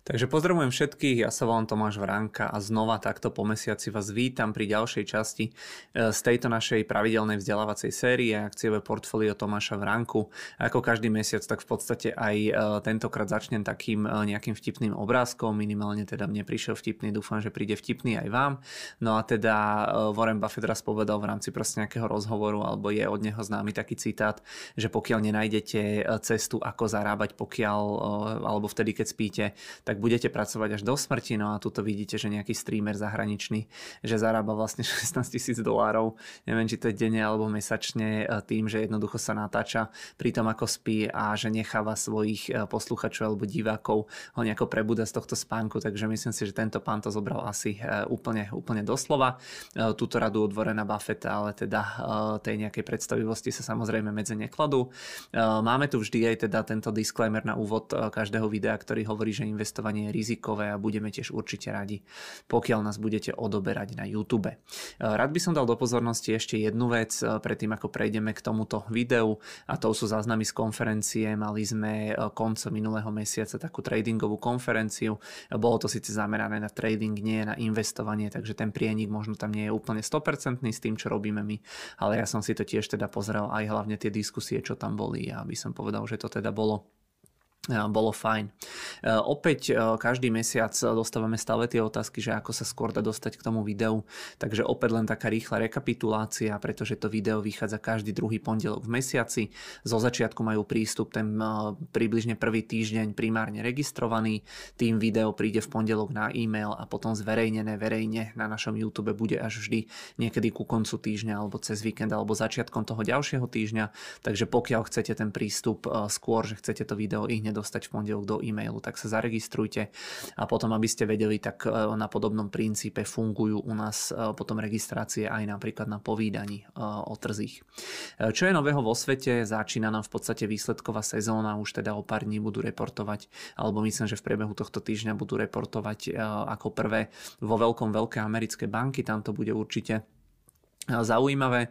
Takže pozdravujem všetkých, ja sa volám Tomáš Vránka a znova takto po mesiaci vás vítam pri ďalšej časti e, z tejto našej pravidelnej vzdelávacej série akciové portfólio Tomáša Vránku. Ako každý mesiac, tak v podstate aj e, tentokrát začnem takým e, nejakým vtipným obrázkom, minimálne teda mne prišiel vtipný, dúfam, že príde vtipný aj vám. No a teda Warren Buffett raz povedal v rámci proste nejakého rozhovoru, alebo je od neho známy taký citát, že pokiaľ nenájdete cestu, ako zarábať, pokiaľ, alebo vtedy, keď spíte, tak budete pracovať až do smrti. No a tuto vidíte, že nejaký streamer zahraničný, že zarába vlastne 16 tisíc dolárov, neviem, či to je denne alebo mesačne, e, tým, že jednoducho sa natáča pri tom, ako spí a že necháva svojich e, posluchačov alebo divákov ho nejako prebúda z tohto spánku, takže myslím si, že tento pán to zobral asi e, úplne, úplne doslova. Túto radu odvorená Buffetta, ale teda tej nejakej predstavivosti sa samozrejme medze nekladú. Máme tu vždy aj teda tento disclaimer na úvod každého videa, ktorý hovorí, že investovanie investovanie je rizikové a budeme tiež určite radi, pokiaľ nás budete odoberať na YouTube. E, rád by som dal do pozornosti ešte jednu vec, e, predtým ako prejdeme k tomuto videu a to sú záznamy z konferencie. Mali sme e, koncom minulého mesiaca takú tradingovú konferenciu. Bolo to síce zamerané na trading, nie na investovanie, takže ten prienik možno tam nie je úplne 100% s tým, čo robíme my, ale ja som si to tiež teda pozrel aj hlavne tie diskusie, čo tam boli a by som povedal, že to teda bolo bolo fajn. Opäť každý mesiac dostávame stále tie otázky, že ako sa skôr dá dostať k tomu videu, takže opäť len taká rýchla rekapitulácia, pretože to video vychádza každý druhý pondelok v mesiaci. Zo začiatku majú prístup ten približne prvý týždeň primárne registrovaný, tým video príde v pondelok na e-mail a potom zverejnené verejne na našom YouTube bude až vždy niekedy ku koncu týždňa alebo cez víkend alebo začiatkom toho ďalšieho týždňa, takže pokiaľ chcete ten prístup skôr, že chcete to video i hneď dostať v pondelok do e-mailu, tak sa zaregistrujte a potom, aby ste vedeli, tak e, na podobnom princípe fungujú u nás e, potom registrácie aj napríklad na povídaní e, o trzích. Čo je nového vo svete? Začína nám v podstate výsledková sezóna, už teda o pár dní budú reportovať, alebo myslím, že v priebehu tohto týždňa budú reportovať ako prvé vo veľkom veľké americké banky, tam to bude určite zaujímavé, e,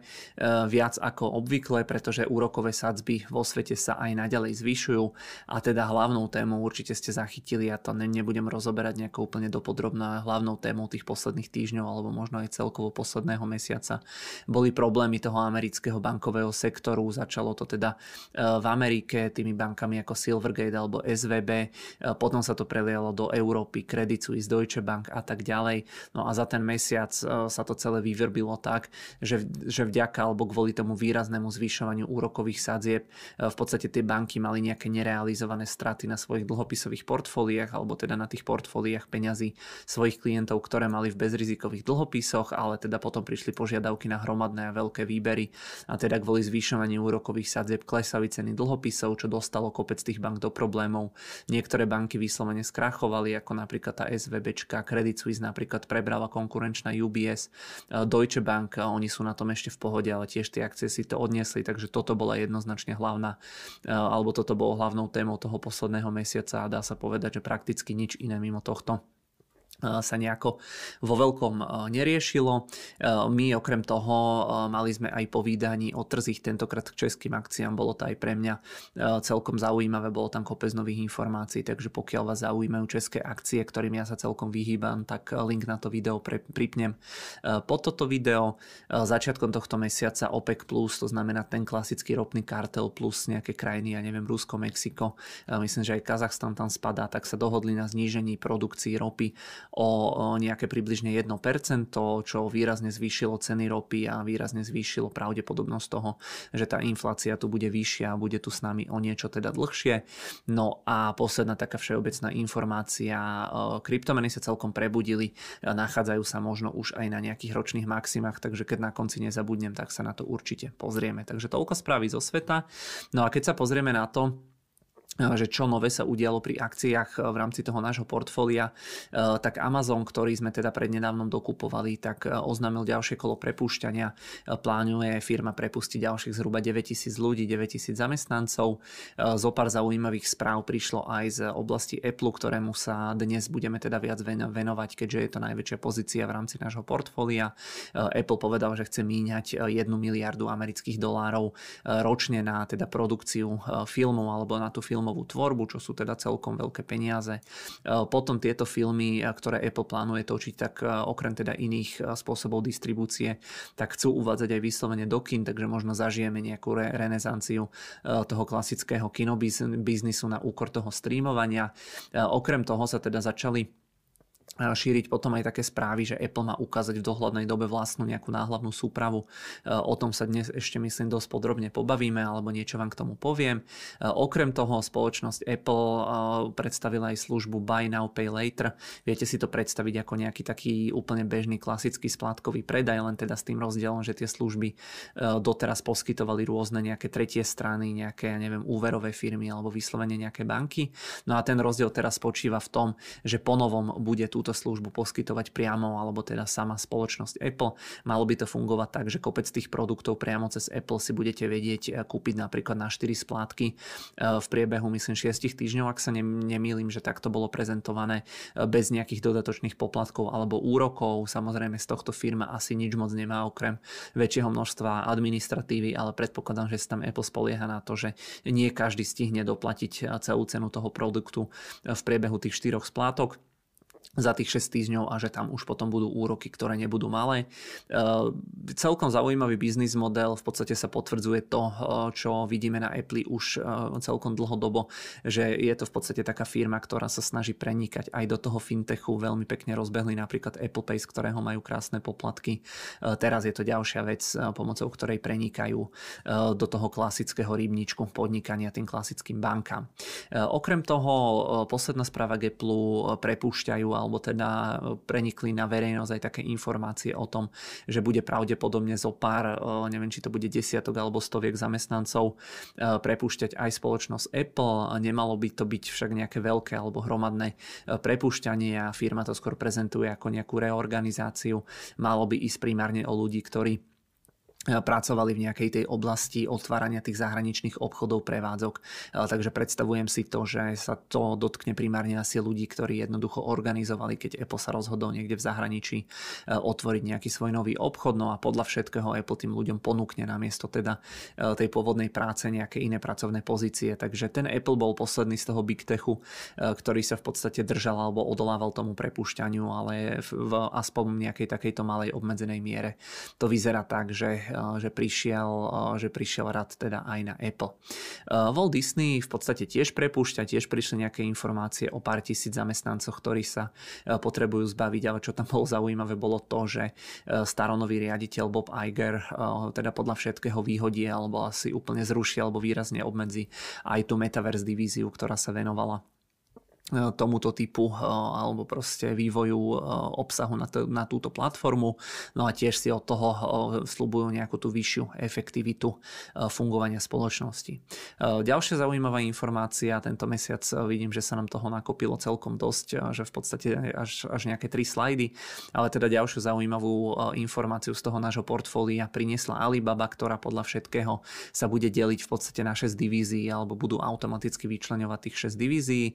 viac ako obvykle, pretože úrokové sadzby vo svete sa aj naďalej zvyšujú. A teda hlavnou témou určite ste zachytili, a to nebudem rozoberať nejako úplne dopodrobná, hlavnou témou tých posledných týždňov alebo možno aj celkovo posledného mesiaca boli problémy toho amerického bankového sektoru, začalo to teda e, v Amerike tými bankami ako Silvergate alebo SVB, e, potom sa to prelialo do Európy, Credit Suisse, Deutsche Bank a tak ďalej. No a za ten mesiac sa to celé vyvrbilo tak, že, že vďaka alebo kvôli tomu výraznému zvyšovaniu úrokových sadzieb e, v podstate tie banky mali nejaké nerealizované straty na svojich dlhopisových portfóliách alebo teda na tých portfóliách peňazí svojich klientov, ktoré mali v bezrizikových dlhopisoch, ale teda potom prišli požiadavky na hromadné a veľké výbery a teda kvôli zvyšovaniu úrokových sadzieb klesali ceny dlhopisov, čo dostalo kopec tých bank do problémov. Niektoré banky vyslovene skrachovali, ako napríklad tá SVBčka, Credit Suisse napríklad prebrala konkurenčná UBS, e, Deutsche Bank oni sú na tom ešte v pohode, ale tiež tie akcie si to odniesli, takže toto bola jednoznačne hlavná, e, alebo toto bolo hlavnou témou toho posledného mesiaca a dá sa povedať, že prakticky nič iné mimo tohto sa nejako vo veľkom neriešilo. My okrem toho mali sme aj po vydaní o trzích tentokrát k českým akciám. Bolo to aj pre mňa celkom zaujímavé, bolo tam kopec nových informácií, takže pokiaľ vás zaujímajú české akcie, ktorým ja sa celkom vyhýbam, tak link na to video pre, pripnem pod toto video. Začiatkom tohto mesiaca OPEC+, to znamená ten klasický ropný kartel plus nejaké krajiny, ja neviem, Rusko, Mexiko, myslím, že aj Kazachstan tam spadá, tak sa dohodli na znížení produkcií ropy o nejaké približne 1%, čo výrazne zvýšilo ceny ropy a výrazne zvýšilo pravdepodobnosť toho, že tá inflácia tu bude vyššia a bude tu s nami o niečo teda dlhšie. No a posledná taká všeobecná informácia, kryptomeny sa celkom prebudili, nachádzajú sa možno už aj na nejakých ročných maximách, takže keď na konci nezabudnem, tak sa na to určite pozrieme. Takže toľko správy zo sveta. No a keď sa pozrieme na to, že čo nové sa udialo pri akciách v rámci toho nášho portfólia, tak Amazon, ktorý sme teda prednedávnom dokupovali, tak oznámil ďalšie kolo prepúšťania. Plánuje firma prepustiť ďalších zhruba 9000 ľudí, 9000 zamestnancov. Zo pár zaujímavých správ prišlo aj z oblasti Apple, ktorému sa dnes budeme teda viac venovať, keďže je to najväčšia pozícia v rámci nášho portfólia. Apple povedal, že chce míňať 1 miliardu amerických dolárov ročne na teda produkciu filmov alebo na tú filmovú filmovú tvorbu, čo sú teda celkom veľké peniaze. Potom tieto filmy, ktoré Apple plánuje točiť, tak okrem teda iných spôsobov distribúcie, tak chcú uvádzať aj vyslovene do kin, takže možno zažijeme nejakú re- renesanciu toho klasického kinobiznisu na úkor toho streamovania. Okrem toho sa teda začali šíriť potom aj také správy, že Apple má ukázať v dohľadnej dobe vlastnú nejakú náhlavnú súpravu. E, o tom sa dnes ešte myslím dosť podrobne pobavíme alebo niečo vám k tomu poviem. E, okrem toho spoločnosť Apple e, predstavila aj službu Buy Now Pay Later. Viete si to predstaviť ako nejaký taký úplne bežný klasický splátkový predaj, len teda s tým rozdielom, že tie služby doteraz poskytovali rôzne nejaké tretie strany, nejaké, ja neviem, úverové firmy alebo vyslovene nejaké banky. No a ten rozdiel teraz spočíva v tom, že ponovom bude túto túto službu poskytovať priamo alebo teda sama spoločnosť Apple. Malo by to fungovať tak, že kopec tých produktov priamo cez Apple si budete vedieť eh, kúpiť napríklad na 4 splátky eh, v priebehu myslím 6 týždňov, ak sa nemýlim, že takto bolo prezentované eh, bez nejakých dodatočných poplatkov alebo úrokov. Samozrejme z tohto firma asi nič moc nemá okrem väčšieho množstva administratívy, ale predpokladám, že sa tam Apple spolieha na to, že nie každý stihne doplatiť celú cenu toho produktu v priebehu tých 4 splátok za tých 6 týždňov a že tam už potom budú úroky, ktoré nebudú malé. E, celkom zaujímavý biznis model, v podstate sa potvrdzuje to, e, čo vidíme na Apple už e, celkom dlhodobo, že je to v podstate taká firma, ktorá sa snaží prenikať aj do toho fintechu. Veľmi pekne rozbehli napríklad Apple Pay, z ktorého majú krásne poplatky. Teraz je to ďalšia vec, pomocou ktorej prenikajú do toho klasického rybničku podnikania tým klasickým bankám. Okrem toho, posledná správa k Apple prepúšťajú alebo teda e, prenikli na verejnosť aj také informácie o tom, že bude pravdepodobne zo pár, e, neviem či to bude desiatok alebo stoviek zamestnancov, e, prepúšťať aj spoločnosť Apple. Nemalo by to byť však nejaké veľké alebo hromadné prepúšťanie a firma to skôr prezentuje ako nejakú reorganizáciu. Malo by ísť primárne o ľudí, ktorí pracovali v nejakej tej oblasti otvárania tých zahraničných obchodov, prevádzok. Takže predstavujem si to, že sa to dotkne primárne asi ľudí, ktorí jednoducho organizovali, keď Apple sa rozhodol niekde v zahraničí e, otvoriť nejaký svoj nový obchod. No a podľa všetkého Apple tým ľuďom ponúkne namiesto teda e, tej pôvodnej práce nejaké iné pracovné pozície. Takže ten Apple bol posledný z toho Big Techu, e, ktorý sa v podstate držal alebo odolával tomu prepušťaniu, ale v aspoň nejakej takejto malej obmedzenej miere. To vyzerá tak, že že prišiel, že prišiel rad teda aj na Apple. Walt Disney v podstate tiež prepúšťa, tiež prišli nejaké informácie o pár tisíc zamestnancoch, ktorí sa potrebujú zbaviť, ale čo tam bolo zaujímavé bolo to, že staronový riaditeľ Bob Iger teda podľa všetkého výhodí alebo asi úplne zruší alebo výrazne obmedzi aj tú Metaverse divíziu, ktorá sa venovala E, tomuto typu e, alebo proste vývoju e, obsahu na, to, na túto platformu. No a tiež si od toho slúbujú nejakú tú vyššiu efektivitu fungovania spoločnosti. Ďalšia zaujímavá informácia, tento mesiac vidím, že sa nám toho nakopilo celkom dosť, že v podstate až, až nejaké tri slajdy, ale teda ďalšiu zaujímavú informáciu z toho nášho portfólia priniesla Alibaba, ktorá podľa všetkého sa bude deliť v podstate na 6 divízií alebo budú automaticky vyčleňovať tých 6 divízií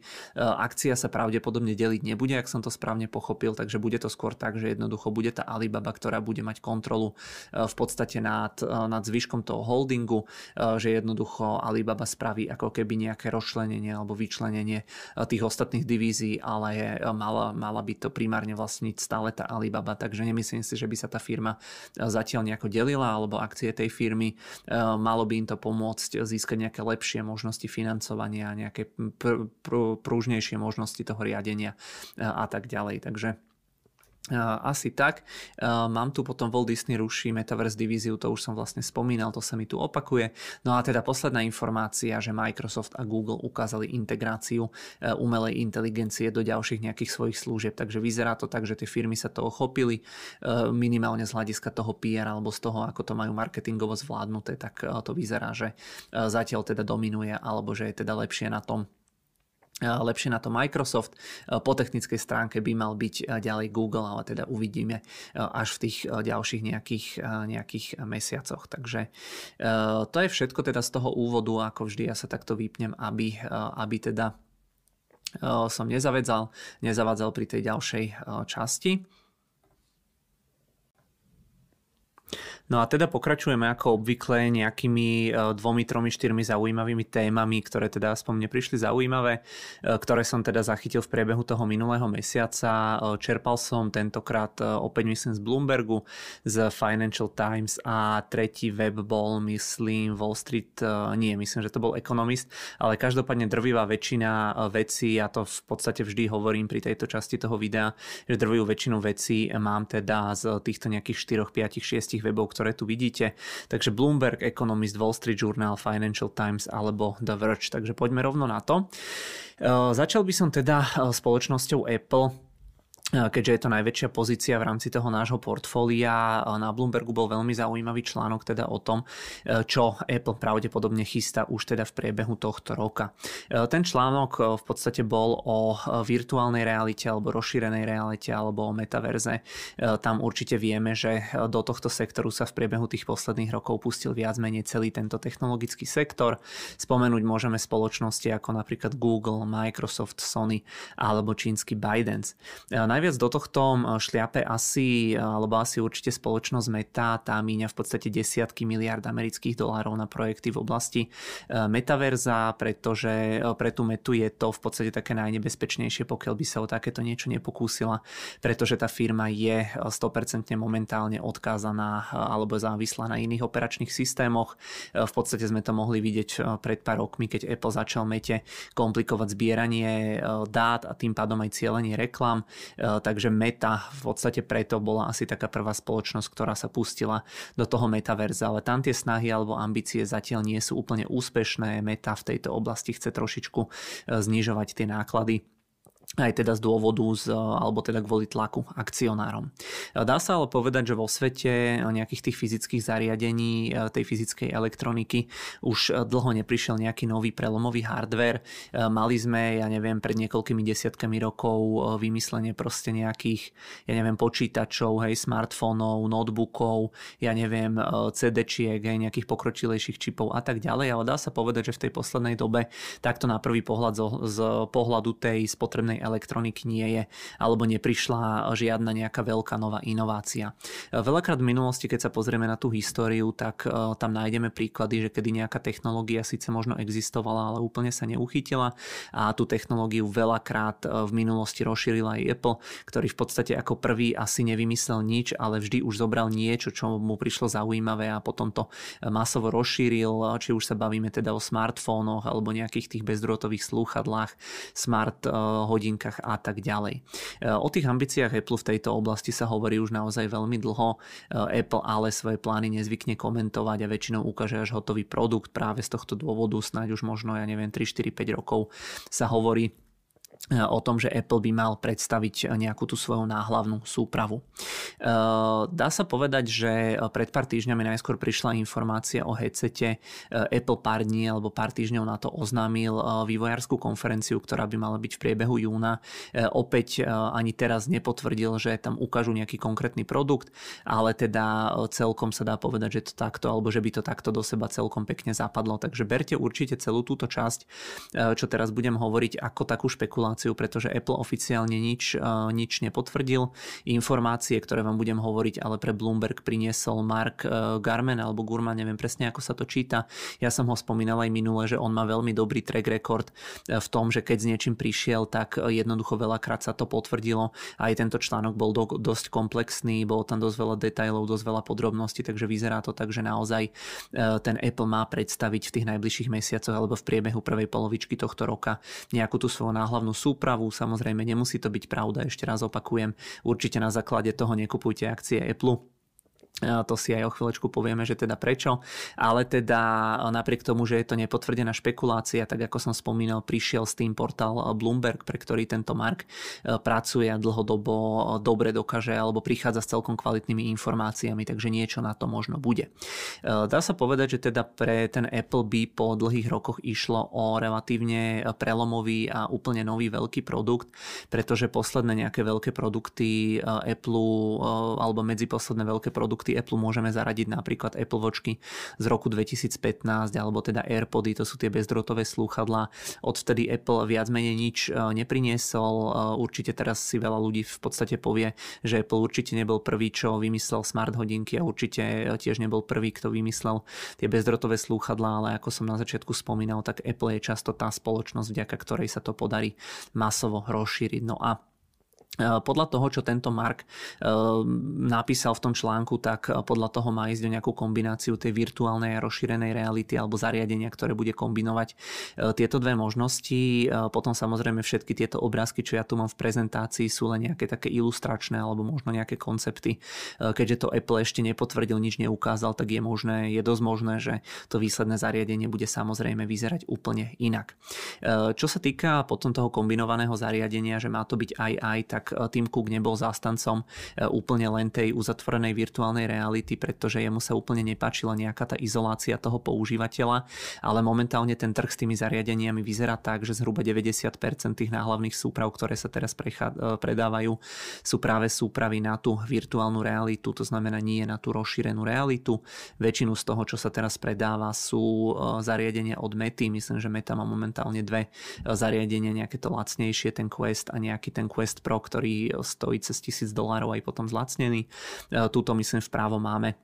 akcia sa pravdepodobne deliť nebude, ak som to správne pochopil, takže bude to skôr tak, že jednoducho bude tá Alibaba, ktorá bude mať kontrolu e, v podstate nad, e, nad zvyškom toho holdingu, e, že jednoducho Alibaba spraví ako keby nejaké rozčlenenie alebo vyčlenenie tých ostatných divízií, ale mala, mala by to primárne vlastniť stále tá Alibaba, takže nemyslím si, že by sa tá firma zatiaľ nejako delila alebo akcie tej firmy. Malo by im to pomôcť získať nejaké lepšie možnosti financovania, nejaké pr- pr- prúžnejšie ďalšie možnosti toho riadenia a tak ďalej. Takže asi tak. Mám tu potom Walt Disney ruší Metaverse divíziu, to už som vlastne spomínal, to sa mi tu opakuje. No a teda posledná informácia, že Microsoft a Google ukázali integráciu e, umelej inteligencie do ďalších nejakých svojich služieb, takže vyzerá to tak, že tie firmy sa toho chopili e, minimálne z hľadiska toho PR alebo z toho, ako to majú marketingovo zvládnuté, tak e, to vyzerá, že zatiaľ teda dominuje alebo že je teda lepšie na tom lepšie na to Microsoft. Po technickej stránke by mal byť ďalej Google, ale teda uvidíme až v tých ďalších nejakých, nejakých mesiacoch. Takže to je všetko teda z toho úvodu, ako vždy ja sa takto vypnem, aby, aby teda som nezavedzal, nezavadzal pri tej ďalšej časti. No a teda pokračujeme ako obvykle nejakými e, dvomi, tromi, štyrmi zaujímavými témami, ktoré teda aspoň mne prišli zaujímavé, e, ktoré som teda zachytil v priebehu toho minulého mesiaca. E, čerpal som tentokrát opäť myslím z Bloombergu, z Financial Times a tretí web bol myslím Wall Street, nie, myslím, že to bol Economist, ale každopádne drvivá väčšina vecí, ja to v podstate vždy hovorím pri tejto časti toho videa, že drvivú väčšinu vecí mám teda z týchto nejakých 4, 5, 6 webov, ktoré tu vidíte. Takže Bloomberg, Economist, Wall Street Journal, Financial Times alebo The Verge. Takže poďme rovno na to. Začal by som teda spoločnosťou Apple keďže je to najväčšia pozícia v rámci toho nášho portfólia. Na Bloombergu bol veľmi zaujímavý článok teda o tom, čo Apple pravdepodobne chystá už teda v priebehu tohto roka. Ten článok v podstate bol o virtuálnej realite alebo rozšírenej realite alebo o metaverze. Tam určite vieme, že do tohto sektoru sa v priebehu tých posledných rokov pustil viac menej celý tento technologický sektor. Spomenúť môžeme spoločnosti ako napríklad Google, Microsoft, Sony alebo čínsky ByteDance. Najviac do tohto šliape asi, alebo asi určite spoločnosť Meta, tá míňa v podstate desiatky miliard amerických dolárov na projekty v oblasti e, metaverza, pretože e, pre tú metu je to v podstate také najnebezpečnejšie, pokiaľ by sa o takéto niečo nepokúsila, pretože tá firma je 100% momentálne odkázaná e, alebo závislá na iných operačných systémoch. V podstate sme to mohli vidieť pred pár rokmi, keď Apple začal Mete komplikovať zbieranie dát a tým pádom aj cieľenie reklam. Eh, takže Meta v podstate preto bola asi taká prvá spoločnosť, ktorá sa pustila do toho metaverza, ale tam tie snahy alebo ambície zatiaľ nie sú úplne úspešné. Meta v tejto oblasti chce trošičku eh, znižovať tie náklady aj teda z dôvodu, z, alebo teda kvôli tlaku akcionárom. Dá sa ale povedať, že vo svete nejakých tých fyzických zariadení, tej fyzickej elektroniky už dlho neprišiel nejaký nový prelomový hardware. Mali sme, ja neviem, pred niekoľkými desiatkami rokov vymyslenie proste nejakých, ja neviem, počítačov, hej, smartfónov, notebookov, ja neviem, CD-čiek, hej, nejakých pokročilejších čipov a tak ďalej, ale dá sa povedať, že v tej poslednej dobe takto na prvý pohľad z, z pohľadu tej spotrebnej elektroniky nie je, alebo neprišla žiadna nejaká veľká nová inovácia. Veľakrát v minulosti, keď sa pozrieme na tú históriu, tak e, tam nájdeme príklady, že kedy nejaká technológia síce možno existovala, ale úplne sa neuchytila a tú technológiu veľakrát e, v minulosti rozšírila aj Apple, ktorý v podstate ako prvý asi nevymyslel nič, ale vždy už zobral niečo, čo mu prišlo zaujímavé a potom to masovo rozšíril, či už sa bavíme teda o smartfónoch alebo nejakých tých bezdrôtových slúchadlách, smart e, hodín hodinkách a tak ďalej. E, o tých ambíciách Apple v tejto oblasti sa hovorí už naozaj veľmi dlho. E, Apple ale svoje plány nezvykne komentovať a väčšinou ukáže až hotový produkt práve z tohto dôvodu, snáď už možno, ja neviem, 3, 4, 5 rokov sa hovorí o tom, že Apple by mal predstaviť nejakú tú svoju náhlavnú súpravu. E, dá sa povedať, že pred pár týždňami najskôr prišla informácia o headsete. E, Apple pár dní alebo pár týždňov na to oznámil vývojárskú konferenciu, ktorá by mala byť v priebehu júna. Opäť ani teraz nepotvrdil, že tam ukážu nejaký konkrétny produkt, ale teda celkom sa dá povedať, že to takto, alebo že by to takto do seba celkom pekne zapadlo. Takže berte určite celú túto časť, čo teraz budem hovoriť, ako takú špekuláciu informáciu, pretože Apple oficiálne nič, uh, nič nepotvrdil. Informácie, ktoré vám budem hovoriť, ale pre Bloomberg priniesol Mark uh, Garman alebo Gurman, neviem presne ako sa to číta. Ja som ho spomínal aj minule, že on má veľmi dobrý track record uh, v tom, že keď s niečím prišiel, tak jednoducho veľakrát sa to potvrdilo. Aj tento článok bol do, dosť komplexný, bolo tam dosť veľa detajlov, dosť veľa podrobností, takže vyzerá to tak, že naozaj ten Apple má predstaviť v tých najbližších mesiacoch alebo v priebehu prvej polovičky tohto roka nejakú tú svoju náhlavnú súpravu. Samozrejme, nemusí to byť pravda, ešte raz opakujem. Určite na základe toho nekupujte akcie Apple to si aj o chvíľočku povieme, že teda prečo, ale teda napriek tomu, že je to nepotvrdená špekulácia, tak ako som spomínal, prišiel s tým portál Bloomberg, pre ktorý tento Mark e, pracuje a dlhodobo dobre dokáže alebo prichádza s celkom kvalitnými informáciami, takže niečo na to možno bude. E, dá sa povedať, že teda pre ten Apple by po dlhých rokoch išlo o relatívne prelomový a úplne nový veľký produkt, pretože posledné nejaké veľké produkty e, Apple alebo medzi posledné veľké produkty produkty Apple môžeme zaradiť napríklad Apple Watchky z roku 2015 alebo teda AirPody, to sú tie bezdrotové slúchadlá. Odvtedy Apple viac menej nič e, nepriniesol. E, určite teraz si veľa ľudí v podstate povie, že Apple určite nebol prvý, čo vymyslel smart hodinky a určite tiež nebol prvý, kto vymyslel tie bezdrotové slúchadlá, ale ako som na začiatku spomínal, tak Apple je často tá spoločnosť, vďaka ktorej sa to podarí masovo rozšíriť. No a podľa toho, čo tento Mark eh, napísal v tom článku, tak eh, podľa toho má ísť o nejakú kombináciu tej virtuálnej a rozšírenej reality alebo zariadenia, ktoré bude kombinovať tieto dve možnosti. Potom samozrejme všetky tieto obrázky, čo ja tu mám v prezentácii, sú len nejaké také ilustračné alebo možno nejaké koncepty. Keďže to Apple ešte nepotvrdil, nič neukázal, tak je možné, je dosť možné, že to výsledné zariadenie bude samozrejme vyzerať úplne inak. Čo sa týka potom toho kombinovaného zariadenia, že má to byť aj aj, tak tak e, Tim Cook nebol zástancom e, úplne len tej uzatvorenej virtuálnej reality, pretože jemu sa úplne nepáčila nejaká tá izolácia toho používateľa, ale momentálne ten trh s tými zariadeniami vyzerá tak, že zhruba 90% tých náhlavných súprav, ktoré sa teraz prechá, e, predávajú, sú práve súpravy na tú virtuálnu realitu, to znamená nie na tú rozšírenú realitu. Väčšinu z toho, čo sa teraz predáva, sú zariadenia od Mety. Myslím, že Meta má momentálne dve zariadenia, nejaké to lacnejšie, ten Quest a nejaký ten Quest Pro, ktorý stojí cez tisíc dolárov aj potom zlacnený. E, Tuto myslím vpravo máme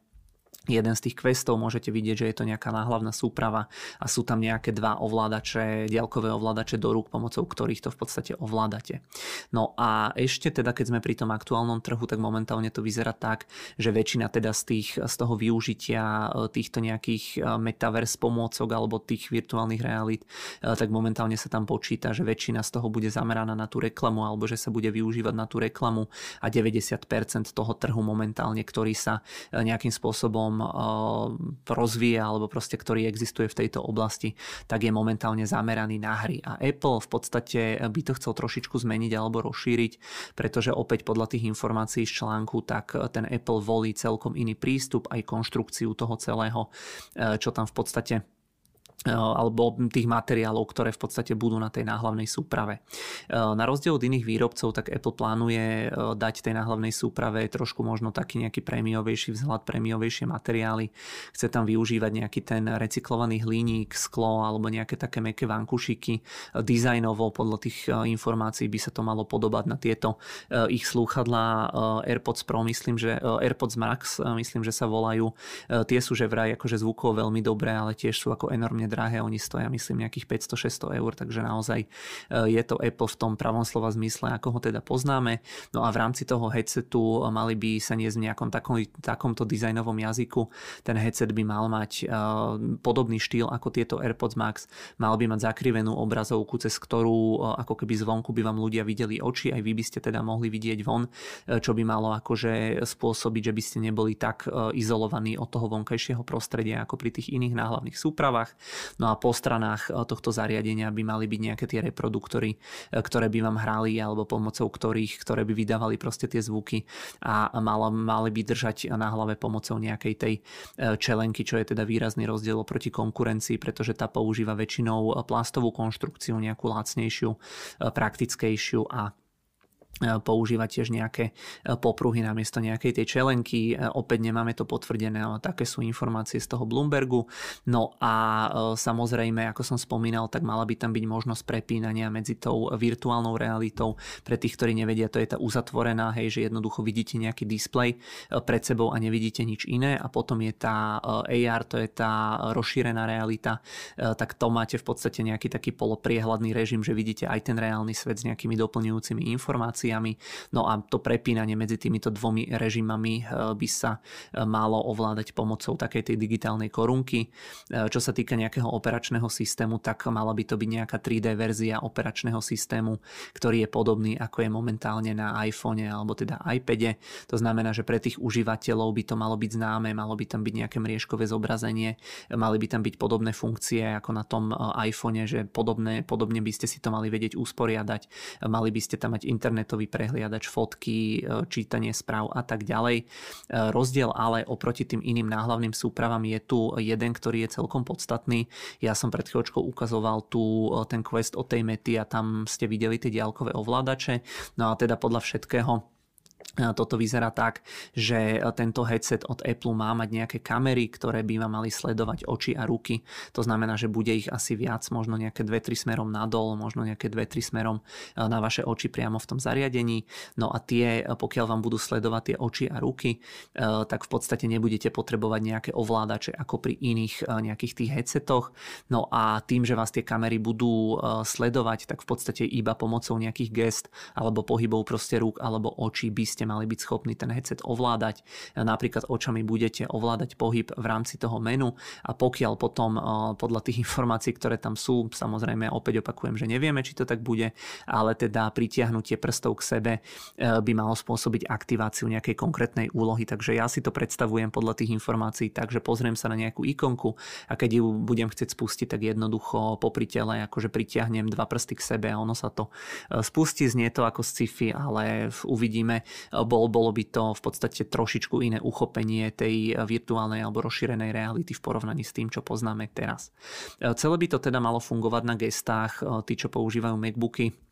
jeden z tých questov môžete vidieť, že je to nejaká náhlavná súprava a sú tam nejaké dva ovládače, diaľkové ovládače do rúk, pomocou ktorých to v podstate ovládate. No a ešte teda, keď sme pri tom aktuálnom trhu, tak momentálne to vyzerá tak, že väčšina teda z, tých, z toho využitia e, týchto nejakých e, metaverse pomôcok alebo tých virtuálnych realít, e, tak momentálne sa tam počíta, že väčšina z toho bude zameraná na tú reklamu alebo že sa bude využívať na tú reklamu a 90% toho trhu momentálne, ktorý sa nejakým spôsobom spôsobom rozvíja alebo proste ktorý existuje v tejto oblasti, tak je momentálne zameraný na hry. A Apple v podstate by to chcel trošičku zmeniť alebo rozšíriť, pretože opäť podľa tých informácií z článku, tak ten Apple volí celkom iný prístup aj konštrukciu toho celého, čo tam v podstate Eh, alebo tých materiálov, ktoré v podstate budú na tej náhlavnej súprave. Eh, na rozdiel od iných výrobcov, tak Apple plánuje eh, dať tej náhlavnej súprave trošku možno taký nejaký prémiovejší vzhľad, prémiovejšie materiály. Chce tam využívať nejaký ten recyklovaný hliník, sklo alebo nejaké také meké vankušiky. Dizajnovo podľa tých informácií by sa to malo podobať na tieto ich slúchadlá AirPods Pro, myslím, že AirPods Max, myslím, že sa volajú. Tie sú že vraj akože zvukovo veľmi dobré, ale tiež sú ako enormne drahé, oni stoja myslím nejakých 500-600 eur, takže naozaj e, je to Apple v tom pravom slova zmysle, ako ho teda poznáme. No a v rámci toho headsetu mali by sa niesť v nejakom takom, takomto dizajnovom jazyku. Ten headset by mal mať e, podobný štýl ako tieto AirPods Max, mal by mať zakrivenú obrazovku, cez ktorú e, ako keby zvonku by vám ľudia videli oči, aj vy by ste teda mohli vidieť von, čo by malo akože spôsobiť, že by ste neboli tak izolovaní od toho vonkajšieho prostredia ako pri tých iných náhlavných súpravách. No a po stranách eh, tohto zariadenia by mali byť nejaké tie reproduktory, eh, ktoré by vám hrali alebo pomocou ktorých, ktoré by vydávali proste tie zvuky a mal, mali by držať na hlave pomocou nejakej tej eh, čelenky, čo je teda výrazný rozdiel oproti konkurencii, pretože tá používa väčšinou plastovú konštrukciu, nejakú lacnejšiu, praktickejšiu a používať tiež nejaké e, popruhy namiesto nejakej tej čelenky. E, opäť nemáme to potvrdené, ale také sú informácie z toho Bloombergu. No a samozrejme, ako som spomínal, tak mala by tam byť možnosť prepínania medzi tou virtuálnou realitou. Pre tých, ktorí nevedia, to je tá uzatvorená, hej, že jednoducho vidíte nejaký displej pred sebou a nevidíte nič iné a potom je tá AR, to je tá rozšírená realita, tak to máte v podstate nejaký taký polopriehľadný režim, že vidíte aj ten reálny svet s nejakými doplňujúcimi informáciami informáciami. No a to prepínanie medzi týmito dvomi režimami eh, by sa eh, malo ovládať pomocou takej tej digitálnej korunky. Eh, čo sa týka nejakého operačného systému, tak mala by to byť nejaká 3D verzia operačného systému, ktorý je podobný ako je momentálne na iPhone alebo teda iPade. To znamená, že pre tých užívateľov by to malo byť známe, malo by tam byť nejaké mriežkové zobrazenie, mali by tam byť podobné funkcie ako na tom iPhone, že podobné, podobne by ste si to mali vedieť usporiadať, mali by ste tam mať internetový internetový prehliadač, fotky, e, čítanie správ a tak ďalej. E, rozdiel ale oproti tým iným náhlavným súpravám je tu jeden, ktorý je celkom podstatný. Ja som pred chvíľočkou ukazoval tu e, ten quest od tej mety a tam ste videli tie diaľkové ovládače. No a teda podľa všetkého toto vyzerá tak, že tento headset od Apple má mať nejaké kamery, ktoré by vám mali sledovať oči a ruky. To znamená, že bude ich asi viac, možno nejaké 2-3 smerom nadol, možno nejaké 2-3 smerom e, na vaše oči priamo v tom zariadení. No a tie, e, pokiaľ vám budú sledovať tie oči a ruky, e, tak v podstate nebudete potrebovať nejaké ovládače ako pri iných nejakých tých headsetoch. No a tým, že vás tie kamery budú sledovať, tak v podstate iba pomocou nejakých gest alebo pohybov proste rúk alebo očí by ste mali byť schopní ten headset ovládať. Napríklad očami budete ovládať pohyb v rámci toho menu a pokiaľ potom eh, podľa tých informácií, ktoré tam sú, samozrejme opäť opakujem, že nevieme, či to tak bude, ale teda pritiahnutie prstov k sebe eh, by malo spôsobiť aktiváciu nejakej konkrétnej úlohy. Takže ja si to predstavujem podľa tých informácií tak, že pozriem sa na nejakú ikonku a keď ju budem chcieť spustiť, tak jednoducho popri tele akože pritiahnem dva prsty k sebe a ono sa to spustí. Znie to ako sci-fi, ale uvidíme. Bol, bolo by to v podstate trošičku iné uchopenie tej virtuálnej alebo rozšírenej reality v porovnaní s tým, čo poznáme teraz. Celé by to teda malo fungovať na gestách, tí, čo používajú MacBooky,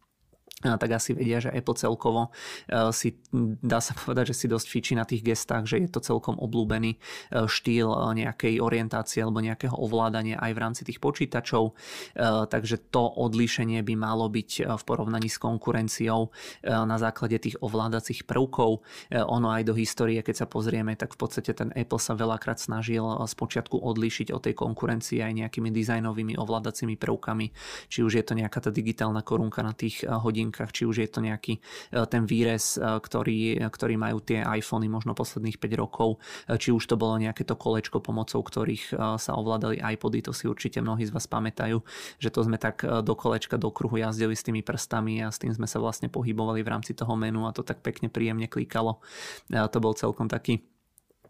tak asi vedia, že Apple celkovo e, si, dá sa povedať, že si dosť fičí na tých gestách, že je to celkom oblúbený e, štýl e, nejakej orientácie alebo nejakého ovládania aj v rámci tých počítačov, takže to odlíšenie by malo byť v porovnaní s konkurenciou na základe tých ovládacích prvkov. Ono aj do histórie, keď sa pozrieme, tak v podstate ten Apple sa veľakrát snažil spočiatku odlíšiť od tej konkurencie aj nejakými dizajnovými ovládacími prvkami, či už je to nejaká tá digitálna korunka na tých hodín novinkách, či už je to nejaký e, ten výrez, e, ktorý, ktorý majú tie iPhony možno posledných 5 rokov, e, či už to bolo nejaké to kolečko pomocou ktorých sa ovládali iPody, to si určite mnohí z vás pamätajú, že to sme tak do kolečka, do kruhu jazdili s tými prstami a s tým sme sa vlastne pohybovali v rámci toho menu a to tak pekne príjemne klikalo. To bol celkom taký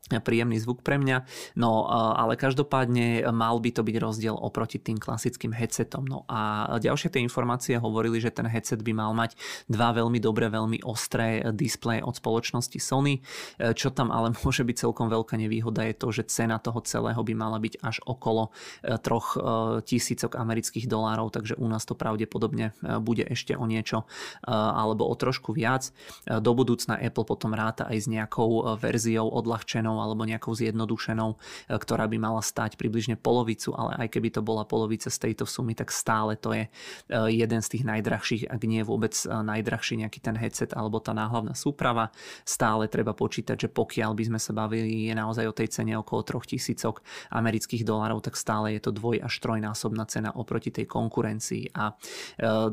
príjemný zvuk pre mňa. No ale každopádne mal by to byť rozdiel oproti tým klasickým headsetom. No a ďalšie tie informácie hovorili, že ten headset by mal mať dva veľmi dobré, veľmi ostré displeje od spoločnosti Sony. Čo tam ale môže byť celkom veľká nevýhoda je to, že cena toho celého by mala byť až okolo e, troch e, tisícok amerických dolárov, takže u nás to pravdepodobne e, bude ešte o niečo alebo o trošku viac. Do budúcna Apple potom ráta aj s nejakou verziou odľahčenou alebo nejakou zjednodušenou, e, ktorá by mala stať približne polovicu, ale aj keby to bola polovica z tejto sumy, tak stále to je e, jeden z tých najdrahších, ak nie vôbec e, najdrahší nejaký ten headset alebo tá náhlavná súprava. Stále treba počítať, že pokiaľ by sme sa bavili je naozaj o tej cene okolo 3000 amerických dolárov, tak stále je to dvoj až trojnásobná cena oproti tej konkurencii. A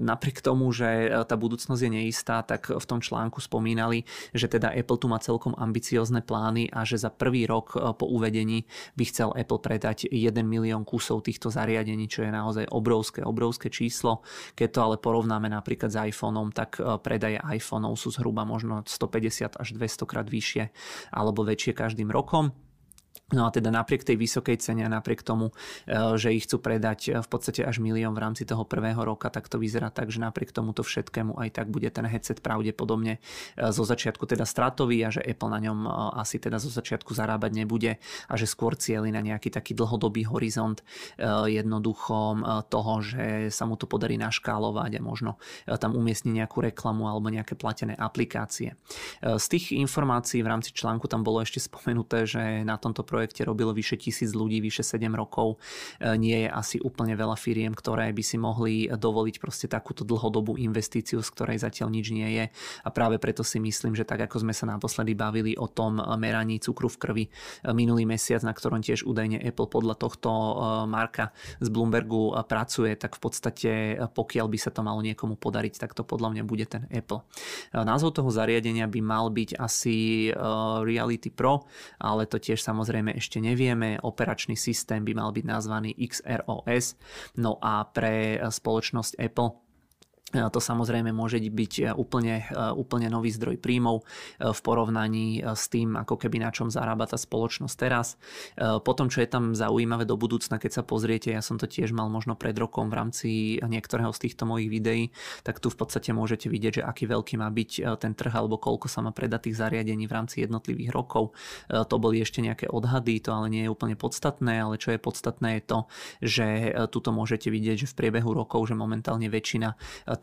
napriek tomu, že tá budúcnosť je neistá, tak v tom článku spomínali, že teda Apple tu má celkom ambiciozne plány a že za prvý rok e, po uvedení by chcel Apple predať 1 milión kusov týchto zariadení, čo je naozaj obrovské, obrovské číslo. Keď to ale porovnáme napríklad s iPhoneom, tak e, predaje iPhoneov sú zhruba možno 150 až 200 krát vyššie alebo väčšie každým rokom. No a teda napriek tej vysokej cene a napriek tomu, e, že ich chcú predať e, v podstate až milión v rámci toho prvého roka, tak to vyzerá tak, že napriek tomuto všetkému aj tak bude ten headset pravdepodobne e, zo začiatku teda stratový a že Apple na ňom asi teda zo začiatku zarábať nebude a že skôr cieli na nejaký taký dlhodobý horizont jednoducho toho, že sa mu to podarí naškálovať a možno tam umiestniť nejakú reklamu alebo nejaké platené aplikácie. Z tých informácií v rámci článku tam bolo ešte spomenuté, že na tomto projekte robilo vyše tisíc ľudí, vyše 7 rokov. E, nie je asi úplne veľa firiem, ktoré by si mohli dovoliť proste takúto dlhodobú investíciu, z ktorej zatiaľ nič nie je. A práve preto si myslím, že tak ako sme sa naposledy bavili o tom meraní cukru v krvi e, minulý mesiac, na ktorom tiež údajne Apple podľa tohto e, Marka z Bloombergu pracuje, tak v podstate pokiaľ by sa to malo niekomu podariť, tak to podľa mňa bude ten Apple. Názov toho zariadenia by mal byť asi Reality Pro, ale to tiež samozrejme samozrejme ešte nevieme. Operačný systém by mal byť nazvaný XROS. No a pre spoločnosť Apple to samozrejme môže byť e, úplne, e, úplne nový zdroj príjmov e, v porovnaní s tým, ako keby na čom zarába tá spoločnosť teraz. Potom, čo je tam zaujímavé do budúcna, keď sa pozriete, ja som to tiež mal možno pred rokom v rámci niektorého z týchto mojich videí, tak tu v podstate môžete vidieť, že aký veľký má byť ten trh alebo koľko sa má predať tých zariadení v rámci jednotlivých rokov. To boli ešte nejaké odhady, to ale nie je úplne podstatné, ale čo je podstatné je to, že tuto môžete vidieť, že v priebehu rokov, že momentálne väčšina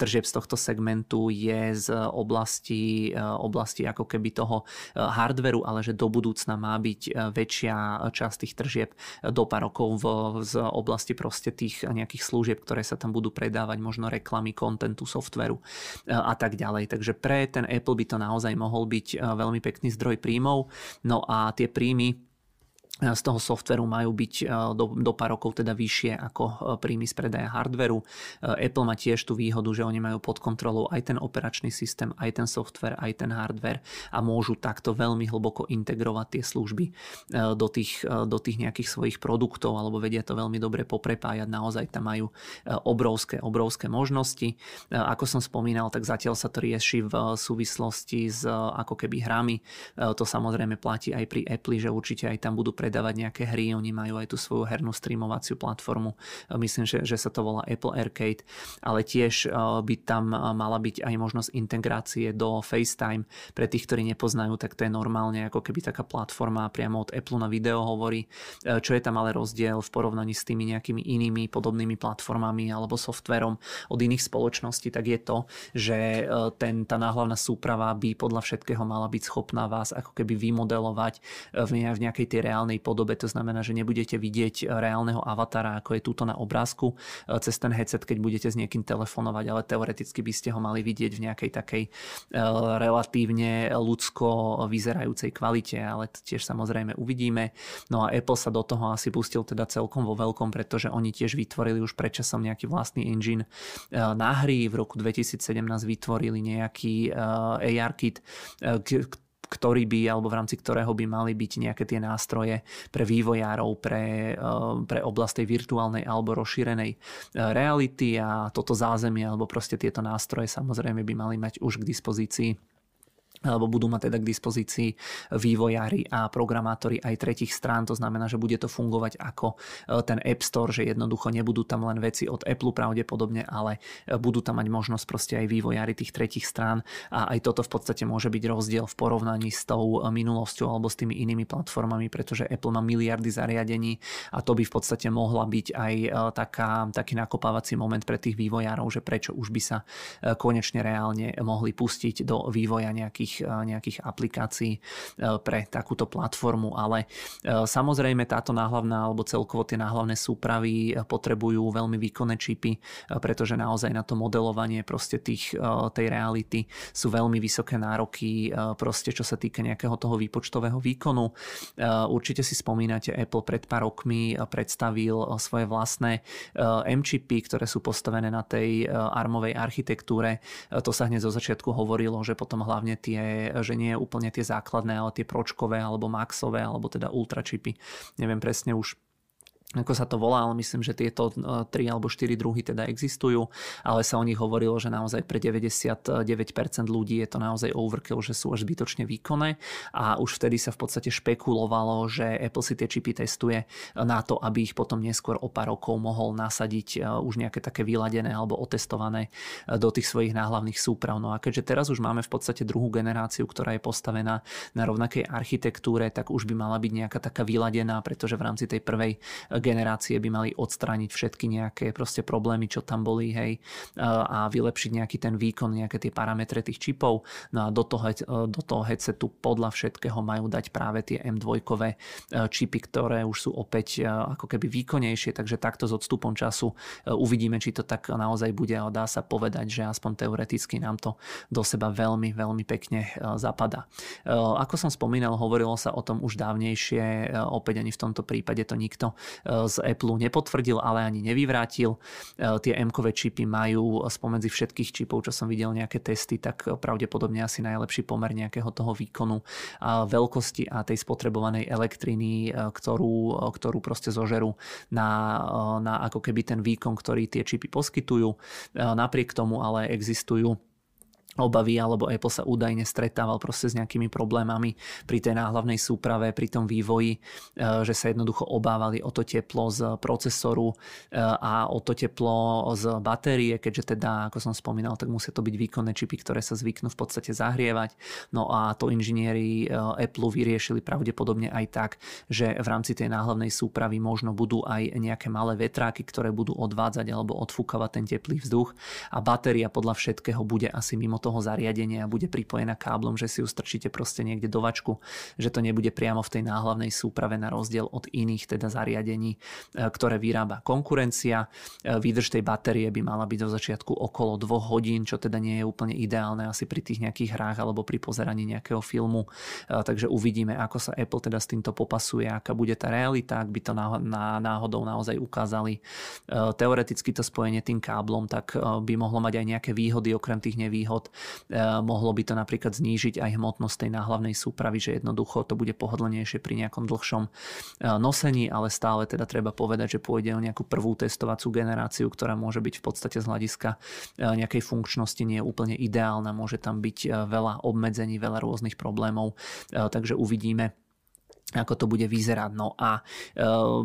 tržieb z tohto segmentu je z oblasti, oblasti ako keby toho hardveru, ale že do budúcna má byť väčšia časť tých tržieb do pár rokov v, z oblasti proste tých nejakých služieb, ktoré sa tam budú predávať, možno reklamy, kontentu, softveru a tak ďalej. Takže pre ten Apple by to naozaj mohol byť veľmi pekný zdroj príjmov. No a tie príjmy z toho softveru majú byť e, do, do pár rokov teda vyššie ako e, príjmy z predaja hardveru. E, Apple má tiež tú výhodu, že oni majú pod kontrolou aj ten operačný systém, aj ten software, aj ten hardware a môžu takto veľmi hlboko integrovať tie služby do tých, do tých nejakých svojich produktov alebo vedia to veľmi dobre poprepájať. Naozaj tam majú obrovské, obrovské možnosti. Ako som spomínal, tak zatiaľ sa to rieši v súvislosti s ako keby hrami. To samozrejme platí aj pri Apple, že určite aj tam budú predávať predávať nejaké hry, oni majú aj tú svoju hernú streamovaciu platformu, myslím, že, že sa to volá Apple Arcade, ale tiež eh, by tam eh, mala byť aj možnosť integrácie do FaceTime. Pre tých, ktorí nepoznajú, tak to je normálne ako keby taká platforma priamo od Apple na video hovorí. Čo je tam ale rozdiel v porovnaní s tými nejakými inými podobnými platformami alebo softverom od iných spoločností, tak je to, že ten, tá náhlavná súprava by podľa všetkého mala byť schopná vás ako keby vymodelovať v nejakej tej reálnej podobe, to znamená, že nebudete vidieť reálneho avatara, ako je túto na obrázku e, cez ten headset, keď budete s niekým telefonovať, ale teoreticky by ste ho mali vidieť v nejakej takej e, relatívne ľudsko vyzerajúcej kvalite, ale tiež samozrejme uvidíme. No a Apple sa do toho asi pustil teda celkom vo veľkom, pretože oni tiež vytvorili už predčasom nejaký vlastný engine e, na hry. V roku 2017 vytvorili nejaký AR kit, ktorý by, alebo v rámci ktorého by mali byť nejaké tie nástroje pre vývojárov, pre, eh, pre oblasť tej virtuálnej alebo rozšírenej eh, reality a toto zázemie alebo proste tieto nástroje samozrejme by mali mať už k dispozícii alebo budú mať teda k dispozícii vývojári a programátori aj tretich strán, to znamená, že bude to fungovať ako e, ten App Store, že jednoducho nebudú tam len veci od Apple pravdepodobne, ale e, budú tam mať možnosť proste aj vývojári tých tretich strán. A aj toto v podstate môže byť rozdiel v porovnaní s tou e, minulosťou alebo s tými inými platformami, pretože Apple má miliardy zariadení a to by v podstate mohla byť aj taká, taký nakopávací moment pre tých vývojárov, že prečo už by sa konečne reálne mohli pustiť do vývoja nejakých nejakých, nejakých aplikácií pre takúto platformu, ale samozrejme táto náhlavná alebo celkovo tie náhlavné súpravy potrebujú veľmi výkonné čipy, pretože naozaj na to modelovanie proste tých, tej reality sú veľmi vysoké nároky proste čo sa týka nejakého toho výpočtového výkonu. Určite si spomínate, Apple pred pár rokmi predstavil svoje vlastné M-čipy, ktoré sú postavené na tej armovej architektúre. To sa hneď zo začiatku hovorilo, že potom hlavne tie že nie je úplne tie základné, ale tie pročkové alebo maxové alebo teda ultračipy. Neviem presne už ako sa to volá, ale myslím, že tieto 3 e, alebo 4 druhy teda existujú, ale sa o nich hovorilo, že naozaj pre 99% ľudí je to naozaj overkill, že sú až zbytočne výkonné a už vtedy sa v podstate špekulovalo, že Apple si tie čipy testuje na to, aby ich potom neskôr o pár rokov mohol nasadiť e, už nejaké také vyladené alebo otestované e, do tých svojich náhlavných súprav. No a keďže teraz už máme v podstate druhú generáciu, ktorá je postavená na rovnakej architektúre, tak už by mala byť nejaká taká vyladená, pretože v rámci tej prvej generácie by mali odstrániť všetky nejaké proste problémy, čo tam boli, hej, a vylepšiť nejaký ten výkon, nejaké tie parametre tých čipov. No a do toho, do toho headsetu podľa všetkého majú dať práve tie M2 e, čipy, ktoré už sú opäť e, ako keby výkonnejšie, takže takto s odstupom času e, uvidíme, či to tak naozaj bude, ale dá sa povedať, že aspoň teoreticky nám to do seba veľmi, veľmi pekne zapadá. Ako som spomínal, hovorilo sa o tom už dávnejšie, opäť ani v tomto prípade to nikto z Apple nepotvrdil, ale ani nevyvrátil. E, tie M-kové čipy majú spomedzi všetkých čipov, čo som videl nejaké testy, tak pravdepodobne asi najlepší pomer nejakého toho výkonu a veľkosti a tej spotrebovanej elektriny, e, ktorú, ktorú proste zožerú na, na ako keby ten výkon, ktorý tie čipy poskytujú. Napriek tomu ale existujú obavy, alebo Apple sa údajne stretával proste s nejakými problémami pri tej náhlavnej súprave, pri tom vývoji, e, že sa jednoducho obávali o to teplo z procesoru e, a o to teplo z batérie, keďže teda, ako som spomínal, tak musia to byť výkonné čipy, ktoré sa zvyknú v podstate zahrievať. No a to inžinieri e, Apple vyriešili pravdepodobne aj tak, že v rámci tej náhlavnej súpravy možno budú aj nejaké malé vetráky, ktoré budú odvádzať alebo odfúkavať ten teplý vzduch a batéria podľa všetkého bude asi mimo toho zariadenia bude pripojená káblom, že si ju strčíte proste niekde do vačku, že to nebude priamo v tej náhlavnej súprave na rozdiel od iných teda zariadení, e, ktoré vyrába konkurencia. E, výdrž tej batérie by mala byť zo začiatku okolo 2 hodín, čo teda nie je úplne ideálne asi pri tých nejakých hrách alebo pri pozeraní nejakého filmu. E, takže uvidíme, ako sa Apple teda s týmto popasuje, aká bude tá realita, ak by to náhodou naozaj ukázali. Teoreticky to spojenie tým káblom tak by mohlo mať aj nejaké výhody okrem tých nevýhod mohlo by to napríklad znížiť aj hmotnosť tej náhlavnej súpravy, že jednoducho to bude pohodlnejšie pri nejakom dlhšom eh, nosení, ale stále teda treba povedať, že pôjde o nejakú prvú testovacú generáciu, ktorá môže byť v podstate z hľadiska eh, nejakej funkčnosti nie je úplne ideálna, môže tam byť veľa obmedzení, veľa rôznych problémov, takže uvidíme ako to bude vyzerať. No a e,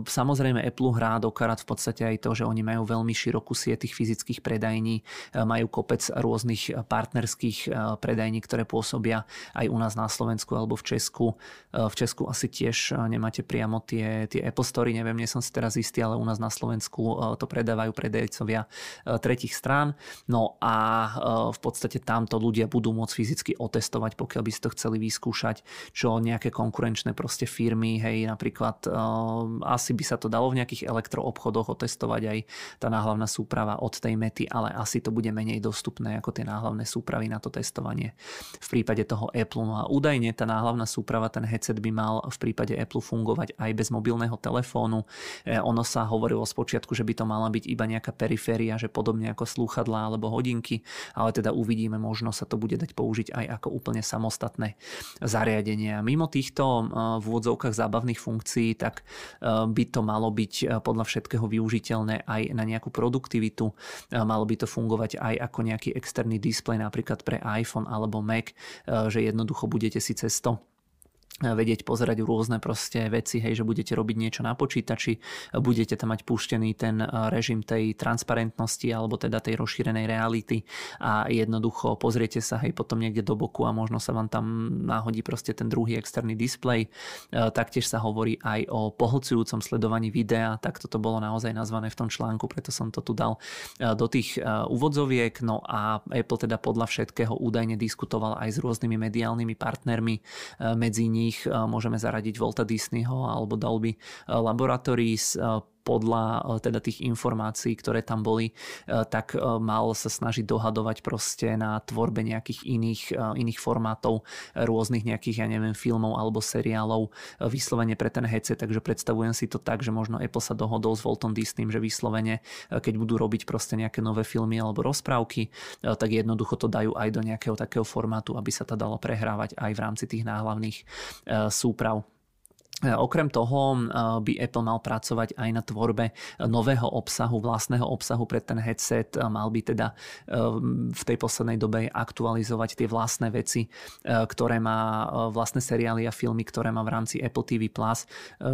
samozrejme Apple hrá do karát v podstate aj to, že oni majú veľmi širokú sieť tých fyzických predajní, e, majú kopec rôznych partnerských e, predajní, ktoré pôsobia aj u nás na Slovensku alebo v Česku. E, v Česku asi tiež nemáte priamo tie, tie Apple Story, neviem, nie som si teraz istý, ale u nás na Slovensku to predávajú predajcovia tretich strán. No a v podstate tamto ľudia budú môcť fyzicky otestovať, pokiaľ by si to chceli vyskúšať, čo nejaké konkurenčné proste firmy, hej, napríklad uh, asi by sa to dalo v nejakých elektroobchodoch otestovať aj tá náhlavná súprava od tej mety, ale asi to bude menej dostupné ako tie náhlavné súpravy na to testovanie v prípade toho Apple. No a údajne tá náhlavná súprava, ten headset by mal v prípade Apple fungovať aj bez mobilného telefónu. E, ono sa hovorilo spočiatku, že by to mala byť iba nejaká periféria, že podobne ako slúchadlá alebo hodinky, ale teda uvidíme, možno sa to bude dať použiť aj ako úplne samostatné zariadenie. Mimo týchto uh, úvodzovkách zábavných funkcií, tak e, by to malo byť e, podľa všetkého využiteľné aj na nejakú produktivitu. E, malo by to fungovať aj ako nejaký externý displej napríklad pre iPhone alebo Mac, že jednoducho budete si cez to vedieť pozerať rôzne proste veci, hej, že budete robiť niečo na počítači, budete tam mať puštený ten režim tej transparentnosti alebo teda tej rozšírenej reality a jednoducho pozriete sa hej potom niekde do boku a možno sa vám tam náhodí proste ten druhý externý displej. Taktiež sa hovorí aj o pohlcujúcom sledovaní videa, tak toto bolo naozaj nazvané v tom článku, preto som to tu dal do tých úvodzoviek. No a Apple teda podľa všetkého údajne diskutoval aj s rôznymi mediálnymi partnermi, medzi nimi nich eh, môžeme zaradiť Volta Disneyho alebo Dolby eh, Laboratories, eh, podľa e, teda tých informácií, ktoré tam boli, e, tak e, mal sa snažiť dohadovať proste na tvorbe nejakých iných, iných formátov, rôznych nejakých, ja neviem, filmov alebo seriálov vyslovene pre ten headset, takže predstavujem si to tak, že možno Apple sa dohodol s Voltom Disneym, že vyslovene, keď budú robiť proste nejaké nové filmy alebo rozprávky, tak jednoducho to dajú aj do nejakého takého formátu, aby sa to dalo prehrávať aj v rámci tých náhlavných súprav. E, okrem toho e, by Apple mal pracovať aj na tvorbe nového obsahu, vlastného obsahu pre ten headset. E, mal by teda v tej poslednej dobe aktualizovať tie vlastné veci, ktoré má vlastné seriály a filmy, ktoré má v rámci Apple TV+,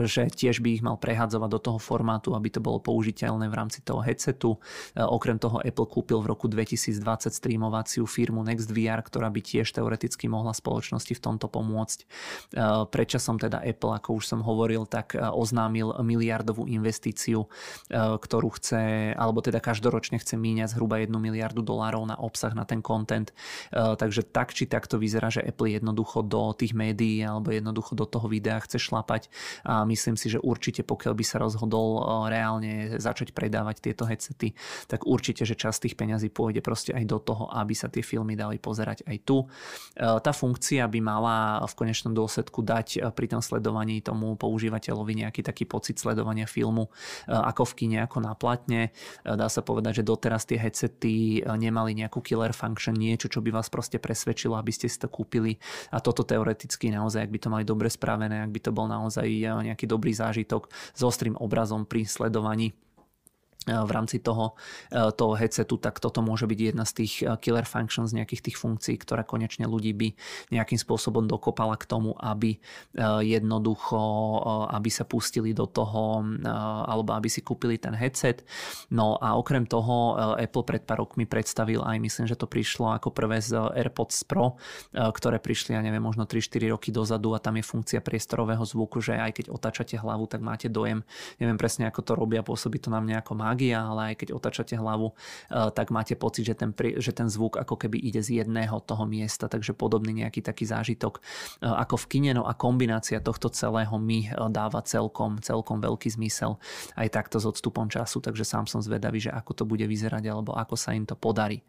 že tiež by ich mal prehadzovať do toho formátu, aby to bolo použiteľné v rámci toho headsetu. Okrem toho Apple kúpil v roku 2020 streamovaciu firmu NextVR, ktorá by tiež teoreticky mohla spoločnosti v tomto pomôcť. Prečasom teda Apple ako už som hovoril, tak e, oznámil miliardovú investíciu, e, ktorú chce, alebo teda každoročne chce míňať zhruba 1 miliardu dolárov na obsah, na ten content. E, takže tak či tak to vyzerá, že Apple jednoducho do tých médií alebo jednoducho do toho videa chce šlapať a myslím si, že určite pokiaľ by sa rozhodol reálne začať predávať tieto headsety, tak určite, že časť tých peňazí pôjde proste aj do toho, aby sa tie filmy dali pozerať aj tu. Tá funkcia by mala v konečnom dôsledku dať pri tom sledovaní tomu používateľovi nejaký taký pocit sledovania filmu e, ako v kine, ako na platne. E, dá sa povedať, že doteraz tie headsety e, nemali nejakú killer function, niečo, čo by vás proste presvedčilo, aby ste si to kúpili. A toto teoreticky naozaj, ak by to mali dobre spravené, ak by to bol naozaj nejaký dobrý zážitok s ostrým obrazom pri sledovaní v rámci toho, toho headsetu, tak toto môže byť jedna z tých killer functions, nejakých tých funkcií, ktorá konečne ľudí by nejakým spôsobom dokopala k tomu, aby jednoducho, aby sa pustili do toho, alebo aby si kúpili ten headset. No a okrem toho Apple pred pár rokmi predstavil aj, myslím, že to prišlo ako prvé z AirPods Pro, ktoré prišli, ja neviem, možno 3-4 roky dozadu a tam je funkcia priestorového zvuku, že aj keď otáčate hlavu, tak máte dojem, neviem presne ako to robia, pôsobí to nám nejako má magia, ale aj keď otačate hlavu, eh, tak máte pocit, že ten, že ten zvuk ako keby ide z jedného toho miesta, takže podobný nejaký taký zážitok eh, ako v kine. No a kombinácia tohto celého mi eh, dáva celkom, celkom veľký zmysel aj takto s odstupom času, takže sám som zvedavý, že ako to bude vyzerať alebo ako sa im to podarí.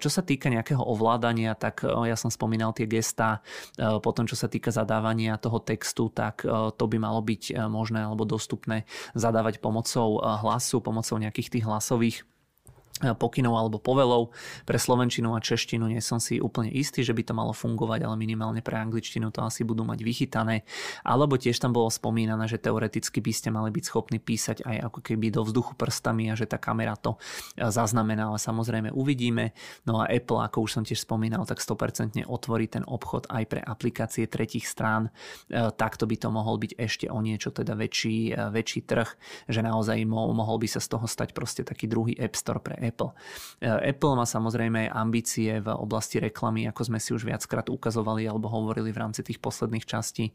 Čo sa týka nejakého ovládania, tak ja som spomínal tie gestá, potom čo sa týka zadávania toho textu, tak to by malo byť možné alebo dostupné zadávať pomocou hlasu, pomocou pomocou nejakých tých hlasových pokynov alebo povelov. Pre slovenčinu a češtinu nie som si úplne istý, že by to malo fungovať, ale minimálne pre angličtinu to asi budú mať vychytané. Alebo tiež tam bolo spomínané, že teoreticky by ste mali byť schopní písať aj ako keby do vzduchu prstami a že tá kamera to e, zaznamená, ale samozrejme uvidíme. No a Apple, ako už som tiež spomínal, tak 100% otvorí ten obchod aj pre aplikácie tretich strán. E, takto by to mohol byť ešte o niečo teda väčší, väčší trh, že naozaj mohol by sa z toho stať proste taký druhý App Store pre Apple. E, Apple má samozrejme ambície v oblasti reklamy, ako sme si už viackrát ukazovali alebo hovorili v rámci tých posledných častí e,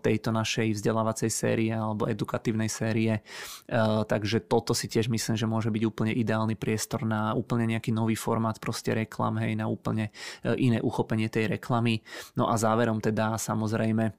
tejto našej vzdelávacej série alebo edukatívnej série. E, takže toto si tiež myslím, že môže byť úplne ideálny priestor na úplne nejaký nový formát proste reklam, hej, na úplne iné uchopenie tej reklamy. No a záverom teda samozrejme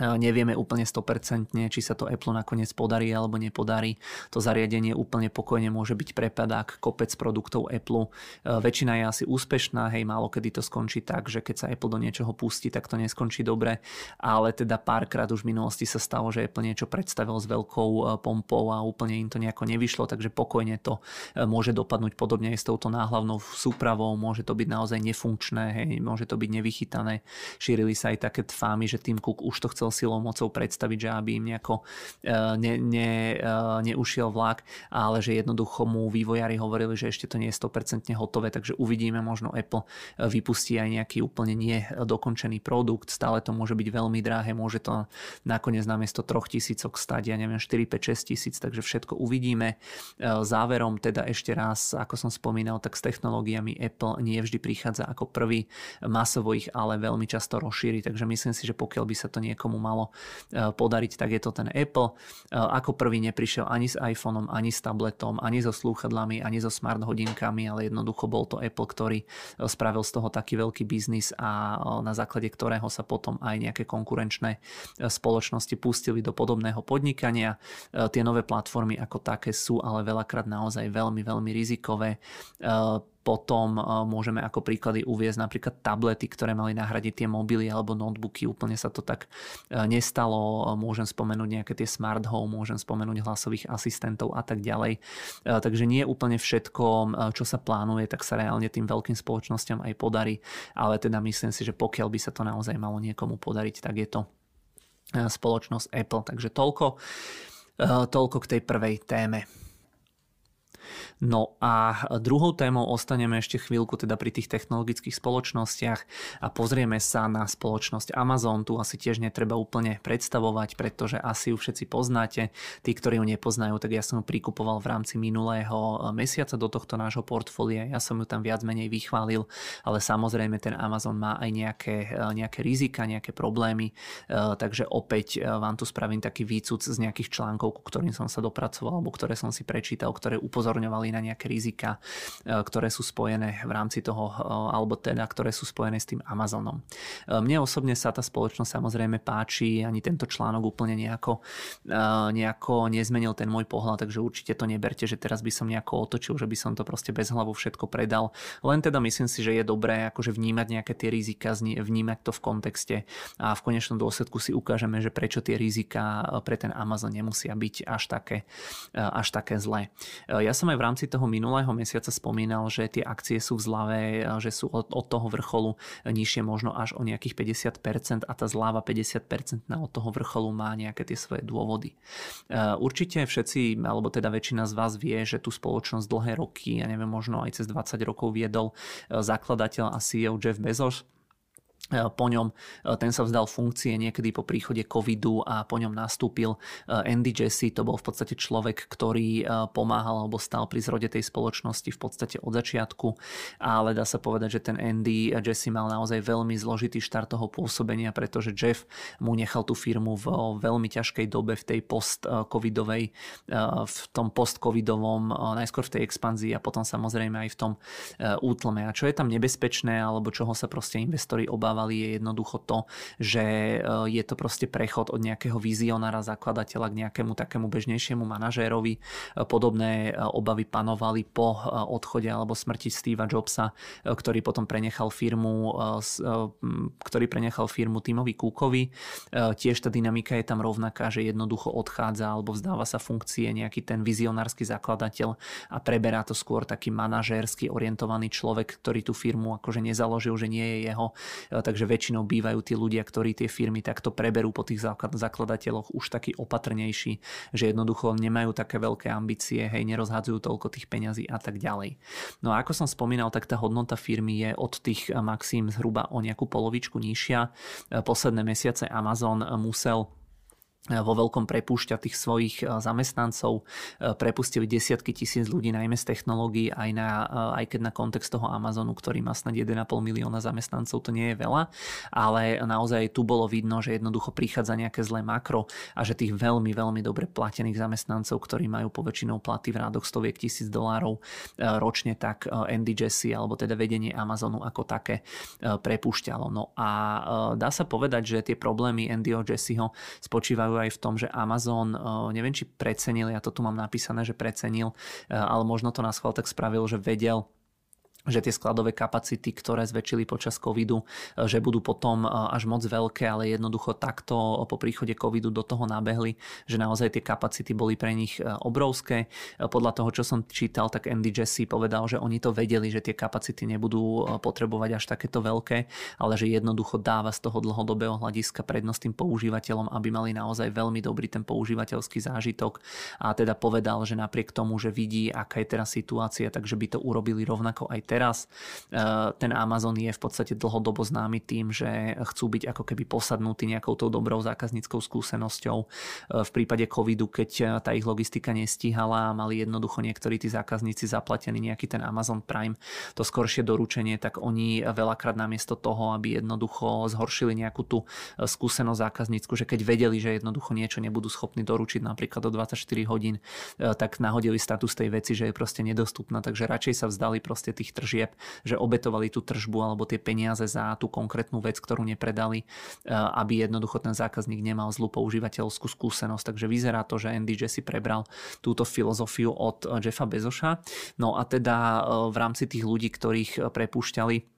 Nevieme úplne 100%, či sa to Apple nakoniec podarí alebo nepodarí. To zariadenie úplne pokojne môže byť prepadák, kopec produktov Apple. Väčšina je asi úspešná, hej, málo kedy to skončí tak, že keď sa Apple do niečoho pustí, tak to neskončí dobre. Ale teda párkrát už v minulosti sa stalo, že Apple niečo predstavil s veľkou e, pompou a úplne im to nejako nevyšlo, takže pokojne to e, môže dopadnúť podobne aj s touto náhlavnou súpravou. Môže to byť naozaj nefunkčné, hej, môže to byť nevychytané. Šírili sa aj také fámy, že Tim Cook už to chcel chcel silou mocou predstaviť, že aby im nejako e, ne, ne, e, neušiel vlak, ale že jednoducho mu vývojári hovorili, že ešte to nie je 100% hotové, takže uvidíme, možno Apple e, vypustí aj nejaký úplne nedokončený produkt, stále to môže byť veľmi drahé, môže to nakoniec namiesto 3000 stať, ja neviem, 4, 5, 6 tisíc, takže všetko uvidíme. Záverom teda ešte raz, ako som spomínal, tak s technológiami Apple nie vždy prichádza ako prvý masovo ich ale veľmi často rozšíri, takže myslím si, že pokiaľ by sa to niekomu niekomu malo e, podariť, tak je to ten Apple. E, ako prvý neprišiel ani s iPhoneom, ani s tabletom, ani so slúchadlami, ani so smart hodinkami, ale jednoducho bol to Apple, ktorý e, spravil z toho taký veľký biznis a na základe ktorého sa potom aj nejaké konkurenčné spoločnosti pustili do podobného podnikania. Tie nové platformy ako také sú ale veľakrát naozaj veľmi, veľmi rizikové potom e, môžeme ako príklady uviezť napríklad tablety, ktoré mali nahradiť tie mobily alebo notebooky. Úplne sa to tak e, nestalo. Môžem spomenúť nejaké tie smart home, môžem spomenúť hlasových asistentov a tak ďalej. E, takže nie úplne všetko, čo sa plánuje, tak sa reálne tým veľkým spoločnosťam aj podarí. Ale teda myslím si, že pokiaľ by sa to naozaj malo niekomu podariť, tak je to spoločnosť Apple. Takže toľko, toľko k tej prvej téme. No a druhou témou ostaneme ešte chvíľku teda pri tých technologických spoločnostiach a pozrieme sa na spoločnosť Amazon. Tu asi tiež netreba úplne predstavovať, pretože asi ju všetci poznáte. Tí, ktorí ju nepoznajú, tak ja som ju prikupoval v rámci minulého mesiaca do tohto nášho portfólia. Ja som ju tam viac menej vychválil, ale samozrejme ten Amazon má aj nejaké, nejaké rizika, nejaké problémy, takže opäť vám tu spravím taký výcud z nejakých článkov, ku ktorým som sa dopracoval, alebo ktoré som si prečítal, ktoré upozorňovali na nejaké rizika, e, ktoré sú spojené v rámci toho, e, alebo teda, ktoré sú spojené s tým Amazonom. E, mne osobne sa tá spoločnosť samozrejme páči, ani tento článok úplne nejako, nejako nezmenil ten môj pohľad, takže určite to neberte, že teraz by som nejako otočil, že by som to proste bez hlavu všetko predal. Len teda myslím si, že je dobré akože vnímať nejaké tie rizika, vnímať to v kontexte a v konečnom dôsledku si ukážeme, že prečo tie rizika pre ten Amazon nemusia byť až také, až také zlé. Ja sa som aj v rámci toho minulého mesiaca spomínal, že tie akcie sú v zlave, že sú od, od toho vrcholu nižšie možno až o nejakých 50% a tá zláva 50% od toho vrcholu má nejaké tie svoje dôvody. Určite všetci, alebo teda väčšina z vás vie, že tú spoločnosť dlhé roky, ja neviem, možno aj cez 20 rokov viedol zakladateľ a CEO Jeff Bezos E, po ňom e, ten sa vzdal funkcie niekedy po príchode covidu a po ňom nastúpil e, Andy Jesse, to bol v podstate človek, ktorý pomáhal alebo stal pri zrode tej spoločnosti v podstate od začiatku, ale dá sa povedať, že ten Andy Jesse mal naozaj veľmi zložitý štart toho pôsobenia, pretože Jeff mu nechal tú firmu v veľmi ťažkej dobe v tej post-covidovej, v tom post-covidovom, najskôr v tej expanzii a potom samozrejme aj v tom útlme. A čo je tam nebezpečné alebo čoho sa proste investori obávajú, obávali, je jednoducho to, že e, je to proste prechod od nejakého vizionára, zakladateľa k nejakému takému bežnejšiemu manažérovi. E, podobné e, obavy panovali po odchode alebo smrti Steva Jobsa, ktorý potom prenechal firmu, ktorý prenechal firmu Timovi Cookovi. Tiež tá dynamika je tam rovnaká, že jednoducho odchádza alebo vzdáva sa funkcie nejaký ten vizionársky zakladateľ a preberá to skôr taký manažérsky orientovaný človek, ktorý tú firmu akože nezaložil, že nie je jeho, takže väčšinou bývajú tí ľudia, ktorí tie firmy takto preberú po tých zakladateľoch už taký opatrnejší, že jednoducho nemajú také veľké ambície, hej, nerozhadzujú toľko tých peňazí a tak ďalej. No a ako som spomínal, tak tá hodnota firmy je od tých maxim zhruba o nejakú polovičku nižšia. Posledné mesiace Amazon musel vo veľkom prepúšťa tých svojich e, zamestnancov. E, prepustili desiatky tisíc ľudí najmä z technológií, aj, na, e, aj keď na kontext toho Amazonu, ktorý má snad 1,5 milióna zamestnancov, to nie je veľa, ale naozaj tu bolo vidno, že jednoducho prichádza nejaké zlé makro a že tých veľmi, veľmi dobre platených zamestnancov, ktorí majú poväčšinou platy v rádoch stoviek tisíc dolárov ročne, tak Andy Jesse alebo teda vedenie Amazonu ako také prepúšťalo. No a dá sa povedať, že tie problémy Andyho Jesseho spočívajú spočívajú aj v tom, že Amazon, eh, neviem či precenil, ja to tu mám napísané, že precenil, eh, ale možno to schvál tak spravil, že vedel že tie skladové kapacity, ktoré zväčšili počas covidu, e, že budú potom e, až moc veľké, ale jednoducho takto po príchode covidu do toho nabehli, že naozaj tie kapacity boli pre nich e, obrovské. Podľa toho, čo som čítal, tak Andy Jesse povedal, že oni to vedeli, že tie kapacity nebudú potrebovať až takéto veľké, ale že jednoducho dáva z toho dlhodobého hľadiska prednosť tým používateľom, aby mali naozaj veľmi dobrý ten používateľský zážitok a teda povedal, že napriek tomu, že vidí, aká je teraz situácia, takže by to urobili rovnako aj teraz. E, ten Amazon je v podstate dlhodobo známy tým, že chcú byť ako keby posadnutí nejakou tou dobrou zákazníckou skúsenosťou. E, v prípade covidu, keď tá ich logistika nestíhala a mali jednoducho niektorí tí zákazníci zaplatený nejaký ten Amazon Prime, to skoršie doručenie, tak oni veľakrát namiesto toho, aby jednoducho zhoršili nejakú tú skúsenosť zákaznícku, že keď vedeli, že jednoducho niečo nebudú schopní doručiť napríklad do 24 hodín, tak nahodili status tej veci, že je proste nedostupná, takže radšej sa vzdali proste tých tržieb, že obetovali tú tržbu alebo tie peniaze za tú konkrétnu vec, ktorú nepredali, eh, aby jednoducho ten zákazník nemal zlú používateľskú skúsenosť. Takže vyzerá to, že Andy Jesse prebral túto filozofiu od Jeffa Bezoša. No a teda eh, v rámci tých ľudí, ktorých prepúšťali,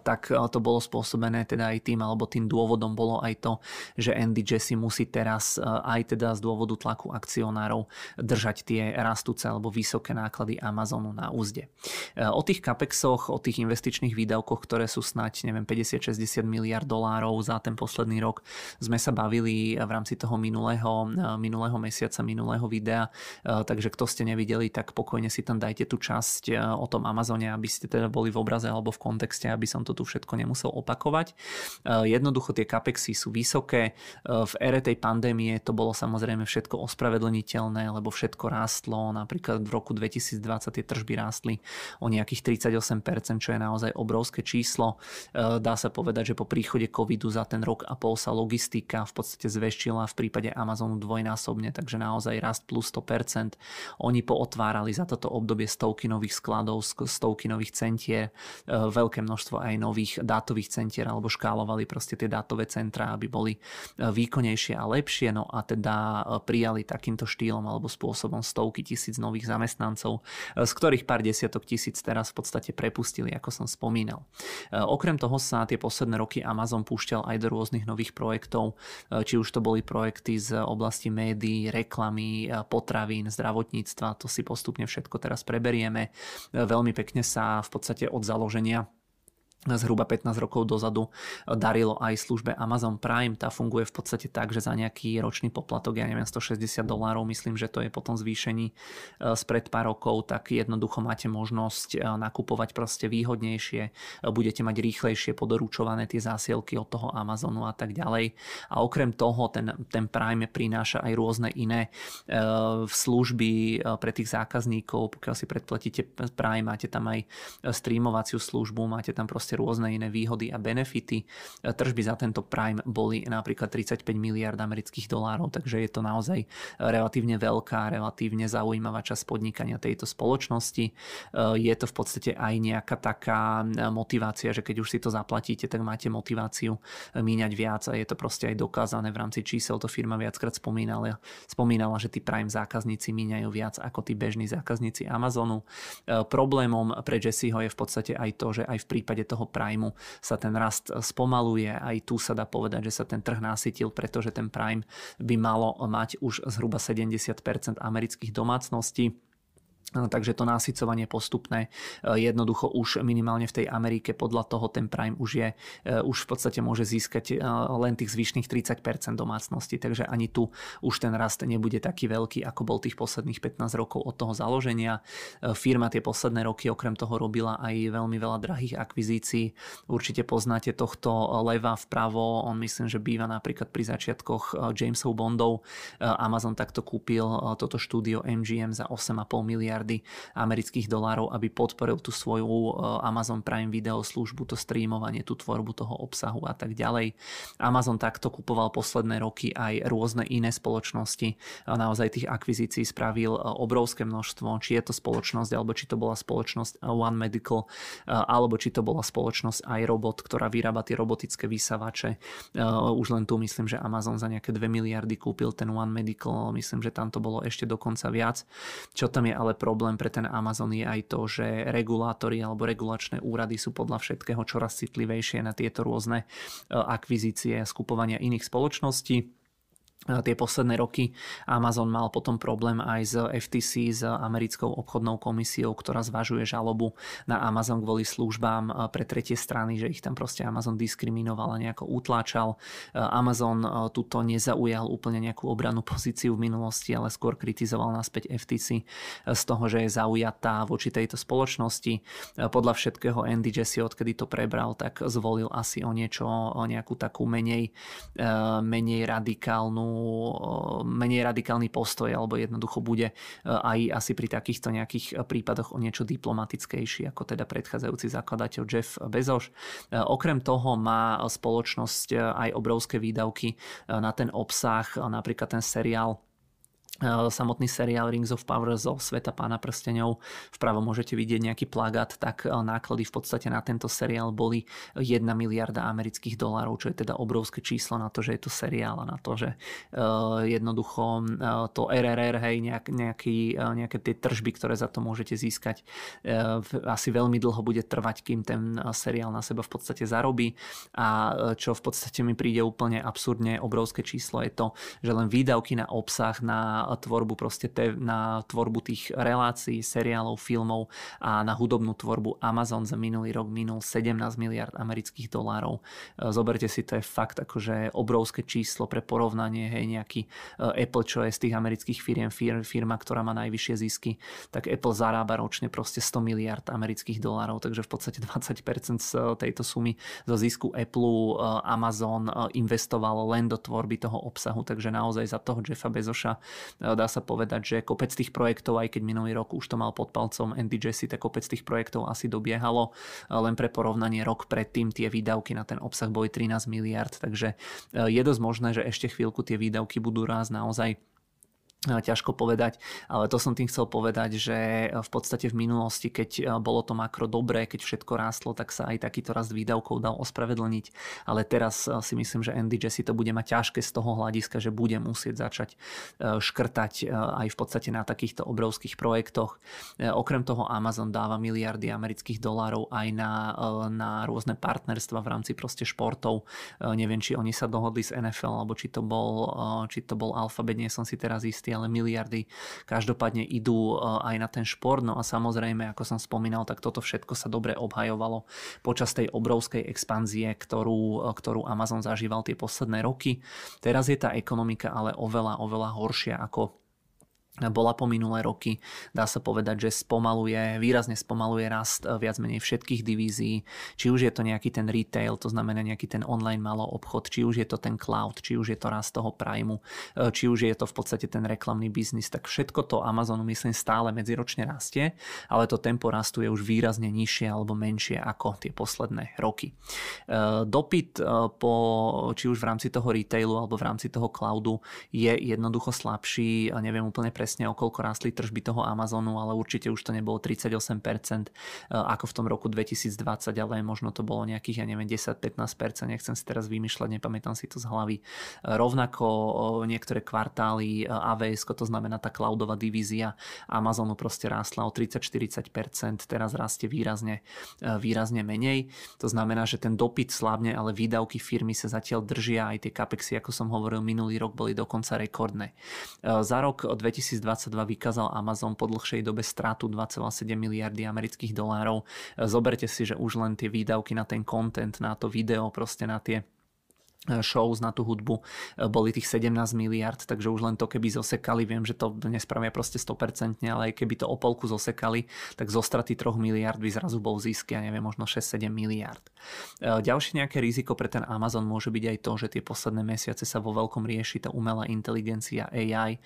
tak eh, to bolo spôsobené teda aj tým, alebo tým dôvodom bolo aj to, že Andy Jesse musí teraz eh, aj teda z dôvodu tlaku akcionárov držať tie rastúce alebo vysoké náklady Amazonu na úzde. O tých capexoch, o tých investičných výdavkoch, ktoré sú snať, neviem, 50-60 miliard dolárov za ten posledný rok, sme sa bavili v rámci toho minulého, minulého mesiaca, minulého videa, takže kto ste nevideli, tak pokojne si tam dajte tú časť o tom Amazone, aby ste teda boli v obraze alebo v kontexte, aby som to tu všetko nemusel opakovať. E, jednoducho tie capexy sú vysoké. E, v ére tej pandémie to bolo samozrejme všetko ospravedlniteľné, lebo všetko rástlo. Napríklad v roku 2020 tie tržby rástli o nejakých 38%, čo je naozaj obrovské číslo. E, dá sa povedať, že po príchode covidu za ten rok a pol sa logistika v podstate zväčšila v prípade Amazonu dvojnásobne, takže naozaj rast plus 100%. Oni pootvárali za toto obdobie stovky nových skladov, stovky nových centier, veľké množstvo množstvo aj nových dátových centier alebo škálovali proste tie dátové centra, aby boli výkonnejšie a lepšie, no a teda prijali takýmto štýlom alebo spôsobom stovky tisíc nových zamestnancov, z ktorých pár desiatok tisíc teraz v podstate prepustili, ako som spomínal. Okrem toho sa tie posledné roky Amazon púšťal aj do rôznych nových projektov, či už to boli projekty z oblasti médií, reklamy, potravín, zdravotníctva, to si postupne všetko teraz preberieme. Veľmi pekne sa v podstate od založenia zhruba 15 rokov dozadu darilo aj službe Amazon Prime. Tá funguje v podstate tak, že za nejaký ročný poplatok, ja neviem, 160 dolárov, myslím, že to je potom zvýšení e, spred pár rokov, tak jednoducho máte možnosť e, nakupovať proste výhodnejšie, e, budete mať rýchlejšie podoručované tie zásielky od toho Amazonu a tak ďalej. A okrem toho ten, ten Prime prináša aj rôzne iné služby pre tých zákazníkov. Pokiaľ si predplatíte Prime, máte tam aj streamovaciu službu, máte tam proste rôzne iné výhody a benefity. Tržby za tento Prime boli napríklad 35 miliard amerických dolárov, takže je to naozaj relatívne veľká, relatívne zaujímavá časť podnikania tejto spoločnosti. Je to v podstate aj nejaká taká motivácia, že keď už si to zaplatíte, tak máte motiváciu míňať viac a je to proste aj dokázané v rámci čísel. To firma viackrát spomínala, spomínala že tí Prime zákazníci míňajú viac ako tí bežní zákazníci Amazonu. Problémom pre Jesseho je v podstate aj to, že aj v prípade toho toho Primeu sa ten rast spomaluje. Aj tu sa dá povedať, že sa ten trh nasytil, pretože ten Prime by malo mať už zhruba 70% amerických domácností Takže to násycovanie postupné e, jednoducho už minimálne v tej Amerike podľa toho ten Prime už je, e, už v podstate môže získať e, len tých zvyšných 30% domácnosti, takže ani tu už ten rast nebude taký veľký, ako bol tých posledných 15 rokov od toho založenia. Firma tie posledné roky okrem toho robila aj veľmi veľa drahých akvizícií. Určite poznáte tohto leva vpravo, on myslím, že býva napríklad pri začiatkoch Jamesov Bondov. Amazon takto kúpil toto štúdio MGM za 8,5 miliard miliardy amerických dolárov, aby podporil tú svoju e, Amazon Prime video službu, to streamovanie, tú tvorbu toho obsahu a tak ďalej. Amazon takto kupoval posledné roky aj rôzne iné spoločnosti. Naozaj tých akvizícií spravil e, obrovské množstvo, či je to spoločnosť, alebo či to bola spoločnosť One Medical, e, alebo či to bola spoločnosť iRobot, ktorá vyrába tie robotické vysavače. Už len tu myslím, že Amazon za nejaké 2 miliardy kúpil ten One Medical, myslím, že tam to bolo ešte dokonca viac. Čo tam je ale problém pre ten Amazon je aj to, že regulátory alebo regulačné úrady sú podľa všetkého čoraz citlivejšie na tieto rôzne e, akvizície a skupovania iných spoločností tie posledné roky Amazon mal potom problém aj s FTC, s americkou obchodnou komisiou, ktorá zvažuje žalobu na Amazon kvôli službám pre tretie strany, že ich tam proste Amazon diskriminoval a nejako utláčal. Amazon tuto nezaujal úplne nejakú obranú pozíciu v minulosti, ale skôr kritizoval naspäť FTC z toho, že je zaujatá voči tejto spoločnosti. Podľa všetkého Andy Jassy, odkedy to prebral, tak zvolil asi o niečo, o nejakú takú menej, menej radikálnu menej radikálny postoj alebo jednoducho bude e, aj asi pri takýchto nejakých e, prípadoch o niečo diplomatickejší ako teda predchádzajúci zakladateľ Jeff Bezos. Okrem toho má spoločnosť aj obrovské výdavky na ten obsah, napríklad ten seriál Eh, samotný seriál Rings of Power zo Sveta pána prstenov. Vpravo môžete vidieť nejaký plagát, tak eh, náklady v podstate na tento seriál boli 1 miliarda amerických dolárov, čo je teda obrovské číslo na to, že je to seriál a na to, že eh, jednoducho to RRR, hej, nejak, nejaký, nejaké tie tržby, ktoré za to môžete získať, asi veľmi dlho bude trvať, kým ten seriál na seba v podstate zarobí. A čo v podstate mi príde úplne absurdne obrovské číslo je to, že len výdavky na obsah, na tvorbu proste te, na tvorbu tých relácií, seriálov, filmov a na hudobnú tvorbu. Amazon za minulý rok minul 17 miliard amerických dolárov. E, zoberte si, to je fakt akože obrovské číslo pre porovnanie, hej, nejaký e, Apple, čo je z tých amerických firiem firma, ktorá má najvyššie zisky, tak Apple zarába ročne proste 100 miliard amerických dolárov, takže v podstate 20% z tejto sumy zo zisku Apple e, Amazon investoval len do tvorby toho obsahu, takže naozaj za toho Jeffa Bezoša dá sa povedať, že kopec tých projektov, aj keď minulý rok už to mal pod palcom Andy Jesse, tak kopec tých projektov asi dobiehalo. Len pre porovnanie rok predtým tie výdavky na ten obsah boli 13 miliard, takže je dosť možné, že ešte chvíľku tie výdavky budú rásť naozaj ťažko povedať, ale to som tým chcel povedať, že v podstate v minulosti, keď bolo to makro dobré, keď všetko rástlo, tak sa aj takýto rast výdavkov dal ospravedlniť, ale teraz si myslím, že NDJ si to bude mať ťažké z toho hľadiska, že bude musieť začať škrtať aj v podstate na takýchto obrovských projektoch. Okrem toho Amazon dáva miliardy amerických dolárov aj na, na rôzne partnerstva v rámci proste športov. Neviem, či oni sa dohodli s NFL, alebo či to bol, či to bol Alphabet, nie som si teraz istý miliardy, ale miliardy každopádne idú e, aj na ten šport. No a samozrejme, ako som spomínal, tak toto všetko sa dobre obhajovalo počas tej obrovskej expanzie, ktorú, e, ktorú Amazon zažíval tie posledné roky. Teraz je tá ekonomika ale oveľa, oveľa horšia ako bola po minulé roky. Dá sa povedať, že spomaluje, výrazne spomaluje rast eh, viac menej všetkých divízií. Či už je to nejaký ten retail, to znamená nejaký ten online malo obchod, či už je to ten cloud, či už je to rast toho primu, eh, či už je to v podstate ten reklamný biznis, tak všetko to Amazonu myslím stále medziročne rastie, ale to tempo rastu je už výrazne nižšie alebo menšie ako tie posledné roky. Eh, dopyt po, či už v rámci toho retailu alebo v rámci toho cloudu je jednoducho slabší, neviem úplne presne presne, o koľko rástli tržby toho Amazonu, ale určite už to nebolo 38% eh, ako v tom roku 2020, ale možno to bolo nejakých, ja neviem, 10-15%, nechcem si teraz vymýšľať, nepamätám si to z hlavy. Eh, rovnako eh, niektoré kvartály AWS, to znamená tá cloudová divízia Amazonu proste rástla o 30-40%, teraz rastie výrazne, výrazne menej. To znamená, že ten dopyt slabne, ale výdavky firmy sa zatiaľ držia, aj tie capexy, ako som hovoril, minulý rok boli dokonca rekordné. Za rok 2020 2022 vykázal Amazon po dlhšej dobe stratu 2,7 miliardy amerických dolárov. Zoberte si, že už len tie výdavky na ten content, na to video, proste na tie shows na tú hudbu e, boli tých 17 miliard, takže už len to keby zosekali, viem, že to nespravia proste 100%, ale aj keby to o polku zosekali, tak zo straty 3 miliard by zrazu bol zisk, ja neviem, možno 6-7 miliard. E, ďalšie nejaké riziko pre ten Amazon môže byť aj to, že tie posledné mesiace sa vo veľkom rieši tá umelá inteligencia AI. E,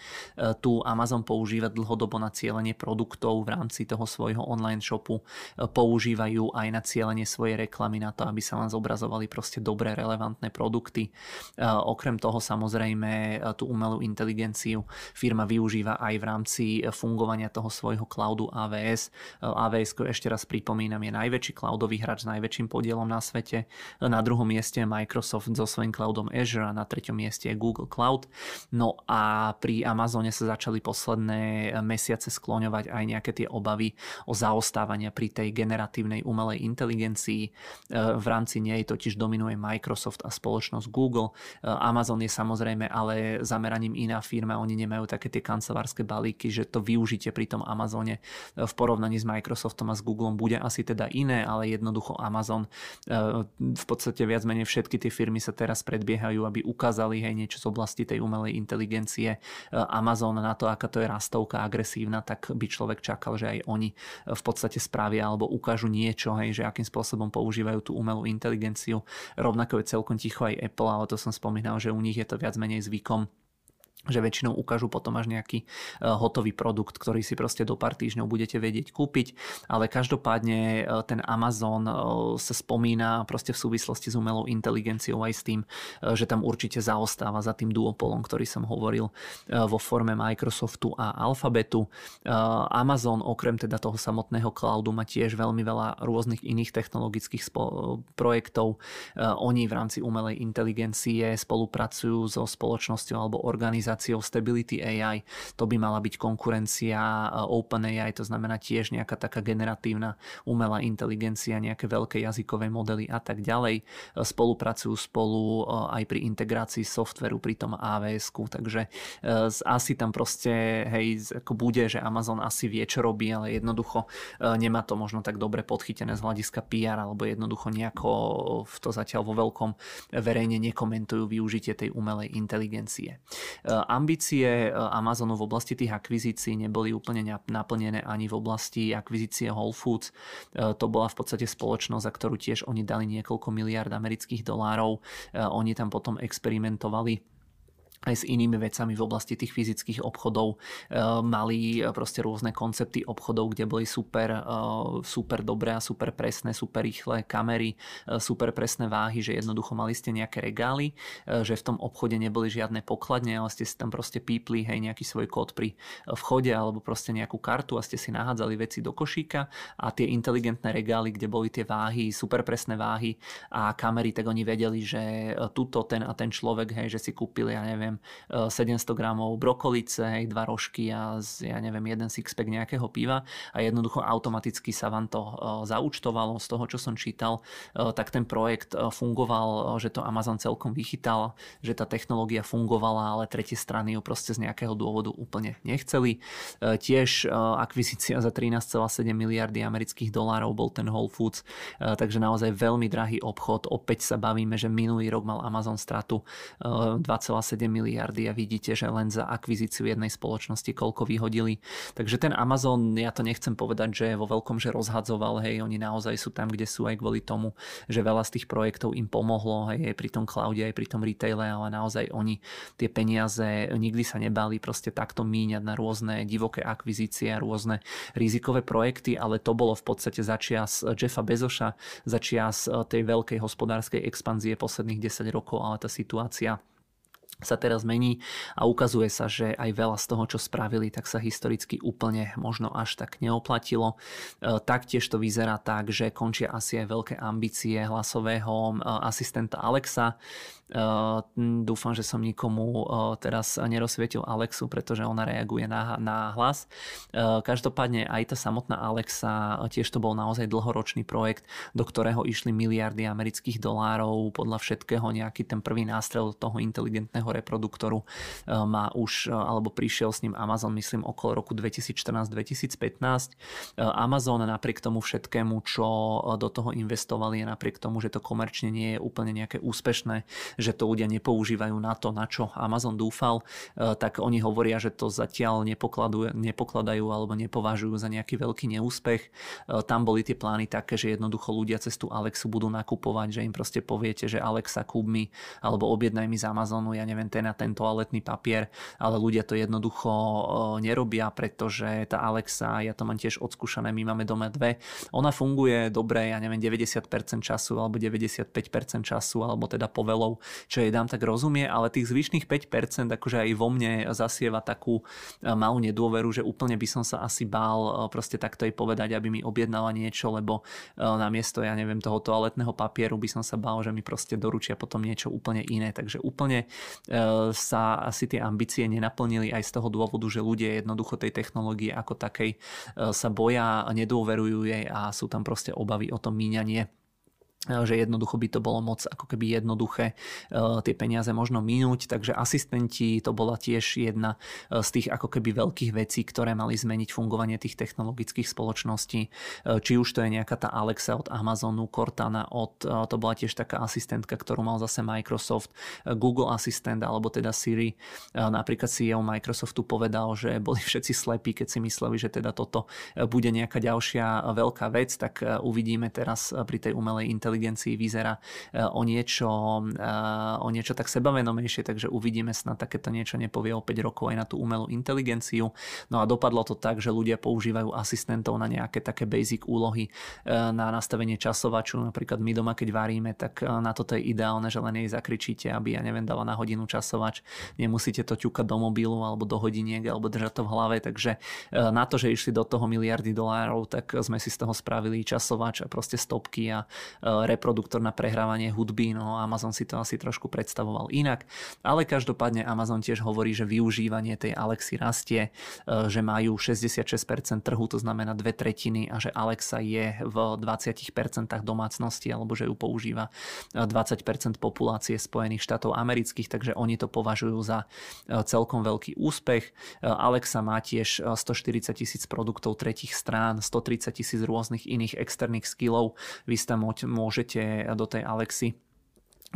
tu Amazon používa dlhodobo na cieľenie produktov v rámci toho svojho online shopu, používajú aj na cieľenie svojej reklamy na to, aby sa vám zobrazovali proste dobré, relevantné produkty produkty. Okrem toho samozrejme tú umelú inteligenciu firma využíva aj v rámci fungovania toho svojho cloudu AWS. AWS, ešte raz pripomínam, je najväčší cloudový hráč s najväčším podielom na svete. Na druhom mieste je Microsoft so svojím cloudom Azure a na treťom mieste je Google Cloud. No a pri Amazone sa začali posledné mesiace skloňovať aj nejaké tie obavy o zaostávania pri tej generatívnej umelej inteligencii. V rámci nej totiž dominuje Microsoft a spoločnosť spoločnosť Google. Eh, Amazon je samozrejme ale zameraním iná firma, oni nemajú také tie kancelárske balíky, že to využitie pri tom Amazone eh, v porovnaní s Microsoftom a s Googlem bude asi teda iné, ale jednoducho Amazon eh, v podstate viac menej všetky tie firmy sa teraz predbiehajú, aby ukázali hej niečo z oblasti tej umelej inteligencie. Amazon na to, aká to je rastovka agresívna, tak by človek čakal, že aj oni v podstate spravia alebo ukážu niečo, hej, že akým spôsobom používajú tú umelú inteligenciu. Rovnako je celkom ticho aj Apple, ale to som spomínal, že u nich je to viac menej zvykom že väčšinou ukážu potom až nejaký e, hotový produkt, ktorý si proste do pár týždňov budete vedieť kúpiť, ale každopádne e, ten Amazon e, sa spomína proste v súvislosti s umelou inteligenciou aj s tým, že tam určite zaostáva za tým duopolom, ktorý som hovoril vo forme Microsoftu a Alphabetu. Amazon okrem teda toho samotného cloudu má tiež veľmi veľa rôznych iných technologických projektov. Oni v rámci umelej inteligencie spolupracujú so spoločnosťou alebo organizáciou organizáciou Stability AI. To by mala byť konkurencia eh, OpenAI, to znamená tiež nejaká taká generatívna umelá inteligencia, nejaké veľké jazykové modely a tak ďalej. Eh, spolupracujú spolu eh, aj pri integrácii softveru pri tom avs takže asi tam proste hej, ako bude, že Amazon asi vie, čo robí, ale jednoducho nemá to možno tak dobre podchytené z hľadiska PR, alebo jednoducho nejako v to zatiaľ vo veľkom verejne nekomentujú využitie tej umelej inteligencie ambície e, Amazonu v oblasti tých akvizícií neboli úplne naplnené ani v oblasti akvizície Whole Foods. E, to bola v podstate spoločnosť, za ktorú tiež oni dali niekoľko miliard amerických dolárov. E, oni tam potom experimentovali aj s inými vecami v oblasti tých fyzických obchodov. E, mali e, proste rôzne koncepty obchodov, kde boli super, e, super dobré a super presné, super rýchle kamery, super presné váhy, že jednoducho mali ste nejaké regály, že v tom obchode neboli žiadne pokladne, ale ste si tam proste pípli hej, nejaký svoj kód pri vchode alebo proste nejakú kartu a ste si nahádzali veci do košíka a tie inteligentné regály, kde boli tie váhy, super presné váhy a kamery, tak oni vedeli, že tuto ten a ten človek, hej, že si kúpili, ja neviem, neviem, 700 eh, gramov brokolice, hej, dva rožky a ja neviem, jeden sixpack nejakého piva a jednoducho automaticky sa vám to eh, zaúčtovalo z toho, čo som čítal, eh, tak ten projekt fungoval, že to Amazon celkom vychytal, že tá technológia fungovala, ale tretie strany ju proste z nejakého dôvodu úplne nechceli. Tiež akvizícia za 13,7 miliardy amerických dolárov bol ten Whole Foods, takže naozaj veľmi drahý obchod. Opäť sa bavíme, že minulý rok mal Amazon stratu 2,7 miliardy miliardy a vidíte, že len za akvizíciu jednej spoločnosti koľko vyhodili. Takže ten Amazon, ja to nechcem povedať, že vo veľkom, že rozhadzoval, hej, oni naozaj sú tam, kde sú aj kvôli tomu, že veľa z tých projektov im pomohlo, hej, pri tom cloude, aj pri tom retaile, ale naozaj oni tie peniaze nikdy sa nebali proste takto míňať na rôzne divoké akvizície a rôzne rizikové projekty, ale to bolo v podstate začias Jeffa Bezoša, začias tej veľkej hospodárskej expanzie posledných 10 rokov, ale tá situácia sa teraz mení a ukazuje sa, že aj veľa z toho, čo spravili, tak sa historicky úplne možno až tak neoplatilo. E, taktiež to vyzerá tak, že končia asi aj veľké ambície hlasového e, asistenta Alexa. Ehm, dúfam, že som nikomu ehm, teraz nerozsvietil Alexu, pretože ona reaguje na, na hlas. Ehm, každopádne aj tá samotná Alexa, tiež to bol naozaj dlhoročný projekt, do ktorého išli miliardy amerických dolárov, podľa všetkého nejaký ten prvý nástrel toho inteligentného reproduktoru má už, alebo prišiel s ním Amazon, myslím, okolo roku 2014-2015. Amazon napriek tomu všetkému, čo do toho investovali, napriek tomu, že to komerčne nie je úplne nejaké úspešné, že to ľudia nepoužívajú na to, na čo Amazon dúfal, e, tak oni hovoria, že to zatiaľ nepokladajú alebo nepovažujú za nejaký veľký neúspech. E, tam boli tie plány také, že jednoducho ľudia cez tú Alexu budú nakupovať, že im proste poviete, že Alexa kúp mi alebo objednaj mi z Amazonu, ja neviem, ten a ten toaletný papier, ale ľudia to jednoducho e, nerobia, pretože tá Alexa, ja to mám tiež odskúšané, my máme doma dve, ona funguje dobre, ja neviem, 90% času alebo 95% času, alebo teda povelov čo jej dám, tak rozumie, ale tých zvyšných 5% akože aj vo mne zasieva takú e, malú nedôveru, že úplne by som sa asi bál e, proste takto jej povedať, aby mi objednala niečo, lebo e, namiesto, ja neviem, toho toaletného papieru by som sa bál, že mi proste doručia potom niečo úplne iné. Takže úplne sa asi tie ambície nenaplnili aj z toho dôvodu, že ľudia jednoducho tej technológie ako takej sa boja, nedôverujú jej a sú tam proste obavy o to míňanie že jednoducho by to bolo moc ako keby jednoduché tie peniaze možno minúť, takže asistenti to bola tiež jedna z tých ako keby veľkých vecí, ktoré mali zmeniť fungovanie tých technologických spoločností. Či už to je nejaká tá Alexa od Amazonu, Cortana od, to bola tiež taká asistentka, ktorú mal zase Microsoft, Google Assistant alebo teda Siri. Napríklad CEO Microsoftu povedal, že boli všetci slepí, keď si mysleli, že teda toto bude nejaká ďalšia veľká vec, tak uvidíme teraz pri tej umelej inteligencii inteligencii vyzerá eh, o niečo, eh, o niečo tak sebavenomejšie, takže uvidíme snad takéto niečo nepovie o 5 rokov aj na tú umelú inteligenciu. No a dopadlo to tak, že ľudia používajú asistentov na nejaké také basic úlohy eh, na nastavenie časovaču. Napríklad my doma, keď varíme, tak na toto je ideálne, že len jej zakričíte, aby ja neviem, dala na hodinu časovač. Nemusíte to ťukať do mobilu alebo do hodiniek alebo držať to v hlave, takže na to, že išli do toho miliardy dolárov, tak sme si z toho spravili časovač a proste stopky a reproduktor na prehrávanie hudby, no Amazon si to asi trošku predstavoval inak, ale každopádne Amazon tiež hovorí, že využívanie tej Alexy rastie, e, že majú 66% trhu, to znamená dve tretiny a že Alexa je v 20% domácnosti alebo že ju používa 20% populácie Spojených štátov amerických, takže oni to považujú za e, celkom veľký úspech. E, Alexa má tiež 140 tisíc produktov tretich strán, 130 tisíc rôznych iných externých skillov. Vy ste môžete do tej Alexy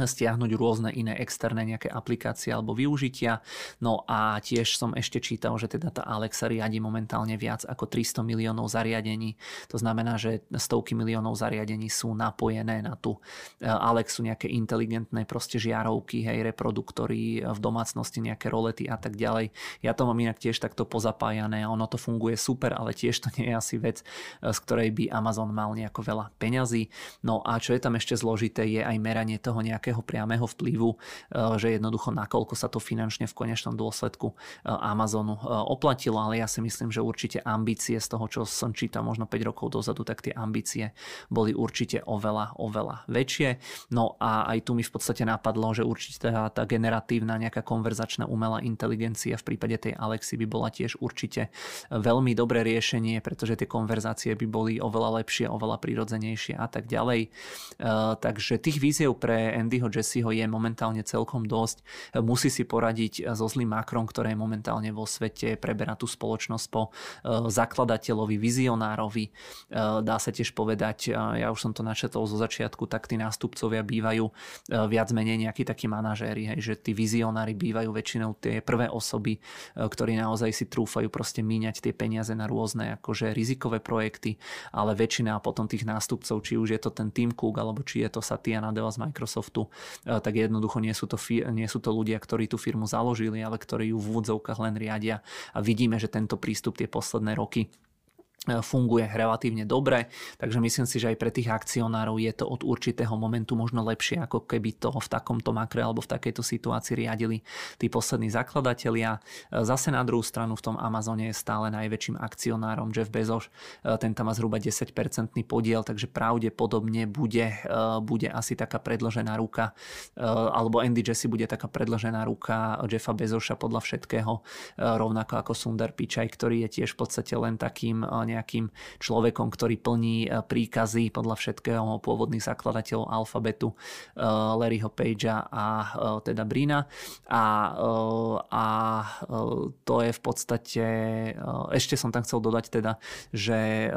stiahnuť rôzne iné externé nejaké aplikácie alebo využitia. No a tiež som ešte čítal, že teda tá Alexa riadi momentálne viac ako 300 miliónov zariadení. To znamená, že stovky miliónov zariadení sú napojené na tú e, Alexu, nejaké inteligentné proste žiarovky, hej, reproduktory v domácnosti, nejaké rolety a tak ďalej. Ja to mám inak tiež takto pozapájané a ono to funguje super, ale tiež to nie je asi vec, e, z ktorej by Amazon mal nejako veľa peňazí. No a čo je tam ešte zložité, je aj meranie toho nejakého nejakého priamého vplyvu, eh, že jednoducho nakoľko sa to finančne v konečnom dôsledku eh, Amazonu eh, oplatilo, ale ja si myslím, že určite ambície z toho, čo som čítal možno 5 rokov dozadu, tak tie ambície boli určite oveľa, oveľa väčšie. No a aj tu mi v podstate napadlo, že určite tá, tá generatívna nejaká konverzačná umelá inteligencia v prípade tej Alexy by bola tiež určite veľmi dobré riešenie, pretože tie konverzácie by boli oveľa lepšie, oveľa prirodzenejšie a tak ďalej. Takže tých víziev pre Andy Andyho Jesseho je momentálne celkom dosť. Musí si poradiť so zlým Macron, ktoré je momentálne vo svete, preberá tú spoločnosť po e, zakladateľovi, vizionárovi. E, dá sa tiež povedať, e, ja už som to načetol zo začiatku, tak tí nástupcovia bývajú viac menej nejakí takí manažéri, hej, že tí vizionári bývajú väčšinou tie prvé osoby, ktorí naozaj si trúfajú proste míňať tie peniaze na rôzne akože rizikové projekty, ale väčšina potom tých nástupcov, či už je to ten Tim Cook, alebo či je to Satya Nadella z Microsoftu, E, tak jednoducho nie sú, to, nie sú to ľudia, ktorí tú firmu založili, ale ktorí ju v úvodzovkách len riadia. A vidíme, že tento prístup tie posledné roky funguje relatívne dobre, takže myslím si, že aj pre tých akcionárov je to od určitého momentu možno lepšie, ako keby to v takomto makre alebo v takejto situácii riadili tí poslední zakladatelia. Zase na druhú stranu v tom Amazone je stále najväčším akcionárom Jeff Bezos, ten tam má zhruba 10% podiel, takže pravdepodobne bude, bude asi taká predložená ruka, alebo Andy Jesse bude taká predložená ruka Jeffa Bezosa podľa všetkého, rovnako ako Sundar Pichai, ktorý je tiež v podstate len takým nejakým človekom, ktorý plní e, príkazy podľa všetkého pôvodných zakladateľov alfabetu e, Larryho Pagea a e, teda Brina. A, a to je v podstate, ešte som tam chcel dodať teda, že,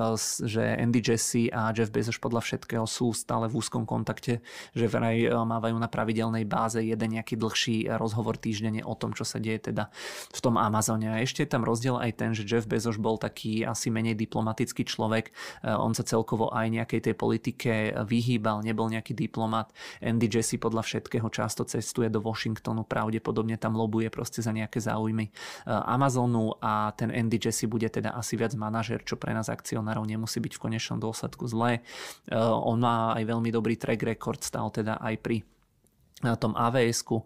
že Andy Jesse a Jeff Bezos podľa všetkého sú stále v úzkom kontakte, že vraj mávajú na pravidelnej báze jeden nejaký dlhší rozhovor týždenne o tom, čo sa deje teda v tom Amazone. A ešte je tam rozdiel aj ten, že Jeff Bezos bol taký asi menej diplomatický človek. E, on sa celkovo aj nejakej tej politike vyhýbal, nebol nejaký diplomat. Andy Jesse podľa všetkého často cestuje do Washingtonu, pravdepodobne tam lobuje proste za nejaké záujmy e, Amazonu a ten Andy Jesse bude teda asi viac manažer, čo pre nás akcionárov nemusí byť v konečnom dôsledku zlé. E, on má aj veľmi dobrý track record, stal teda aj pri na tom avs e,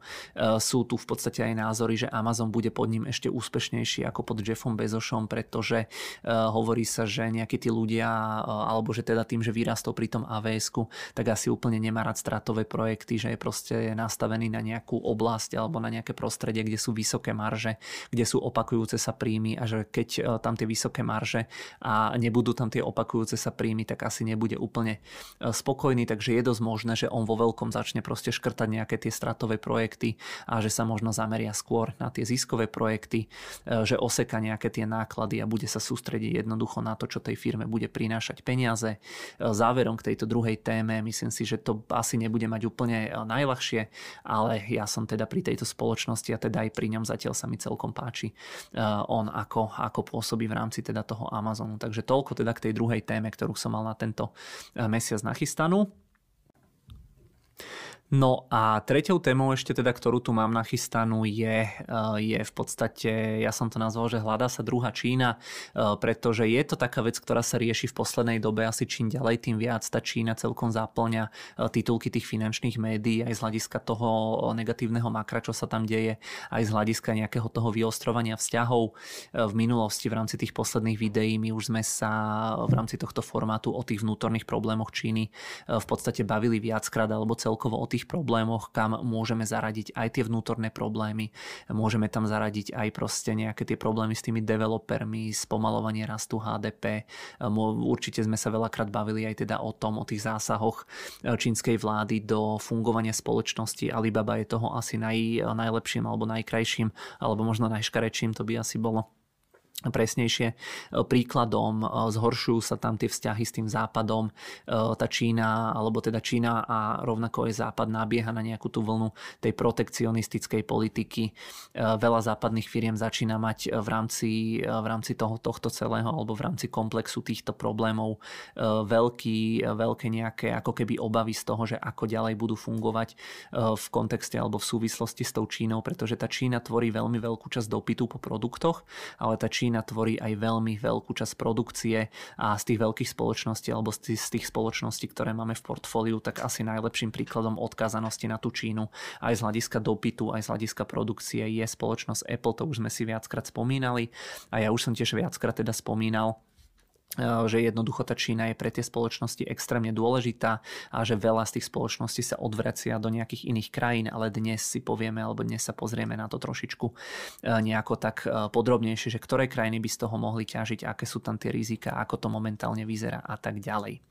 sú tu v podstate aj názory, že Amazon bude pod ním ešte úspešnejší ako pod Jeffom Bezošom, pretože e, hovorí sa, že nejakí tí ľudia, e, alebo že teda tým, že vyrastol pri tom avs tak asi úplne nemá rád stratové projekty, že je proste nastavený na nejakú oblasť alebo na nejaké prostredie, kde sú vysoké marže, kde sú opakujúce sa príjmy a že keď tam tie vysoké marže a nebudú tam tie opakujúce sa príjmy, tak asi nebude úplne spokojný, takže je dosť možné, že on vo veľkom začne proste škrtať nejaké tie stratové projekty a že sa možno zameria skôr na tie ziskové projekty, e, že oseka nejaké tie náklady a bude sa sústrediť jednoducho na to, čo tej firme bude prinášať peniaze. E, záverom k tejto druhej téme myslím si, že to asi nebude mať úplne e, najľahšie, ale ja som teda pri tejto spoločnosti a teda aj pri ňom zatiaľ sa mi celkom páči on ako, ako pôsobí v rámci teda toho Amazonu. Takže toľko teda k tej druhej téme, ktorú som mal na tento mesiac nachystanú. No a treťou témou ešte teda, ktorú tu mám nachystanú je, eh, je v podstate, ja som to nazval, že hľadá sa druhá Čína, eh, pretože je to taká vec, ktorá sa rieši v poslednej dobe asi čím ďalej, tým viac tá Čína celkom zaplňa eh, titulky tých finančných médií aj z hľadiska toho negatívneho makra, čo sa tam deje, aj z hľadiska nejakého toho vyostrovania vzťahov. V minulosti v rámci tých posledných videí my už sme sa v rámci tohto formátu o tých vnútorných problémoch Číny v podstate bavili viackrát alebo celkovo o tých tých problémoch, kam môžeme zaradiť aj tie vnútorné problémy. Môžeme tam zaradiť aj proste nejaké tie problémy s tými developermi, spomalovanie rastu HDP. Určite sme sa veľakrát bavili aj teda o tom, o tých zásahoch e, čínskej vlády do fungovania spoločnosti. Alibaba je toho asi naj, najlepším alebo najkrajším, alebo možno najškarečším to by asi bolo presnejšie. Príkladom zhoršujú sa tam tie vzťahy s tým západom. Tá Čína, alebo teda Čína a rovnako aj západ nabieha na nejakú tú vlnu tej protekcionistickej politiky. Veľa západných firiem začína mať v rámci, v rámci toho, tohto celého alebo v rámci komplexu týchto problémov veľký, veľké nejaké ako keby obavy z toho, že ako ďalej budú fungovať v kontexte alebo v súvislosti s tou Čínou, pretože tá Čína tvorí veľmi veľkú časť dopytu po produktoch, ale tá Čína Čína tvorí aj veľmi veľkú časť produkcie a z tých veľkých spoločností alebo z tých spoločností, ktoré máme v portfóliu, tak asi najlepším príkladom odkázanosti na tú Čínu aj z hľadiska dopytu, aj z hľadiska produkcie je spoločnosť Apple, to už sme si viackrát spomínali. A ja už som tiež viackrát teda spomínal, že jednoducho tá Čína je pre tie spoločnosti extrémne dôležitá a že veľa z tých spoločností sa odvracia do nejakých iných krajín, ale dnes si povieme alebo dnes sa pozrieme na to trošičku eh, nejako tak eh, podrobnejšie, že ktoré krajiny by z toho mohli ťažiť, aké sú tam tie rizika, ako to momentálne vyzerá a tak ďalej.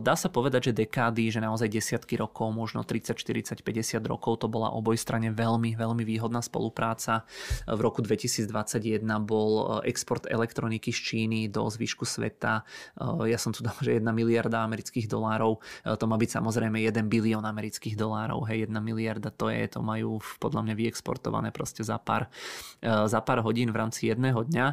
Dá sa povedať, že dekády, že naozaj desiatky rokov, možno 30, 40, 50 rokov to bola obojstrane veľmi, veľmi výhodná spolupráca. V roku 2021 bol export elektroniky z Číny do zvyšku sveta. Eh, ja som tu dal, že 1 miliarda amerických dolárov. Eh, to má byť samozrejme 1 bilión amerických dolárov. Hej, 1 miliarda to je, to majú podľa mňa vyexportované proste za pár, eh, za pár hodín v rámci jedného dňa.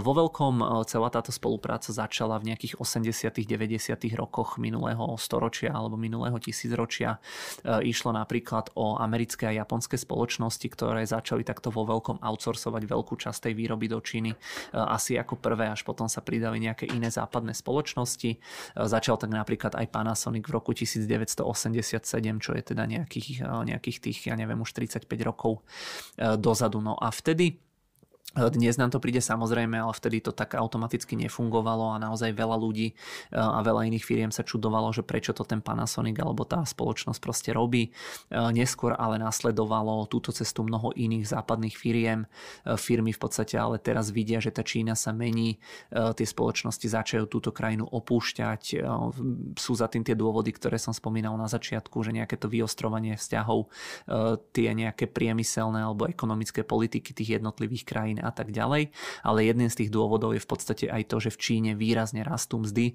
Vo veľkom celá táto spolupráca začala v nejakých 80 90 rokoch minulého storočia alebo minulého tisícročia. Išlo napríklad o americké a japonské spoločnosti, ktoré začali takto vo veľkom outsourcovať veľkú časť tej výroby do Číny. Asi ako prvé, až potom sa pridali nejaké iné západné spoločnosti. E, začal tak napríklad aj Panasonic v roku 1987, čo je teda nejakých, e, nejakých tých, ja neviem, už 35 rokov e, dozadu. No a vtedy dnes nám to príde samozrejme, ale vtedy to tak automaticky nefungovalo a naozaj veľa ľudí e, a veľa iných firiem sa čudovalo, že prečo to ten Panasonic alebo tá spoločnosť proste robí. E, neskôr ale nasledovalo túto cestu mnoho iných západných firiem. E, firmy v podstate ale teraz vidia, že tá Čína sa mení, tie spoločnosti začajú túto krajinu opúšťať. Sú za tým tie dôvody, ktoré som spomínal na začiatku, že nejaké to vyostrovanie vzťahov, tie nejaké priemyselné alebo ekonomické politiky tých jednotlivých krajín a tak ďalej. Ale jedným z tých dôvodov je v podstate aj to, že v Číne výrazne rastú mzdy. E,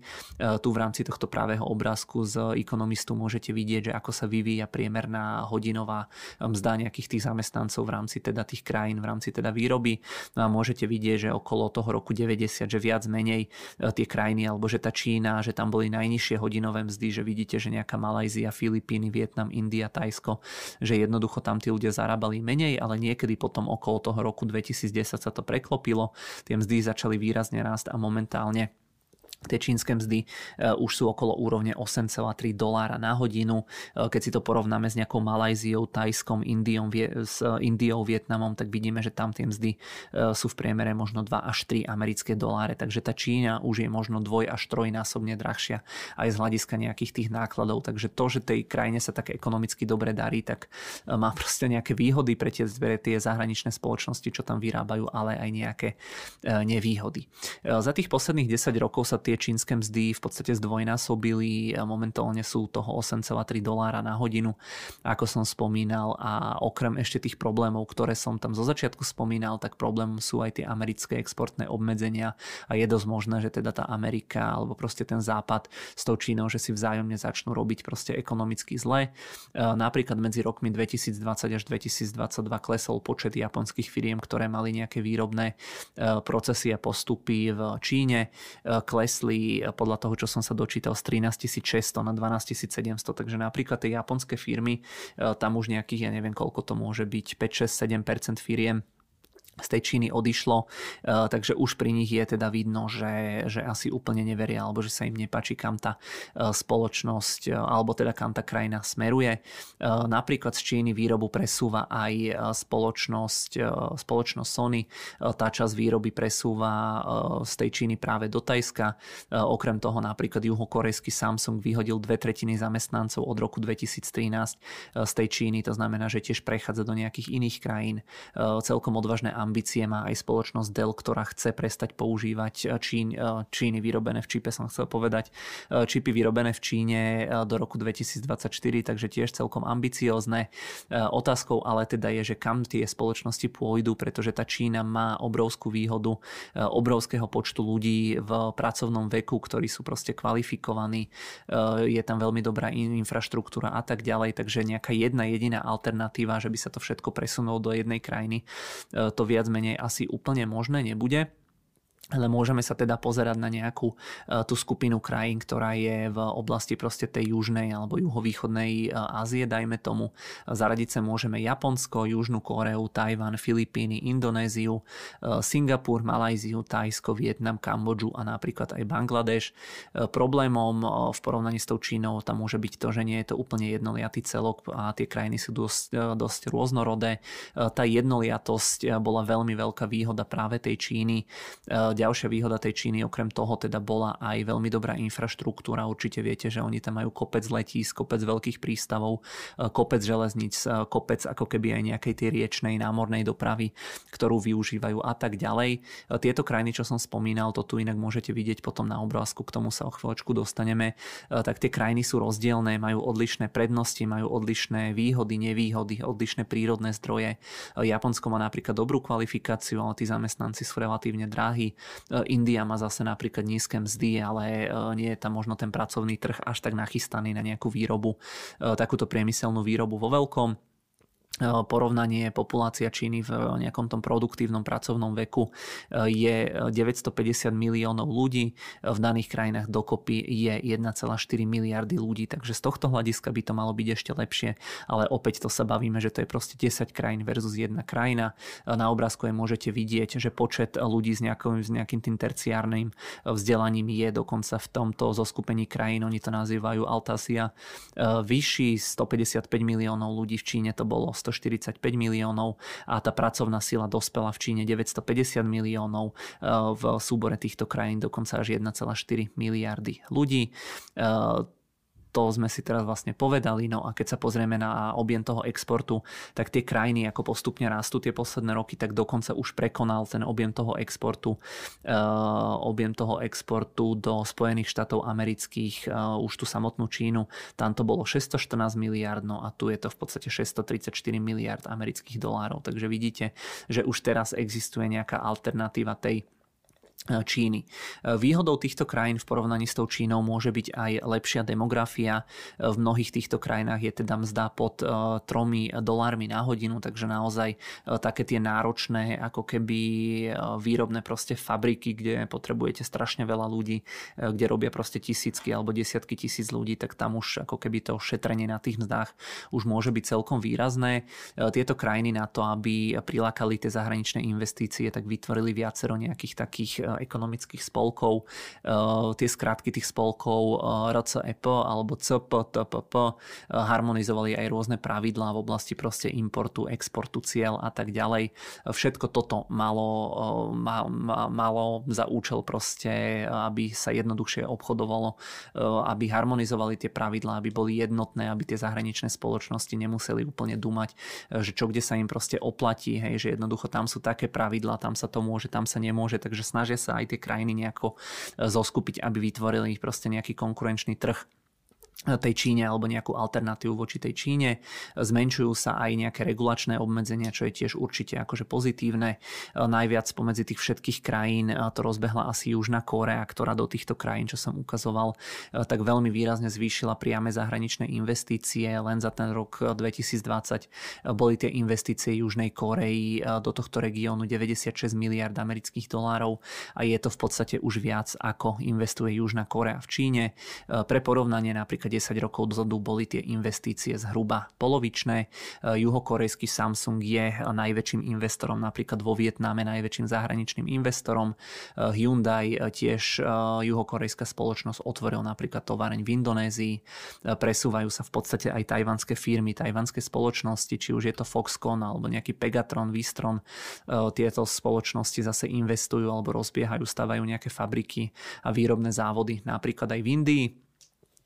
tu v rámci tohto právého obrázku z ekonomistu môžete vidieť, že ako sa vyvíja priemerná hodinová mzda nejakých tých zamestnancov v rámci teda tých krajín, v rámci teda výroby. No a môžete vidieť, že okolo toho roku 90, že viac menej e, tie krajiny, alebo že tá Čína, že tam boli najnižšie hodinové mzdy, že vidíte, že nejaká Malajzia, Filipíny, Vietnam, India, Tajsko, že jednoducho tam tí ľudia zarábali menej, ale niekedy potom okolo toho roku 2010 sa to preklopilo, tie mzdy začali výrazne rásť a momentálne Tie čínske mzdy e, už sú okolo úrovne 8,3 dolára na hodinu. E, keď si to porovnáme s nejakou Malajziou, Tajskom, Indiou, s Indiou, Vietnamom, tak vidíme, že tam tie mzdy e, sú v priemere možno 2 až 3 americké doláre. Takže tá Čína už je možno dvoj až trojnásobne drahšia aj z hľadiska nejakých tých nákladov. Takže to, že tej krajine sa tak ekonomicky dobre darí, tak má proste nejaké výhody pre tie, pre tie zahraničné spoločnosti, čo tam vyrábajú, ale aj nejaké nevýhody. Za tých posledných 10 rokov sa tie tie čínske mzdy v podstate zdvojnásobili, momentálne sú toho 8,3 dolára na hodinu, ako som spomínal a okrem ešte tých problémov, ktoré som tam zo začiatku spomínal, tak problém sú aj tie americké exportné obmedzenia a je dosť možné, že teda tá Amerika alebo proste ten západ s tou Čínou, že si vzájomne začnú robiť proste ekonomicky zle. Napríklad medzi rokmi 2020 až 2022 klesol počet japonských firiem, ktoré mali nejaké výrobné e, procesy a postupy v Číne. E, klesli klesli podľa toho, čo som sa dočítal z 13 600 na 12 700, takže napríklad tie japonské firmy, e, tam už nejakých, ja neviem koľko to môže byť, 5, 6, 7% firiem z tej Číny odišlo, eh, takže už pri nich je teda vidno, že, že asi úplne neveria alebo že sa im nepačí, kam tá eh, spoločnosť eh, alebo teda kam tá krajina smeruje. Napríklad z Číny výrobu presúva aj spoločnosť, spoločnosť Sony. Tá časť výroby presúva z tej Číny práve do Tajska. Okrem toho napríklad juhokorejský Samsung vyhodil dve tretiny zamestnancov od roku 2013 z tej Číny, to znamená, že tiež prechádza do nejakých iných krajín. Celkom odvážne ambície má aj spoločnosť Dell, ktorá chce prestať používať čín, číny vyrobené v čípe, som chcel povedať, čipy vyrobené v Číne do roku 2024, takže tiež celkom ambiciózne. Otázkou ale teda je, že kam tie spoločnosti pôjdu, pretože tá Čína má obrovskú výhodu obrovského počtu ľudí v pracovnom veku, ktorí sú proste kvalifikovaní, je tam veľmi dobrá infraštruktúra a tak ďalej, takže nejaká jedna jediná alternatíva, že by sa to všetko presunulo do jednej krajiny, to viac menej asi úplne možné nebude ale môžeme sa teda pozerať na nejakú uh, tú skupinu krajín, ktorá je v oblasti proste tej južnej alebo juhovýchodnej uh, Ázie, dajme tomu. Zaradiť sa môžeme Japonsko, Južnú Koreu, Tajvan, Filipíny, Indonéziu, uh, Singapur, Malajziu, Tajsko, Vietnam, Kambodžu a napríklad aj Bangladeš. Problémom v porovnaní s tou Čínou tam môže byť to, že nie je to úplne jednoliatý celok a tie krajiny sú dosť, dosť rôznorodé. Tá jednoliatosť bola veľmi veľká výhoda práve tej Číny ďalšia výhoda tej Číny okrem toho teda bola aj veľmi dobrá infraštruktúra. Určite viete, že oni tam majú kopec letísk, kopec veľkých prístavov, e, kopec železníc, e, kopec ako keby aj nejakej tej riečnej námornej dopravy, ktorú využívajú a tak ďalej. E, tieto krajiny, čo som spomínal, to tu inak môžete vidieť potom na obrázku, k tomu sa o chvíľočku dostaneme, tak tie krajiny sú rozdielne, majú odlišné prednosti, majú odlišné výhody, nevýhody, odlišné prírodné zdroje. Japonsko má napríklad dobrú kvalifikáciu, ale tí zamestnanci sú relatívne drahí. E, India má zase napríklad nízke mzdy, ale e, nie je tam možno ten pracovný trh až tak nachystaný na nejakú výrobu, e, takúto priemyselnú výrobu vo veľkom porovnanie populácia Číny v nejakom tom produktívnom pracovnom veku je 950 miliónov ľudí, v daných krajinách dokopy je 1,4 miliardy ľudí, takže z tohto hľadiska by to malo byť ešte lepšie, ale opäť to sa bavíme, že to je proste 10 krajín versus jedna krajina. Na obrázku je môžete vidieť, že počet ľudí s, nejakým, s nejakým tým terciárnym vzdelaním je dokonca v tomto zoskupení krajín, oni to nazývajú Altasia, vyšší 155 miliónov ľudí v Číne to bolo 145 miliónov a tá pracovná sila dospela v Číne 950 miliónov, e, v súbore týchto krajín dokonca až 1,4 miliardy ľudí. E, to sme si teraz vlastne povedali. No a keď sa pozrieme na objem toho exportu, tak tie krajiny ako postupne rastú tie posledné roky, tak dokonca už prekonal ten objem toho exportu, uh, objem toho exportu do Spojených štátov amerických, uh, už tú samotnú Čínu. Tam to bolo 614 miliard, no a tu je to v podstate 634 miliard amerických dolárov. Takže vidíte, že už teraz existuje nejaká alternatíva tej Číny. Výhodou týchto krajín v porovnaní s tou Čínou môže byť aj lepšia demografia. V mnohých týchto krajinách je teda mzda pod 3 e, dolármi na hodinu, takže naozaj e, také tie náročné ako keby e, výrobné proste fabriky, kde potrebujete strašne veľa ľudí, kde robia proste tisícky alebo desiatky tisíc ľudí, tak tam už ako keby to šetrenie na tých mzdách už môže byť celkom výrazné. Tieto krajiny na to, aby prilákali tie zahraničné investície, tak vytvorili viacero nejakých takých ekonomických spolkov. Eh, tie skratky tých spolkov eh, RCEP alebo CPTPP eh, harmonizovali aj rôzne pravidlá v oblasti proste importu, exportu cieľ a tak ďalej. Všetko toto malo, malo za účel proste, aby sa jednoduchšie obchodovalo, aby harmonizovali tie pravidlá, aby boli jednotné, aby tie zahraničné spoločnosti nemuseli úplne dumať, že čo kde sa im proste oplatí, hej, že jednoducho tam sú také pravidlá, tam sa to môže, tam sa nemôže, takže snažia sa aj tie krajiny nejako e, zoskupiť, aby vytvorili proste nejaký konkurenčný trh tej Číne alebo nejakú alternatívu voči tej Číne. Zmenšujú sa aj nejaké regulačné obmedzenia, čo je tiež určite akože pozitívne. Najviac pomedzi tých všetkých krajín to rozbehla asi Južná Kórea, ktorá do týchto krajín, čo som ukazoval, tak veľmi výrazne zvýšila priame zahraničné investície. Len za ten rok 2020 boli tie investície Južnej Kórei do tohto regiónu 96 miliard amerických dolárov a je to v podstate už viac, ako investuje Južná Kórea v Číne. Pre porovnanie napríklad napríklad 10 rokov dozadu boli tie investície zhruba polovičné. E, juhokorejský Samsung je najväčším investorom napríklad vo Vietname, najväčším zahraničným investorom. E, Hyundai e, tiež juhokorejská spoločnosť otvoril napríklad továreň v Indonézii. Presúvajú sa v podstate aj tajvanské firmy, tajvanské spoločnosti, či už je to Foxconn alebo nejaký Pegatron, Vistron. Tieto spoločnosti zase investujú alebo rozbiehajú, stavajú nejaké fabriky a výrobné závody napríklad aj v Indii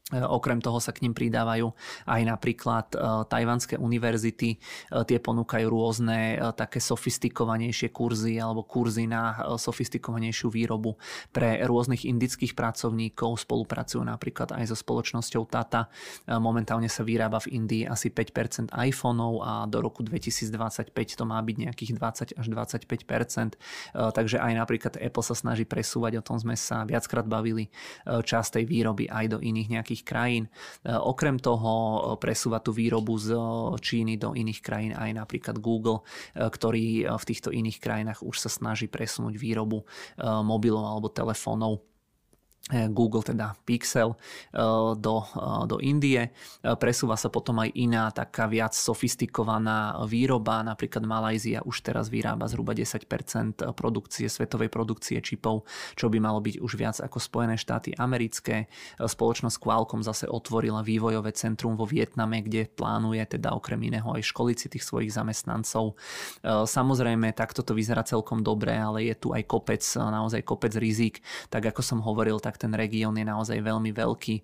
okrem toho sa k ním pridávajú aj napríklad e, tajvanské univerzity. E, tie ponúkajú rôzne také sofistikovanejšie kurzy alebo kurzy na sofistikovanejšiu výrobu pre rôznych indických pracovníkov. Spolupracujú napríklad aj so spoločnosťou Tata. Momentálne sa vyrába v Indii asi 5% iPhoneov a do roku 2025 to má byť nejakých 20 až 25%. Takže aj napríklad Apple sa snaží presúvať, o tom sme sa viackrát bavili, časť tej výroby aj do iných nejakých iných krajín. E, okrem toho e, presúva tú výrobu z e, Číny do iných krajín aj napríklad Google, ktorý v týchto iných krajinách už sa snaží presunúť výrobu mobilov alebo telefónov Google, teda Pixel eh, do, eh, do Indie. Presúva sa potom aj iná, taká viac sofistikovaná výroba. Napríklad Malajzia už teraz vyrába zhruba 10% produkcie, svetovej produkcie čipov, čo by malo byť už viac ako Spojené štáty americké. Spoločnosť Qualcomm zase otvorila vývojové centrum vo Vietname, kde plánuje teda okrem iného aj školiť si tých svojich zamestnancov. Samozrejme, takto to vyzerá celkom dobre, ale je tu aj kopec, naozaj kopec rizik. Tak ako som hovoril, ten región je naozaj veľmi veľký, e,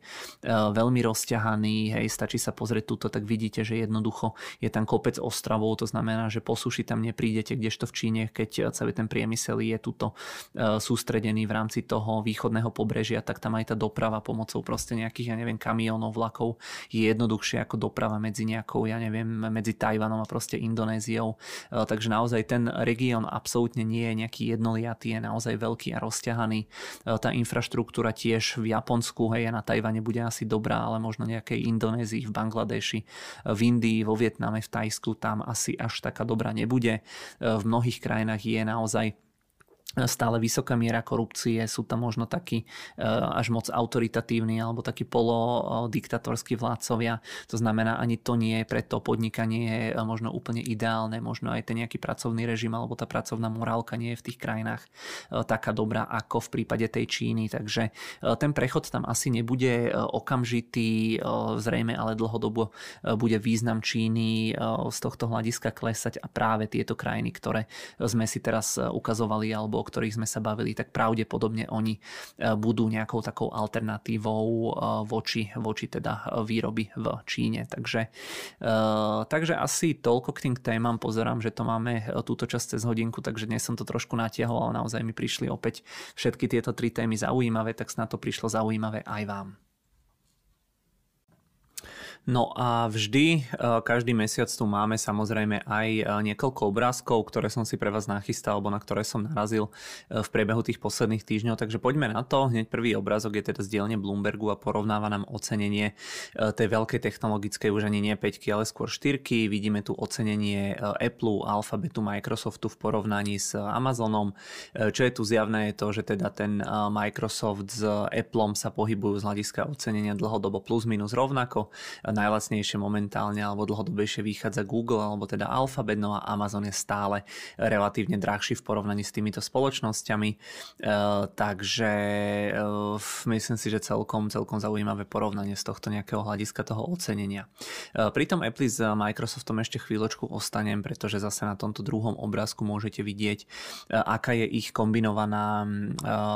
veľmi rozťahaný, hej, stačí sa pozrieť túto, tak vidíte, že jednoducho je tam kopec ostrovov, to znamená, že po suši tam neprídete, kdežto v Číne, keď celý ten priemysel je tuto e, sústredený v rámci toho východného pobrežia, tak tam aj tá doprava pomocou proste nejakých, ja neviem, kamionov, vlakov je jednoduchšie ako doprava medzi nejakou, ja neviem, medzi Tajvanom a proste Indonéziou. E, takže naozaj ten región absolútne nie je nejaký jednoliatý, je naozaj veľký a rozťahaný. Tá infraštruktúra infraštruktúra tiež v Japonsku, hej, na Tajvane bude asi dobrá, ale možno nejakej Indonézii, v Bangladeši, v Indii, vo Vietname, v Tajsku tam asi až taká dobrá nebude. V mnohých krajinách je naozaj stále vysoká miera korupcie, sú tam možno takí eh, až moc autoritatívni alebo takí polodiktatorskí vládcovia. To znamená, ani to nie je preto podnikanie je možno úplne ideálne, možno aj ten nejaký pracovný režim alebo tá pracovná morálka nie je v tých krajinách eh, taká dobrá ako v prípade tej Číny. Takže eh, ten prechod tam asi nebude okamžitý, zrejme ale dlhodobo bude význam Číny z tohto hľadiska klesať a práve tieto krajiny, ktoré sme si teraz ukazovali alebo ktorých sme sa bavili, tak pravdepodobne oni e, budú nejakou takou alternatívou e, voči, voči teda výroby v Číne. Takže, e, takže asi toľko k tým témam. Pozerám, že to máme túto časť cez hodinku, takže dnes som to trošku natiahol, ale naozaj mi prišli opäť všetky tieto tri témy zaujímavé, tak snad to prišlo zaujímavé aj vám. No a vždy, e, každý mesiac tu máme samozrejme aj e, niekoľko obrázkov, ktoré som si pre vás nachystal, alebo na ktoré som narazil e, v priebehu tých posledných týždňov. Takže poďme na to. Hneď prvý obrázok je teda z dielne Bloombergu a porovnáva nám ocenenie tej veľkej technologickej už ani nie 5, ale skôr 4. Vidíme tu ocenenie Apple, Alphabetu, Microsoftu v porovnaní s Amazonom. Čo je tu zjavné je to, že teda ten Microsoft s Appleom sa pohybujú z hľadiska ocenenia dlhodobo plus minus rovnako najlacnejšie momentálne alebo dlhodobejšie vychádza Google alebo teda Alphabet, no a Amazon je stále relatívne drahší v porovnaní s týmito spoločnosťami. E, takže e, myslím si, že celkom, celkom zaujímavé porovnanie z tohto nejakého hľadiska toho ocenenia. E, pri tom Apple s Microsoftom ešte chvíľočku ostanem, pretože zase na tomto druhom obrázku môžete vidieť, aká je ich kombinovaná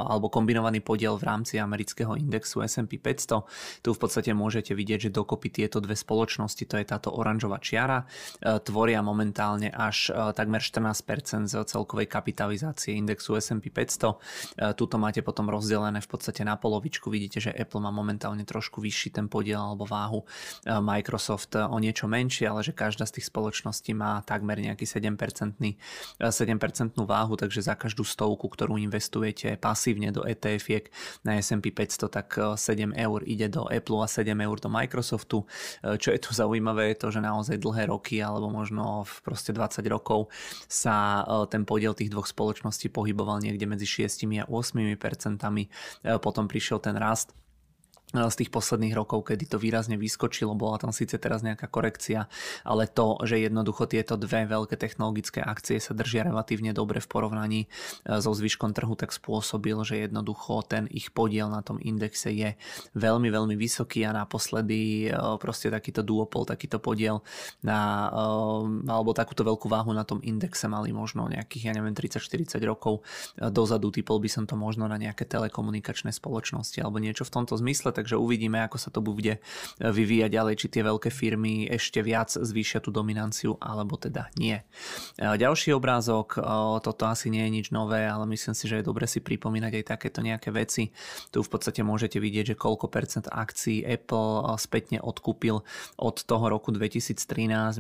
alebo kombinovaný podiel v rámci amerického indexu S&P 500. Tu v podstate môžete vidieť, že dokopy tie tieto dve spoločnosti, to je táto oranžová čiara, e, tvoria momentálne až e, takmer 14% z celkovej kapitalizácie indexu S&P 500. E, tuto máte potom rozdelené v podstate na polovičku. Vidíte, že Apple má momentálne trošku vyšší ten podiel alebo váhu. Microsoft o niečo menšie, ale že každá z tých spoločností má takmer nejaký 7%, 7% váhu, takže za každú stovku, ktorú investujete pasívne do ETF na S&P 500, tak 7 eur ide do Apple a 7 eur do Microsoftu. Eh, čo je tu zaujímavé je to, že naozaj dlhé roky alebo možno v proste 20 rokov sa eh, ten podiel tých dvoch spoločností pohyboval niekde medzi 6 a 8 percentami. Eh, potom prišiel ten rast z tých posledných rokov, kedy to výrazne vyskočilo, bola tam síce teraz nejaká korekcia, ale to, že jednoducho tieto dve veľké technologické akcie sa držia relatívne dobre v porovnaní e, so zvyškom trhu, tak spôsobil, že jednoducho ten ich podiel na tom indexe je veľmi, veľmi vysoký a naposledy e, proste takýto duopol, takýto podiel na, alebo takúto veľkú váhu na tom indexe mali možno nejakých, ja neviem, 30-40 rokov dozadu, typol by som to možno na nejaké telekomunikačné spoločnosti alebo niečo v tomto zmysle, takže uvidíme, ako sa to bude vyvíjať ďalej, či tie veľké firmy ešte viac zvýšia tú dominanciu, alebo teda nie. Ďalší obrázok, toto asi nie je nič nové, ale myslím si, že je dobre si pripomínať aj takéto nejaké veci. Tu v podstate môžete vidieť, že koľko percent akcií Apple spätne odkúpil od toho roku 2013.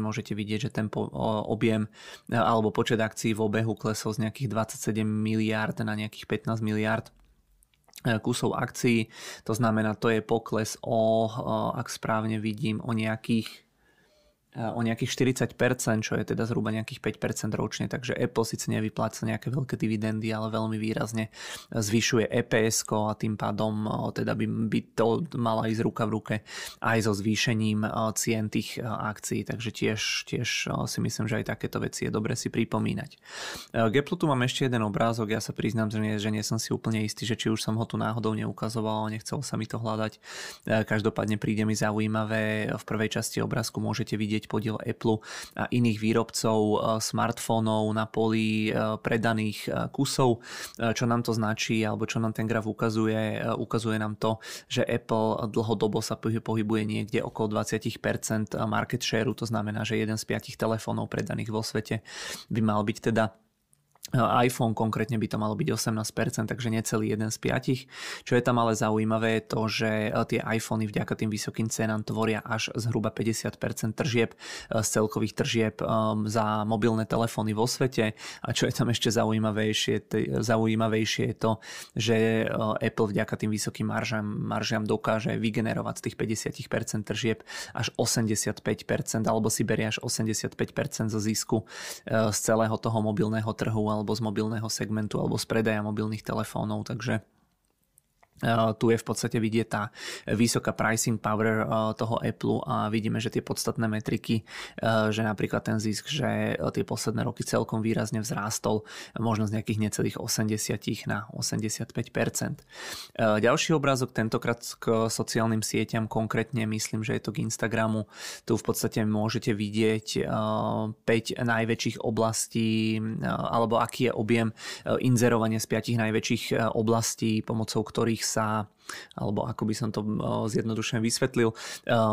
Môžete vidieť, že ten objem alebo počet akcií v obehu klesol z nejakých 27 miliard na nejakých 15 miliard kusov akcií. To znamená, to je pokles o, ak správne vidím, o nejakých o nejakých 40%, čo je teda zhruba nejakých 5% ročne, takže Apple síce nevypláca nejaké veľké dividendy, ale veľmi výrazne zvyšuje EPS a tým pádom teda by, by to mala ísť ruka v ruke aj so zvýšením cien tých akcií, takže tiež, tiež si myslím, že aj takéto veci je dobre si pripomínať. K Apple tu mám ešte jeden obrázok, ja sa priznám, že nie, že nie som si úplne istý, že či už som ho tu náhodou neukazoval, nechcel sa mi to hľadať. Každopádne príde mi zaujímavé, v prvej časti obrázku môžete vidieť podiel Apple a iných výrobcov e, smartfónov na poli e, predaných e, kusov. Čo nám to značí, alebo čo nám ten graf ukazuje? Ukazuje nám to, že Apple dlhodobo sa pohybuje niekde okolo 20% market share, to znamená, že jeden z piatich telefónov predaných vo svete by mal byť teda iPhone konkrétne by to malo byť 18%, takže necelý jeden z piatich. Čo je tam ale zaujímavé je to, že e, tie iPhony vďaka tým vysokým cenám tvoria až zhruba 50% tržieb e, z celkových tržieb e, za mobilné telefóny vo svete. A čo je tam ešte zaujímavejšie, zaujímavejšie je to, že Apple vďaka tým vysokým maržam, maržiam dokáže vygenerovať z tých 50% tržieb až 85% alebo si berie až 85% zo zisku z celého toho mobilného trhu alebo z mobilného segmentu alebo z predaja mobilných telefónov, takže tu je v podstate vidieť tá vysoká pricing power toho Apple a vidíme, že tie podstatné metriky, že napríklad ten zisk, že tie posledné roky celkom výrazne vzrástol možno z nejakých necelých 80 na 85%. Ďalší obrázok tentokrát k sociálnym sieťam, konkrétne myslím, že je to k Instagramu. Tu v podstate môžete vidieť 5 najväčších oblastí alebo aký je objem inzerovania z 5 najväčších oblastí, pomocou ktorých sa alebo ako by som to zjednodušene vysvetlil.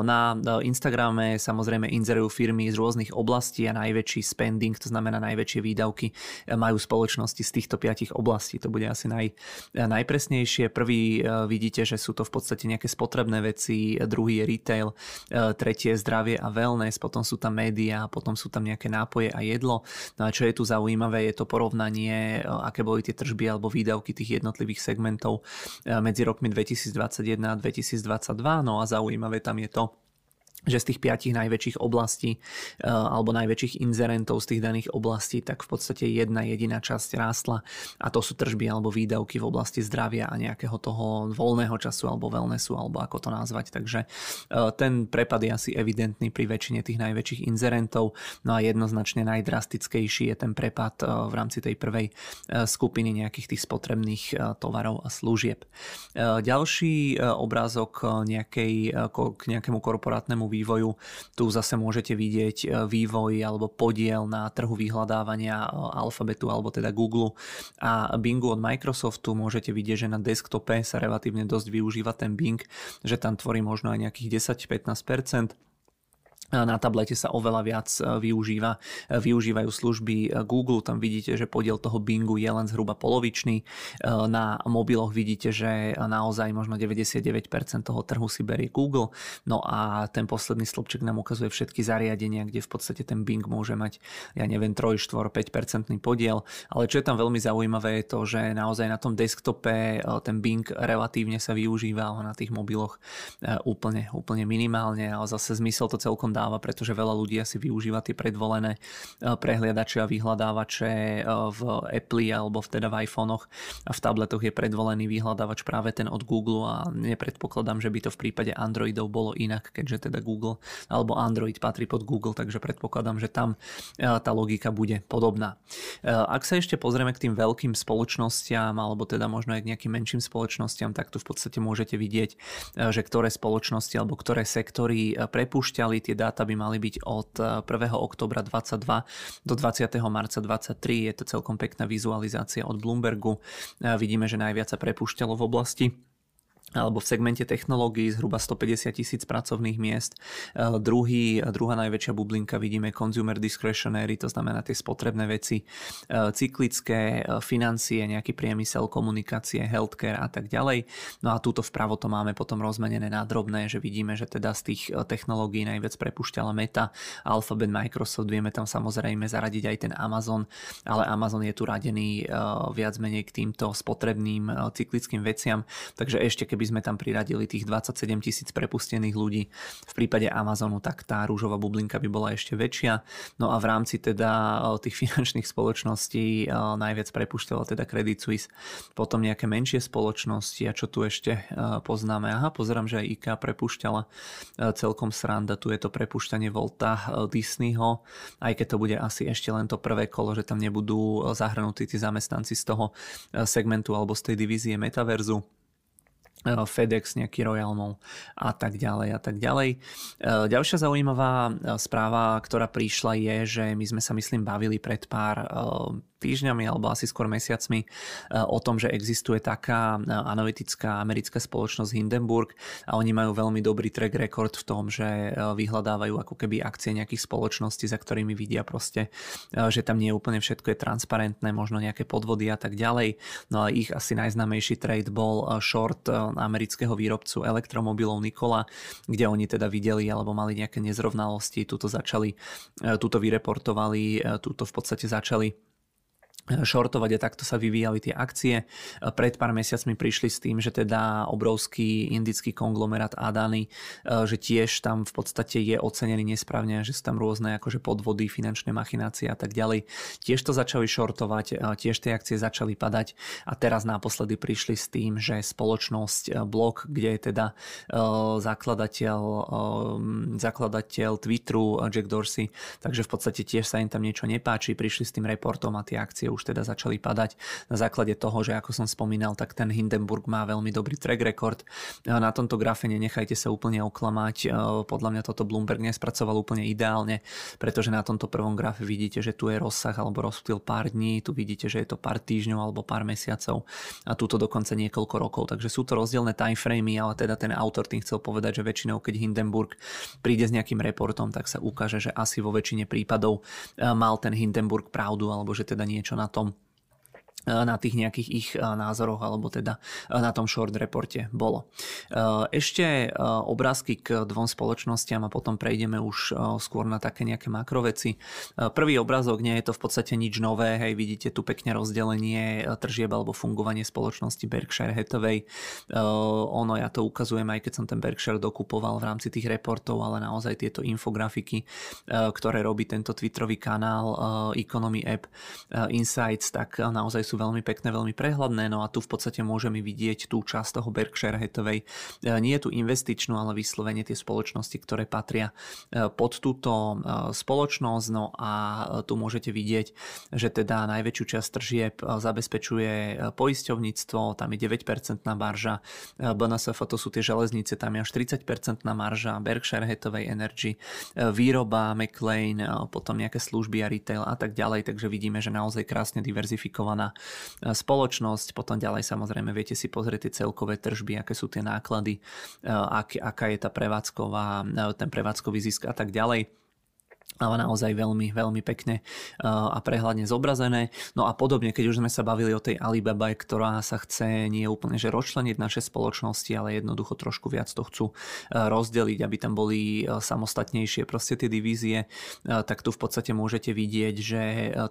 Na Instagrame samozrejme inzerujú firmy z rôznych oblastí a najväčší spending, to znamená najväčšie výdavky, majú spoločnosti z týchto piatich oblastí. To bude asi naj, najpresnejšie. Prvý vidíte, že sú to v podstate nejaké spotrebné veci, druhý je retail, tretie je zdravie a wellness, potom sú tam médiá, potom sú tam nejaké nápoje a jedlo. No a čo je tu zaujímavé, je to porovnanie, aké boli tie tržby alebo výdavky tých jednotlivých segmentov medzi rokmi 2000 2021 a 2022. No a zaujímavé tam je to, že z tých piatich najväčších oblastí eh, alebo najväčších inzerentov z tých daných oblastí, tak v podstate jedna jediná časť rástla a to sú tržby alebo výdavky v oblasti zdravia a nejakého toho voľného času alebo wellnessu alebo ako to nazvať. Takže eh, ten prepad je asi evidentný pri väčšine tých najväčších inzerentov. No a jednoznačne najdrastickejší je ten prepad eh, v rámci tej prvej skupiny nejakých tých spotrebných tovarov a služieb. Ďalší obrázok nejakej, k nejakému korporátnemu vývoju. Tu zase môžete vidieť e, vývoj alebo podiel na trhu vyhľadávania e, alfabetu alebo teda Google a Bingu od Microsoftu. Môžete vidieť, že na desktope sa relatívne dosť využíva ten Bing, že tam tvorí možno aj nejakých 10-15% na tablete sa oveľa viac e, využíva, e, využívajú služby e, Google, tam vidíte, že podiel toho Bingu je len zhruba polovičný. Na mobiloch vidíte, že naozaj možno 99% toho trhu si berie Google. No a ten posledný stĺpček nám ukazuje všetky zariadenia, kde v podstate ten Bing môže mať, ja neviem, 3, 4, 5% podiel. Ale čo je tam veľmi zaujímavé je to, že naozaj na tom desktope ten Bing relatívne sa využíva, ale na tých mobiloch úplne, úplne minimálne. Ale zase zmysel to celkom dáva, pretože veľa ľudí asi využíva tie predvolené eh, prehliadače a vyhľadávače eh, v Apple alebo teda v iPhonech a v tabletoch je predvolený vyhľadávač práve ten od Google a nepredpokladám, že by to v prípade Androidov bolo inak, keďže teda Google alebo Android patrí pod Google, takže predpokladám, že tam eh, tá logika bude podobná. Ak sa ešte pozrieme k tým veľkým spoločnostiam alebo teda možno aj k nejakým menším spoločnostiam, tak tu v podstate môžete vidieť, že ktoré spoločnosti alebo ktoré sektory prepúšťali tie dáta by mali byť od 1. Eh, oktobra 22 do 20. marca 23. Je to celkom pekná vizualizácia od Bloombergu. Eh, vidíme, že najviac sa prepúšťalo v oblasti alebo v segmente technológií zhruba 150 tisíc pracovných miest. E, druhý, druhá najväčšia bublinka vidíme consumer discretionary, to znamená tie spotrebné veci, e, cyklické e, financie, nejaký priemysel, komunikácie, healthcare a tak ďalej. No a túto vpravo to máme potom rozmenené na drobné, že vidíme, že teda z tých technológií najviac prepušťala Meta, Alphabet, Microsoft, vieme tam samozrejme zaradiť aj ten Amazon, ale Amazon je tu radený viac menej k týmto spotrebným cyklickým veciam, takže ešte keby sme tam priradili tých 27 tisíc prepustených ľudí. V prípade Amazonu tak tá rúžová bublinka by bola ešte väčšia. No a v rámci teda eh, tých finančných spoločností eh, najviac prepušťala teda Credit Suisse, potom nejaké menšie spoločnosti a čo tu ešte eh, poznáme. Aha, pozerám, že aj IKEA prepušťala celkom sranda, tu je to prepušťanie Volta Disneyho, aj keď to bude asi ešte len to prvé kolo, že tam nebudú zahrnutí tí zamestnanci z toho segmentu alebo z tej divízie Metaverzu. E, FedEx, nejaký Royal Mall a tak ďalej a tak ďalej. E, ďalšia zaujímavá e, správa, ktorá prišla je, že my sme sa myslím bavili pred pár týždňami alebo asi skôr mesiacmi o tom, že existuje taká analytická americká spoločnosť Hindenburg a oni majú veľmi dobrý track record v tom, že vyhľadávajú ako keby akcie nejakých spoločností, za ktorými vidia proste, že tam nie je úplne všetko je transparentné, možno nejaké podvody a tak ďalej. No a ich asi najznámejší trade bol short amerického výrobcu elektromobilov Nikola, kde oni teda videli alebo mali nejaké nezrovnalosti, tuto začali, e, tuto vyreportovali, e, tuto v podstate začali shortovať a takto sa vyvíjali tie akcie. Pred pár mesiacmi prišli s tým, že teda obrovský indický konglomerát Adani, e, že tiež tam v podstate je ocenený nesprávne, že sú tam rôzne akože podvody, finančné machinácie a tak ďalej. Tiež to začali shortovať, e, tiež tie akcie začali padať a teraz naposledy prišli s tým, že spoločnosť e, Blok, kde je teda zakladateľ, zakladateľ Twitteru Jack Dorsey, takže v podstate tiež sa im tam niečo nepáči, prišli s tým reportom a tie akcie už teda začali padať na základe toho, že ako som spomínal, tak ten Hindenburg má veľmi dobrý track record. Na tomto grafe nenechajte sa úplne oklamať. Podľa mňa toto Bloomberg nespracoval úplne ideálne, pretože na tomto prvom grafe vidíte, že tu je rozsah alebo rozptyl pár dní, tu vidíte, že je to pár týždňov alebo pár mesiacov a túto dokonca niekoľko rokov. Takže sú to rozdielne timeframey, ale teda ten autor tým chcel povedať, že väčšinou keď Hindenburg príde s nejakým reportom, tak sa ukáže, že asi vo väčšine prípadov mal ten Hindenburg pravdu alebo že teda niečo na at na tých nejakých ich názoroch alebo teda na tom short reporte bolo. Ešte obrázky k dvom spoločnostiam a potom prejdeme už skôr na také nejaké makroveci. Prvý obrázok nie je to v podstate nič nové, hej, vidíte tu pekne rozdelenie tržieb alebo fungovanie spoločnosti Berkshire Hathaway. Ono, ja to ukazujem aj keď som ten Berkshire dokupoval v rámci tých reportov, ale naozaj tieto infografiky, ktoré robí tento Twitterový kanál Economy App Insights, tak naozaj sú veľmi pekné, veľmi prehľadné, no a tu v podstate môžeme vidieť tú časť toho Berkshire Hathaway. E, nie je tu investičnú, ale vyslovene tie spoločnosti, ktoré patria e, pod túto e, spoločnosť, no a tu môžete vidieť, že teda najväčšiu časť tržieb zabezpečuje poisťovníctvo, tam je 9% marža, BNSF to sú tie železnice, tam je až 30% marža, Berkshire Hathaway Energy, výroba, McLean, potom nejaké služby a retail a tak ďalej, takže vidíme, že naozaj krásne diverzifikovaná spoločnosť, potom ďalej samozrejme viete si pozrieť tie celkové tržby, aké sú tie náklady, ak, aká je tá prevádzková, ten prevádzkový zisk a tak ďalej ale naozaj veľmi, veľmi pekne a prehľadne zobrazené. No a podobne, keď už sme sa bavili o tej Alibaba, ktorá sa chce nie úplne že rozčleniť naše spoločnosti, ale jednoducho trošku viac to chcú rozdeliť, aby tam boli samostatnejšie proste tie divízie, tak tu v podstate môžete vidieť, že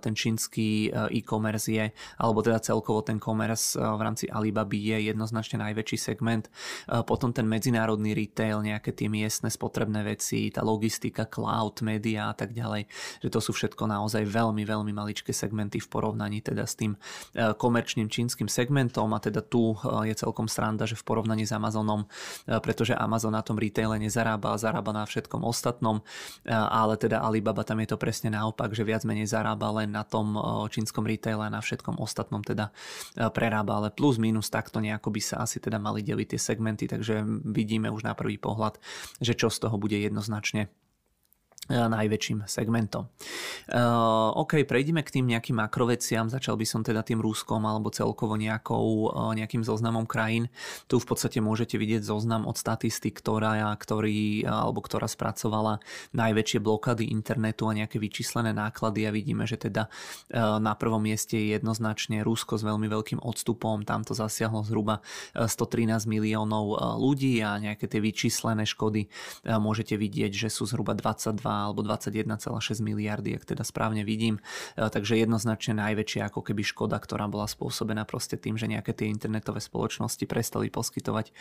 ten čínsky e-commerce je, alebo teda celkovo ten commerce v rámci Alibaby je jednoznačne najväčší segment. Potom ten medzinárodný retail, nejaké tie miestne spotrebné veci, tá logistika, cloud, media a tak ďalej, že to sú všetko naozaj veľmi, veľmi maličké segmenty v porovnaní teda s tým e, komerčným čínskym segmentom a teda tu e, je celkom sranda, že v porovnaní s Amazonom, e, pretože Amazon na tom retaile nezarába, zarába na všetkom ostatnom, ale teda Alibaba tam je to presne naopak, že viac menej zarába len na tom čínskom retaile a na všetkom ostatnom teda prerába, ale plus minus takto nejako by sa asi teda mali deliť tie segmenty, takže vidíme už na prvý pohľad, že čo z toho bude jednoznačne najväčším segmentom. Uh, OK, prejdeme k tým nejakým makroveciam. Začal by som teda tým Ruskom alebo celkovo nejakou, uh, nejakým zoznamom krajín. Tu v podstate môžete vidieť zoznam od statistik, ktorá, ktorý, alebo ktorá spracovala najväčšie blokady internetu a nejaké vyčíslené náklady a vidíme, že teda na prvom mieste je jednoznačne Rusko s veľmi veľkým odstupom. Tam to zasiahlo zhruba 113 miliónov ľudí a nejaké tie vyčíslené škody môžete vidieť, že sú zhruba 22 alebo 21,6 miliardy, ak teda správne vidím. E, takže jednoznačne najväčšia ako keby škoda, ktorá bola spôsobená proste tým, že nejaké tie internetové spoločnosti prestali poskytovať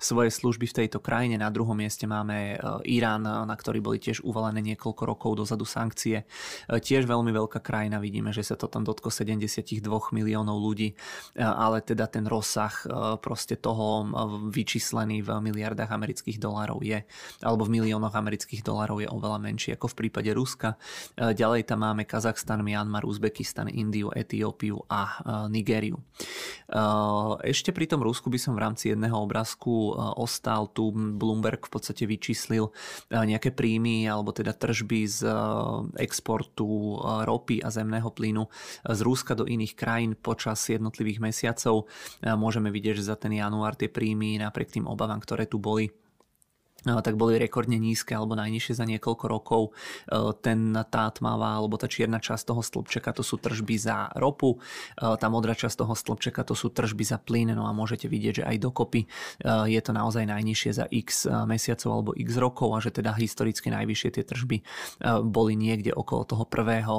svoje služby v tejto krajine. Na druhom mieste máme e, Irán, na ktorý boli tiež uvalené niekoľko rokov dozadu sankcie. E, tiež veľmi veľká krajina, vidíme, že sa to tam dotklo 72 miliónov ľudí, ale teda ten rozsah proste toho vyčíslený v miliardách amerických dolárov je, alebo v miliónoch amerických dolárov je oveľa menší menšie ako v prípade Ruska. E, ďalej tam máme Kazachstan, Myanmar, Uzbekistan, Indiu, Etiópiu a e, Nigériu. E, ešte pri tom Rusku by som v rámci jedného obrázku ostal. Tu Bloomberg v podstate vyčíslil nejaké príjmy alebo teda tržby z exportu ropy a zemného plynu z Ruska do iných krajín počas jednotlivých mesiacov. Môžeme vidieť, že za ten január tie príjmy napriek tým obavám, ktoré tu boli, tak boli rekordne nízke alebo najnižšie za niekoľko rokov. E, ten tá tmavá alebo tá čierna časť toho stĺpčeka to sú tržby za ropu, e, tá modrá časť toho stĺpčeka to sú tržby za plyn, no a môžete vidieť, že aj dokopy e, je to naozaj najnižšie za x mesiacov alebo x rokov a že teda historicky najvyššie tie tržby boli niekde okolo toho prvého,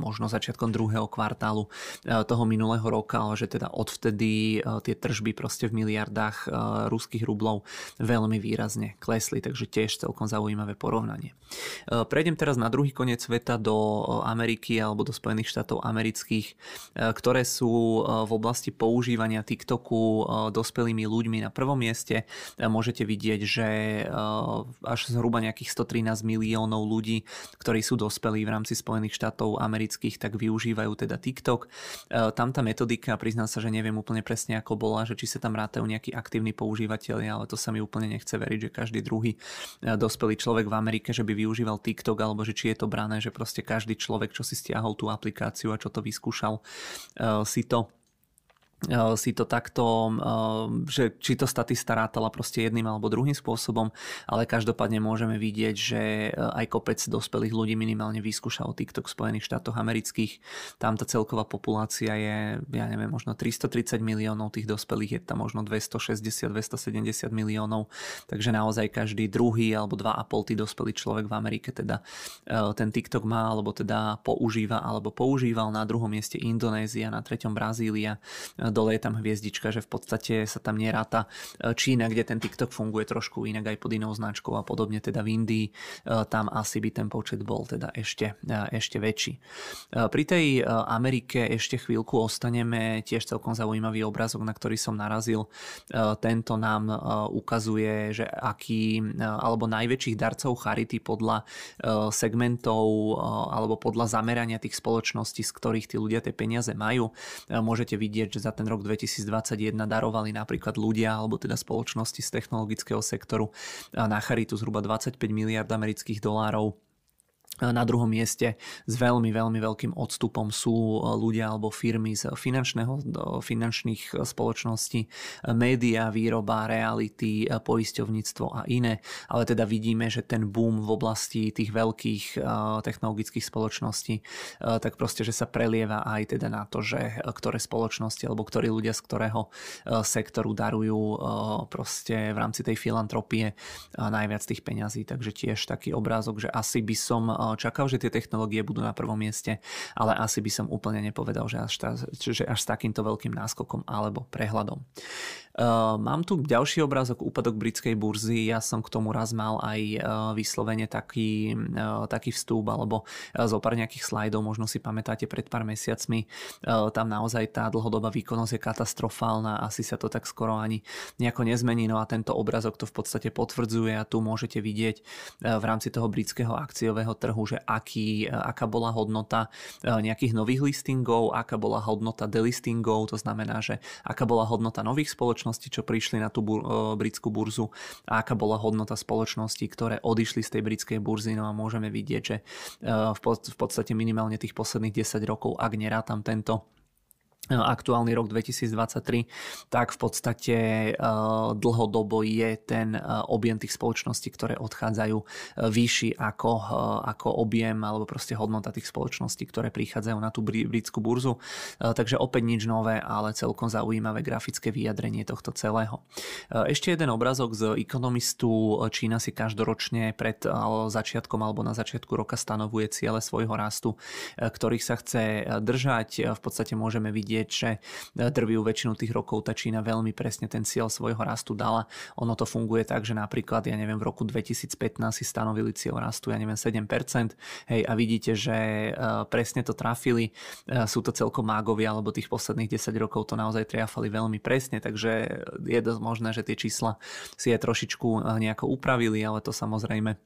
možno začiatkom druhého kvartálu toho minulého roka, ale že teda odvtedy tie tržby proste v miliardách ruských rublov veľmi výrazne klesli klesli, takže tiež celkom zaujímavé porovnanie. E, prejdem teraz na druhý koniec sveta do e, Ameriky alebo do Spojených štátov amerických, e, ktoré sú v oblasti používania TikToku dospelými ľuďmi na prvom mieste. Môžete vidieť, že až zhruba nejakých 113 miliónov ľudí, ktorí sú dospelí v rámci Spojených štátov amerických, tak využívajú teda TikTok. Tam tá metodika, priznám sa, že neviem úplne presne ako bola, že či sa tam rátajú nejakí aktívni používateľi, ale to sa mi úplne nechce veriť, že každý druhý e, dospelý človek v Amerike, že by využíval TikTok, alebo že či je to brané, že proste každý človek, čo si stiahol tú aplikáciu a čo to vyskúšal, e, si to si to takto, eh, že či to statista rátala proste jedným alebo druhým spôsobom, ale každopádne môžeme vidieť, že eh, aj kopec dospelých ľudí minimálne vyskúšal TikTok v Spojených štátoch amerických. Tam tá celková populácia je, ja neviem, možno 330 miliónov tých dospelých, je tam možno 260-270 miliónov, takže naozaj každý druhý alebo dva a pol tí dospelý človek v Amerike teda ten TikTok má, alebo teda používa, alebo používal na druhom mieste Indonézia, na treťom Brazília, dole je tam hviezdička, že v podstate sa tam neráta e, Čína, kde ten TikTok funguje trošku inak aj pod inou značkou a podobne, teda v Indii, e, tam asi by ten počet bol teda ešte, e, ešte väčší. Pri tej Amerike ešte chvíľku ostaneme, tiež celkom zaujímavý obrázok, na ktorý som narazil. Tento nám ukazuje, že aký, alebo najväčších darcov charity podľa segmentov alebo podľa zamerania tých spoločností, z ktorých tí ľudia tie peniaze majú. Môžete vidieť, že za ten rok 2021 darovali napríklad ľudia alebo teda spoločnosti z technologického sektoru. Na charitu zhruba 25 miliard amerických dolárov na druhom mieste s veľmi, veľmi veľkým odstupom sú e, ľudia alebo firmy z finančného, finančných spoločností, e, média, výroba, reality, e, poisťovníctvo a iné. Ale teda vidíme, že ten boom v oblasti tých veľkých technologických spoločností, tak proste, že sa prelieva aj teda na to, že ktoré spoločnosti alebo ktorí ľudia z ktorého sektoru darujú proste v rámci tej filantropie najviac tých peňazí. Takže tiež taký obrázok, že asi by som čakal, že tie technológie budú na prvom mieste, ale asi by som úplne nepovedal, že až, ta, že až s takýmto veľkým náskokom alebo prehľadom. Uh, mám tu ďalší obrázok, úpadok britskej burzy. Ja som k tomu raz mal aj uh, vyslovene taký, uh, taký vstup alebo zo pár nejakých slajdov, možno si pamätáte pred pár mesiacmi. Tam naozaj tá dlhodobá výkonnosť je katastrofálna, asi sa to tak skoro ani nejako nezmení, no a tento obrázok to v podstate potvrdzuje a tu môžete vidieť v rámci toho britského akciového trhu trhu, že aký, aká bola hodnota nejakých nových listingov, aká bola hodnota delistingov, to znamená, že aká bola hodnota nových spoločností, čo prišli na tú britskú burzu a aká bola hodnota spoločností, ktoré odišli z tej britskej burzy. No a môžeme vidieť, že v podstate minimálne tých posledných 10 rokov, ak nerátam tento aktuálny rok 2023, tak v podstate eh, dlhodobo je ten eh, objem tých spoločností, ktoré odchádzajú eh, vyšší ako, ako objem alebo proste hodnota tých spoločností, ktoré prichádzajú na tú britskú burzu. Takže opäť nič nové, ale celkom zaujímavé grafické vyjadrenie tohto celého. Ešte jeden obrazok z ekonomistu. Čína si každoročne pred začiatkom alebo na začiatku roka stanovuje ciele svojho rastu, ktorých sa chce držať. V podstate môžeme vidieť vidieť, že e, drvivú väčšinu tých rokov tá Čína veľmi presne ten cieľ svojho rastu dala. Ono to funguje tak, že napríklad, ja neviem, v roku 2015 si stanovili cieľ rastu, ja neviem, 7%, hej, a vidíte, že e, presne to trafili, e, sú to celkom mágovia, alebo tých posledných 10 rokov to naozaj triafali veľmi presne, takže je dosť možné, že tie čísla si aj trošičku nejako upravili, ale to samozrejme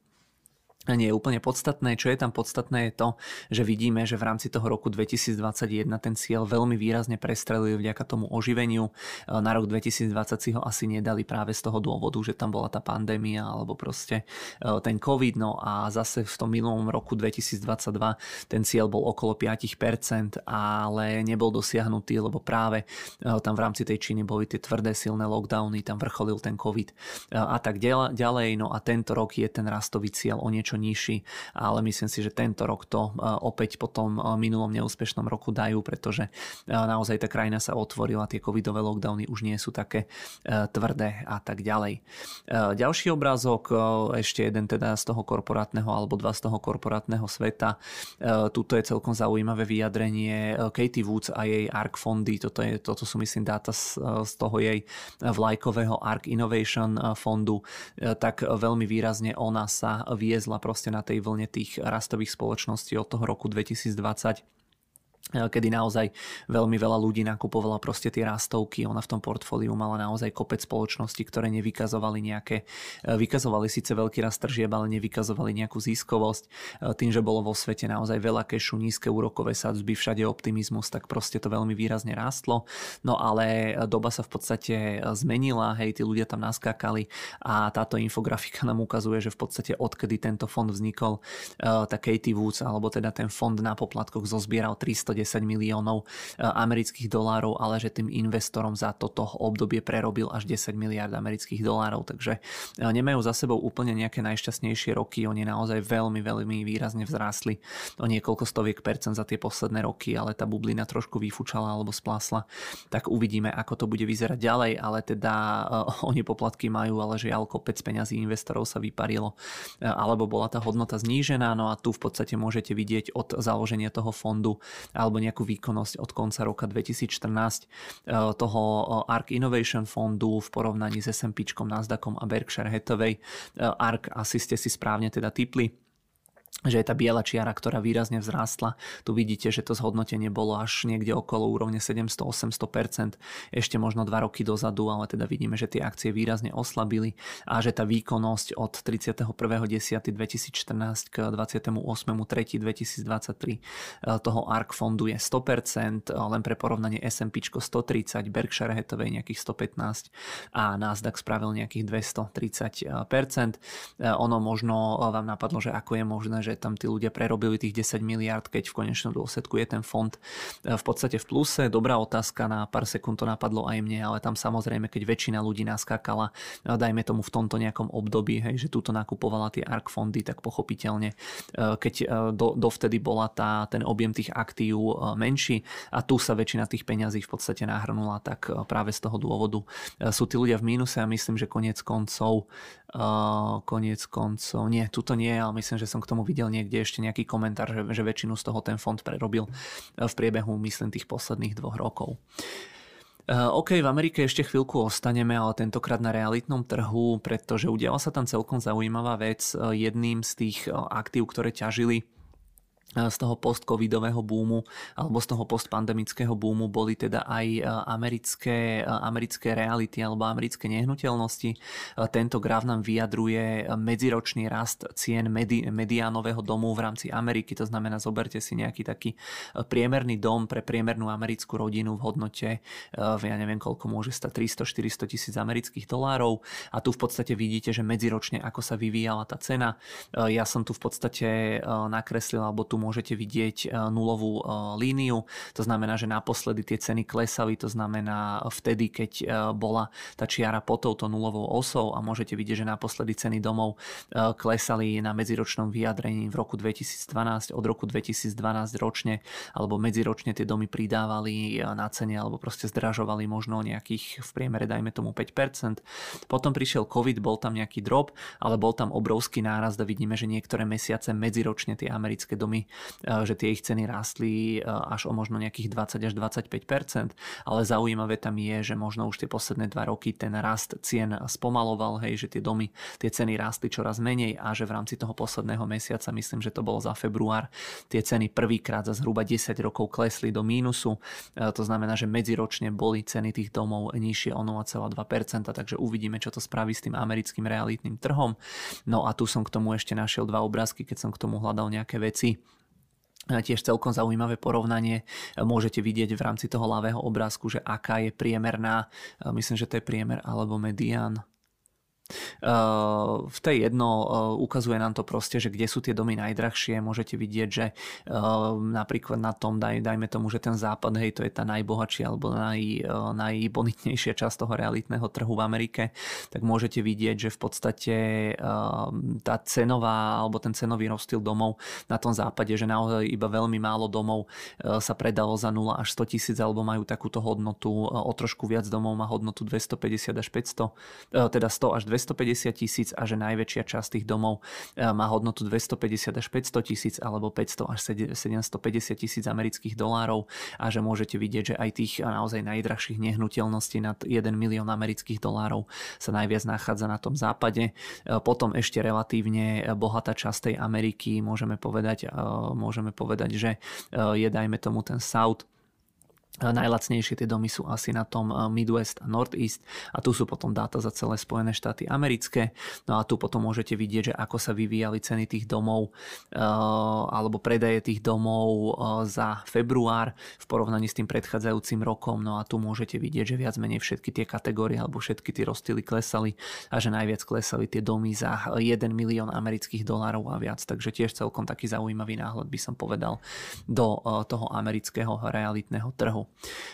nie je úplne podstatné. Čo je tam podstatné je to, že vidíme, že v rámci toho roku 2021 ten cieľ veľmi výrazne prestrelili vďaka tomu oživeniu. Na rok 2020 si ho asi nedali práve z toho dôvodu, že tam bola tá pandémia alebo proste e, ten COVID. No a zase v tom minulom roku 2022 ten cieľ bol okolo 5%, ale nebol dosiahnutý, lebo práve e, tam v rámci tej Číny boli tie tvrdé silné lockdowny, tam vrcholil ten COVID e, a tak ďalej. No a tento rok je ten rastový cieľ o niečo niečo nižší, ale myslím si, že tento rok to e, opäť po tom e, minulom neúspešnom roku dajú, pretože e, naozaj tá krajina sa otvorila, tie covidové lockdowny už nie sú také tvrdé a tak ďalej. Ďalší obrázok, ešte jeden teda z toho korporátneho alebo dva z toho korporátneho sveta. Tuto je celkom zaujímavé vyjadrenie Katie Woods a jej ARK fondy. Toto, je, toto sú myslím dáta z, z toho jej vlajkového ARK Innovation fondu. Tak veľmi výrazne ona sa viezla proste na tej vlne tých rastových spoločností od toho roku 2020 kedy naozaj veľmi veľa ľudí nakupovala proste tie rastovky. Ona v tom portfóliu mala naozaj kopec spoločností, ktoré nevykazovali nejaké, e, vykazovali síce veľký rast tržieb, ale nevykazovali nejakú ziskovosť. E, tým, že bolo vo svete naozaj veľa kešu, nízke úrokové sadzby, všade optimizmus, tak proste to veľmi výrazne rástlo. No ale doba sa v podstate zmenila, hej, tí ľudia tam naskákali a táto infografika nám ukazuje, že v podstate odkedy tento fond vznikol, e, tak Katie Woods, alebo teda ten fond na poplatkoch zozbieral 300 110 miliónov eh, amerických dolárov, ale že tým investorom za toto obdobie prerobil až 10 miliard amerických dolárov, takže eh, nemajú za sebou úplne nejaké najšťastnejšie roky, oni naozaj veľmi, veľmi výrazne vzrástli o niekoľko stoviek percent za tie posledné roky, ale tá bublina trošku vyfúčala alebo splásla, tak uvidíme, ako to bude vyzerať ďalej, ale teda uh, oni poplatky majú, ale žiaľ kopec peňazí investorov sa vyparilo, alebo bola tá hodnota znížená, no a tu v podstate môžete vidieť od založenia toho fondu alebo nejakú výkonnosť od konca roka 2014 eh, toho eh, ARK Innovation fondu v porovnaní s S&P, Nasdaqom a Berkshire Hathaway. Eh, ARK asi ste si správne teda typli že je tá biela čiara, ktorá výrazne vzrástla. Tu vidíte, že to zhodnotenie bolo až niekde okolo úrovne 700-800%, ešte možno 2 roky dozadu, ale teda vidíme, že tie akcie výrazne oslabili a že tá výkonnosť od 31.10.2014 k 28.3.2023 eh, toho ARK fondu je 100%, len pre porovnanie S&P 130, Berkshire Hathaway nejakých 115 a Nasdaq spravil nejakých 230%. Eh, ono možno vám napadlo, že ako je možné, že tam tí ľudia prerobili tých 10 miliard, keď v konečnom dôsledku je ten fond e, v podstate v pluse. Dobrá otázka, na pár sekúnd to napadlo aj mne, ale tam samozrejme, keď väčšina ľudí naskákala, e, dajme tomu v tomto nejakom období, hej, že túto nakupovala tie ARK fondy, tak pochopiteľne, e, keď do, dovtedy bola tá, ten objem tých aktív menší a tu sa väčšina tých peňazí v podstate nahrnula, tak práve z toho dôvodu sú tí ľudia v mínuse a myslím, že konec koncov Uh, koniec koncov, nie, tuto nie, ale myslím, že som k tomu videl niekde ešte nejaký komentár, že, že väčšinu z toho ten fond prerobil v priebehu, myslím, tých posledných dvoch rokov. Uh, OK, v Amerike ešte chvíľku ostaneme, ale tentokrát na realitnom trhu, pretože udiala sa tam celkom zaujímavá vec. Jedným z tých aktív, ktoré ťažili z toho post-covidového búmu alebo z toho postpandemického búmu boli teda aj e, americké, e, americké reality alebo americké nehnuteľnosti. E, tento graf nám vyjadruje medziročný rast cien medi, mediánového domu v rámci Ameriky. To znamená, zoberte si nejaký taký priemerný dom pre priemernú americkú rodinu v hodnote, ja neviem koľko môže stať, 300-400 tisíc amerických dolárov. A tu v podstate vidíte, že medziročne ako sa vyvíjala tá cena. Ja som tu v podstate nakreslil, alebo tu môžete vidieť e, nulovú e, líniu. To znamená, že naposledy tie ceny klesali, to znamená vtedy, keď e, bola tá čiara pod touto nulovou osou a môžete vidieť, že naposledy ceny domov klesali na medziročnom vyjadrení v roku 2012, od roku 2012 ročne alebo medziročne tie domy pridávali na cene alebo proste zdražovali možno nejakých v priemere dajme tomu 5%. Potom prišiel COVID, bol tam nejaký drop, ale bol tam obrovský nárast a vidíme, že niektoré mesiace medziročne tie americké domy že tie ich ceny rástli až o možno nejakých 20 až 25% ale zaujímavé tam je, že možno už tie posledné dva roky ten rast cien spomaloval, hej, že tie domy, tie ceny rástli čoraz menej a že v rámci toho posledného mesiaca, myslím, že to bolo za február, tie ceny prvýkrát za zhruba 10 rokov klesli do mínusu. To znamená, že medziročne boli ceny tých domov nižšie o 0,2%, takže uvidíme, čo to spraví s tým americkým realitným trhom. No a tu som k tomu ešte našiel dva obrázky, keď som k tomu hľadal nejaké veci tiež celkom zaujímavé porovnanie. Môžete vidieť v rámci toho ľavého obrázku, že aká je priemerná, myslím, že to je priemer alebo medián v tej jedno ukazuje nám to proste, že kde sú tie domy najdrahšie. Môžete vidieť, že napríklad na tom, daj, dajme tomu, že ten západ, hej, to je tá najbohatšia alebo naj, najbonitnejšia časť toho realitného trhu v Amerike, tak môžete vidieť, že v podstate tá cenová alebo ten cenový rozstyl domov na tom západe, že naozaj iba veľmi málo domov sa predalo za 0 až 100 tisíc alebo majú takúto hodnotu, o trošku viac domov má hodnotu 250 až 500, teda 100 až 250 tisíc a že najväčšia časť tých domov e, má hodnotu 250 až 500 tisíc alebo 500 až 750 tisíc amerických dolárov a že môžete vidieť, že aj tých naozaj najdrahších nehnuteľností nad 1 milión amerických dolárov sa najviac nachádza na tom západe. E, potom ešte relatívne bohatá časť tej Ameriky, môžeme povedať, môžeme povedať, že je dajme tomu ten South Najlacnejšie tie domy sú asi na tom eh, Midwest a Northeast a tu sú potom dáta za celé Spojené štáty americké. No a tu potom môžete vidieť, že ako sa vyvíjali ceny tých domov eh, alebo predaje tých domov eh, za február v porovnaní s tým predchádzajúcim rokom. No a tu môžete vidieť, že viac menej všetky tie kategórie alebo všetky tie rozstily klesali a že najviac klesali tie domy za 1 milión amerických dolárov a viac. Takže tiež celkom taký zaujímavý náhľad by som povedal do toho amerického realitného trhu.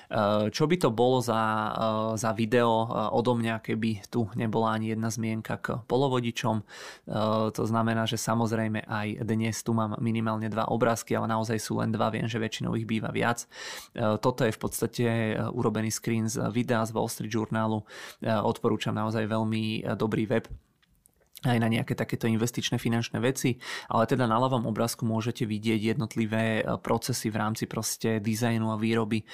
Eh, čo by to bolo za, eh, za video eh, odo mňa, keby tu nebola ani jedna zmienka k polovodičom. To znamená, že samozrejme aj dnes tu mám minimálne dva obrázky, ale naozaj sú len dva, viem, že väčšinou ich býva viac. Toto je v podstate urobený screen z videa z Wall Street Journalu. Odporúčam naozaj veľmi dobrý web aj na nejaké takéto investičné finančné veci, ale teda na ľavom obrázku môžete vidieť jednotlivé e, procesy v rámci proste dizajnu a výroby e,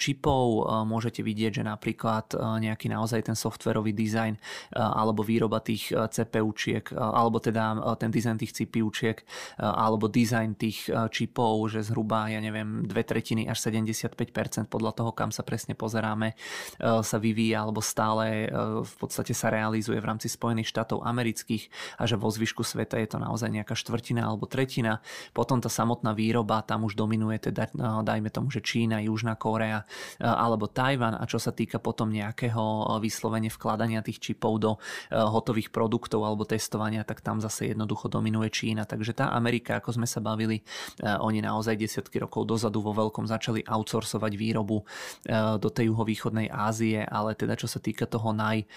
čipov. E, môžete vidieť, že napríklad nejaký naozaj ten softverový dizajn alebo výroba tých CPUčiek, alebo teda ten dizajn tých CPUčiek, alebo dizajn tých čipov, že zhruba, ja neviem, dve tretiny až 75% podľa toho, kam sa presne pozeráme, sa vyvíja alebo stále v podstate sa realizuje v rámci Spojených štátov amerických amerických a že vo zvyšku sveta je to naozaj nejaká štvrtina alebo tretina. Potom tá samotná výroba, tam už dominuje teda, no, dajme tomu, že Čína, Južná Korea e, alebo Tajvan a čo sa týka potom nejakého e, vyslovene vkladania tých čipov do e, hotových produktov alebo testovania, tak tam zase jednoducho dominuje Čína. Takže tá Amerika, ako sme sa bavili, oni naozaj desiatky rokov dozadu vo veľkom začali outsourcovať výrobu do tej juhovýchodnej Ázie, ale teda čo sa týka toho naj,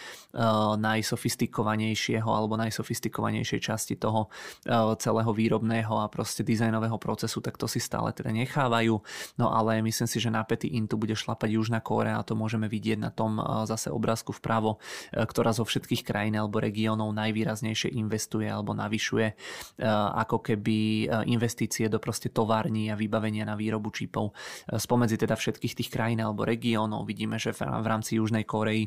najsofistikovanejšieho alebo alebo najsofistikovanejšej časti toho eh, celého výrobného a proste dizajnového procesu, tak to si stále teda nechávajú. No ale myslím si, že na Petty Intu bude šlapať Južná Kórea a to môžeme vidieť na tom eh, zase obrázku vpravo, eh, ktorá zo všetkých krajín alebo regiónov najvýraznejšie investuje alebo navyšuje ako keby investície do proste tovární a vybavenia na výrobu čipov. Spomedzi teda všetkých tých krajín alebo regiónov vidíme, že v rámci Južnej Korei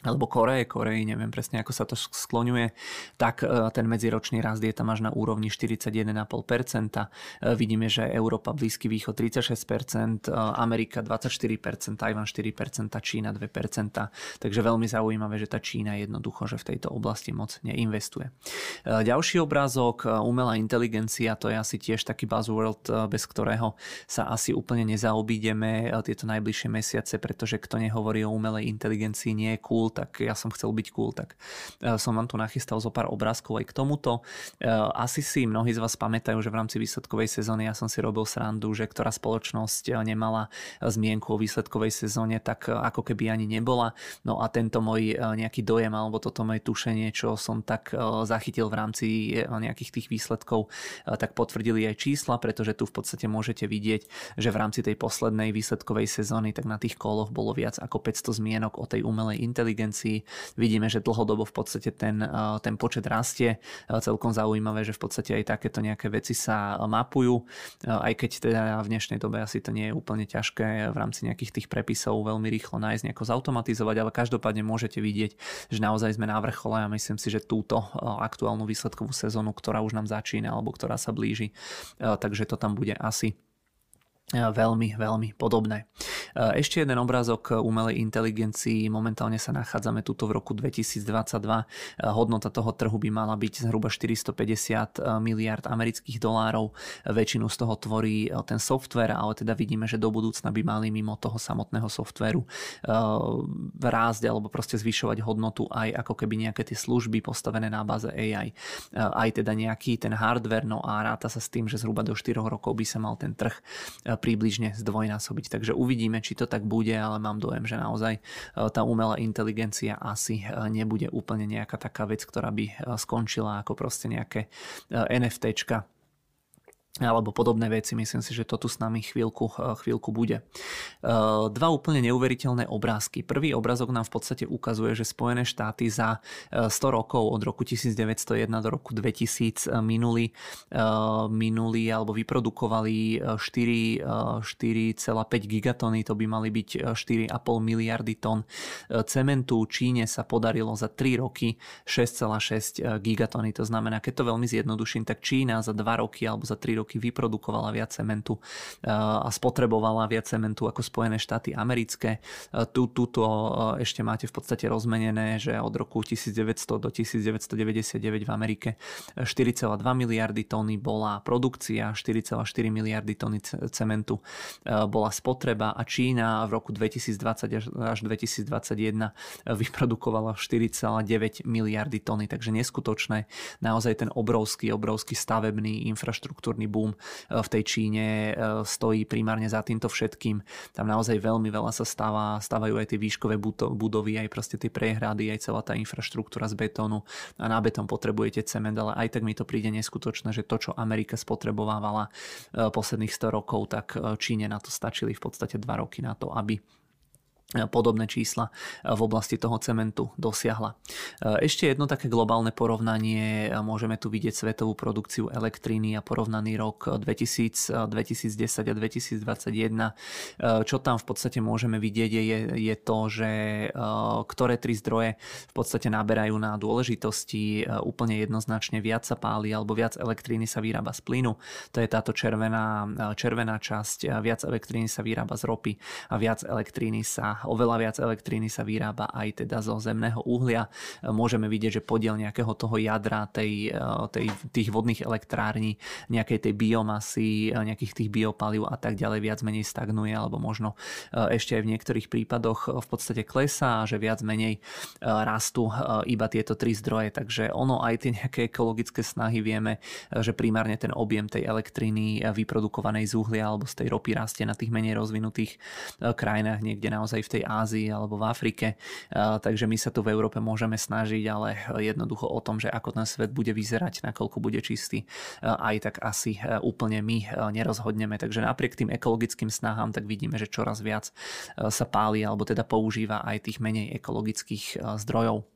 alebo Koreje, Koreji, neviem presne ako sa to skloňuje, tak e, ten medziročný rast je tam až na úrovni 41,5%. E, vidíme, že Európa, Blízky východ 36%, e, Amerika 24%, Tajvan 4%, Čína 2%. Takže veľmi zaujímavé, že tá Čína jednoducho, že v tejto oblasti moc neinvestuje. Ďalší obrázok, umelá inteligencia, to je asi tiež taký buzzword, bez ktorého sa asi úplne nezaobídeme tieto najbližšie mesiace, pretože kto nehovorí o umelej inteligencii, nie je cool, tak ja som chcel byť cool, tak e, som vám tu nachystal zo pár obrázkov aj k tomuto. E, asi si mnohí z vás pamätajú, že v rámci výsledkovej sezóny ja som si robil srandu, že ktorá spoločnosť e, nemala zmienku o výsledkovej sezóne, tak ako keby ani nebola. No a tento môj nejaký dojem alebo toto moje tušenie, čo som tak zachytil v rámci nejakých tých výsledkov, tak potvrdili aj čísla, pretože tu v podstate môžete vidieť, že v rámci tej poslednej výsledkovej sezóny tak na tých koloch bolo viac ako 500 zmienok o tej umelej inteligencii inteligencii. Vidíme, že dlhodobo v podstate ten, eh, ten počet rastie. Eh, celkom zaujímavé, že v podstate aj takéto nejaké veci sa mapujú, eh, aj keď teda v dnešnej dobe asi to nie je úplne ťažké v rámci nejakých tých prepisov veľmi rýchlo nájsť, nejako zautomatizovať, ale každopádne môžete vidieť, že naozaj sme na vrchole a myslím si, že túto aktuálnu výsledkovú sezónu, ktorá už nám začína alebo ktorá sa blíži, takže to tam bude asi veľmi, veľmi podobné. Ešte jeden obrázok umelej inteligencii. Momentálne sa nachádzame tuto v roku 2022. Hodnota toho trhu by mala byť zhruba 450 miliard amerických dolárov. Väčšinu z toho tvorí ten software, ale teda vidíme, že do budúcna by mali mimo toho samotného softveru rásť alebo proste zvyšovať hodnotu aj ako keby nejaké tie služby postavené na báze AI. Aj teda nejaký ten hardware, no a ráta sa s tým, že zhruba do 4 rokov by sa mal ten trh približne zdvojnásobiť. Takže uvidíme, či to tak bude, ale mám dojem, že naozaj e, tá umelá inteligencia asi e, nebude úplne nejaká taká vec, ktorá by e, skončila ako proste nejaké NFTčka alebo podobné veci. Myslím si, že to tu s nami chvíľku, eh, chvíľku bude. Eh, dva úplne neuveriteľné obrázky. Prvý obrazok nám v podstate ukazuje, že Spojené štáty za 100 eh, rokov od roku 1901 do roku 2000 minuli, minuli alebo vyprodukovali 4, 4,5 gigatony, to by mali byť 4,5 miliardy tón cementu. Číne sa podarilo za 3 roky 6,6 gigatony. To znamená, keď to veľmi zjednoduším, tak Čína za 2 roky alebo za 3 roky vyprodukovala viac cementu eh, a spotrebovala viac cementu ako Spojené štáty americké. Eh, tu, tuto eh, ešte máte v podstate rozmenené, že od roku 1900 do 1999 v Amerike 4,2 miliardy tóny bola produkcia, 4,4 miliardy tóny cementu bola spotreba a Čína v roku 2020 až 2021 vyprodukovala 4,9 miliardy tóny, takže neskutočné. Naozaj ten obrovský, obrovský stavebný infraštruktúrny boom eh, v tej Číne eh, stojí primárne za týmto všetkým. Tam naozaj veľmi veľa sa stáva, stávajú aj tie výškové budovy, aj proste tie prehrady, aj celá tá infraštruktúra z betónu. A na betón potrebujete cement, ale aj tak mi to príde neskutočné, že to, čo Amerika spotrebovávala eh, posledných 100 rokov, tak Číne na to stačili v podstate 2 roky na to, aby podobné čísla v oblasti toho cementu dosiahla. Ešte jedno také globálne porovnanie, môžeme tu vidieť svetovú produkciu elektriny a porovnaný rok 2000, 2010 a 2021. Čo tam v podstate môžeme vidieť je, je to, že ktoré tri zdroje v podstate naberajú na dôležitosti úplne jednoznačne viac sa páli alebo viac elektriny sa vyrába z plynu. To je táto červená, červená časť, viac elektriny sa vyrába z ropy a viac elektriny sa oveľa viac elektriny sa vyrába aj teda zo zemného uhlia. Môžeme vidieť, že podiel nejakého toho jadra, tej, tej, tých vodných elektrární, nejakej tej biomasy, nejakých tých biopalív a tak ďalej viac menej stagnuje alebo možno e, ešte aj v niektorých prípadoch v podstate klesá a že viac menej e, rastú e, iba tieto tri zdroje. Takže ono aj tie nejaké ekologické snahy vieme, že primárne ten objem tej elektriny vyprodukovanej z uhlia alebo z tej ropy rastie na tých menej rozvinutých krajinách, niekde naozaj v tej Ázii alebo v Afrike. Takže my sa tu v Európe môžeme snažiť, ale jednoducho o tom, že ako ten svet bude vyzerať, nakoľko bude čistý, aj tak asi úplne my nerozhodneme. Takže napriek tým ekologickým snahám, tak vidíme, že čoraz viac sa páli alebo teda používa aj tých menej ekologických zdrojov.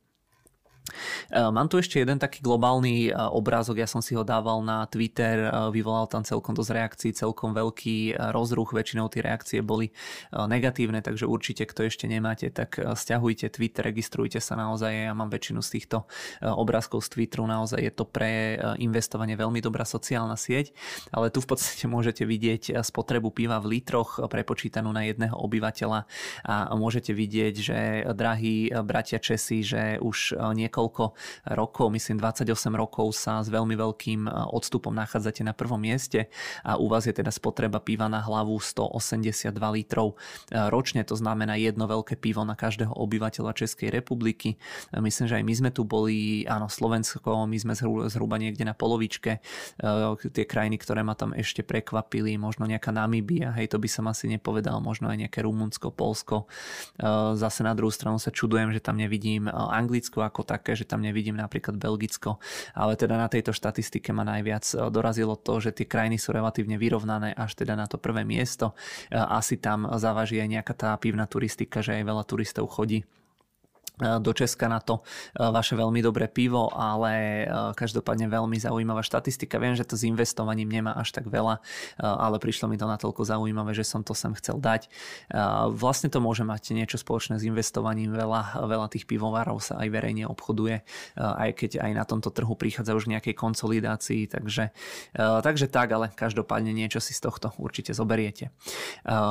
E, mám tu ešte jeden taký globálny e, obrázok, ja som si ho dával na Twitter, e, vyvolal tam celkom dosť reakcií, celkom veľký rozruch, väčšinou tie reakcie boli negatívne, takže určite, kto ešte nemáte, tak stiahujte Twitter, registrujte sa naozaj, ja mám väčšinu z týchto obrázkov z Twitteru, naozaj je to pre investovanie veľmi dobrá sociálna sieť, ale tu v podstate môžete vidieť spotrebu piva v litroch prepočítanú na jedného obyvateľa. A môžete vidieť, že drahí bratia Česi, že už niekoľko niekoľko rokov, myslím 28 rokov sa s veľmi veľkým e, odstupom nachádzate na prvom mieste a u vás je teda spotreba piva na hlavu 182 litrov e, ročne, to znamená jedno veľké pivo na každého obyvateľa Českej republiky. E, myslím, že aj my sme tu boli, áno, Slovensko, my sme zhruba niekde na polovičke. Tie krajiny, ktoré ma tam ešte prekvapili, možno nejaká Namíbia, hej, to by som asi nepovedal, možno aj nejaké Rumunsko, Polsko. Zase na druhú stranu sa čudujem, že tam nevidím Anglicko ako také, že tam nevidím napríklad Belgicko, ale teda na tejto štatistike ma najviac e, dorazilo to, že tie krajiny sú relatívne vyrovnané až teda na to prvé miesto. E, asi tam zavaží aj nejaká tá pivná turistika, že aj veľa turistov chodí do Česka na to e, vaše veľmi dobré pivo, ale e, každopádne veľmi zaujímavá štatistika. Viem, že to s investovaním nemá až tak veľa, e, ale prišlo mi to natoľko zaujímavé, že som to sem chcel dať. Vlastne to môže mať niečo spoločné s investovaním. Veľa, veľa tých pivovarov sa aj verejne obchoduje, aj keď aj na tomto trhu prichádza už nejakej konsolidácii, takže, takže tak, ale každopádne niečo si z tohto určite zoberiete.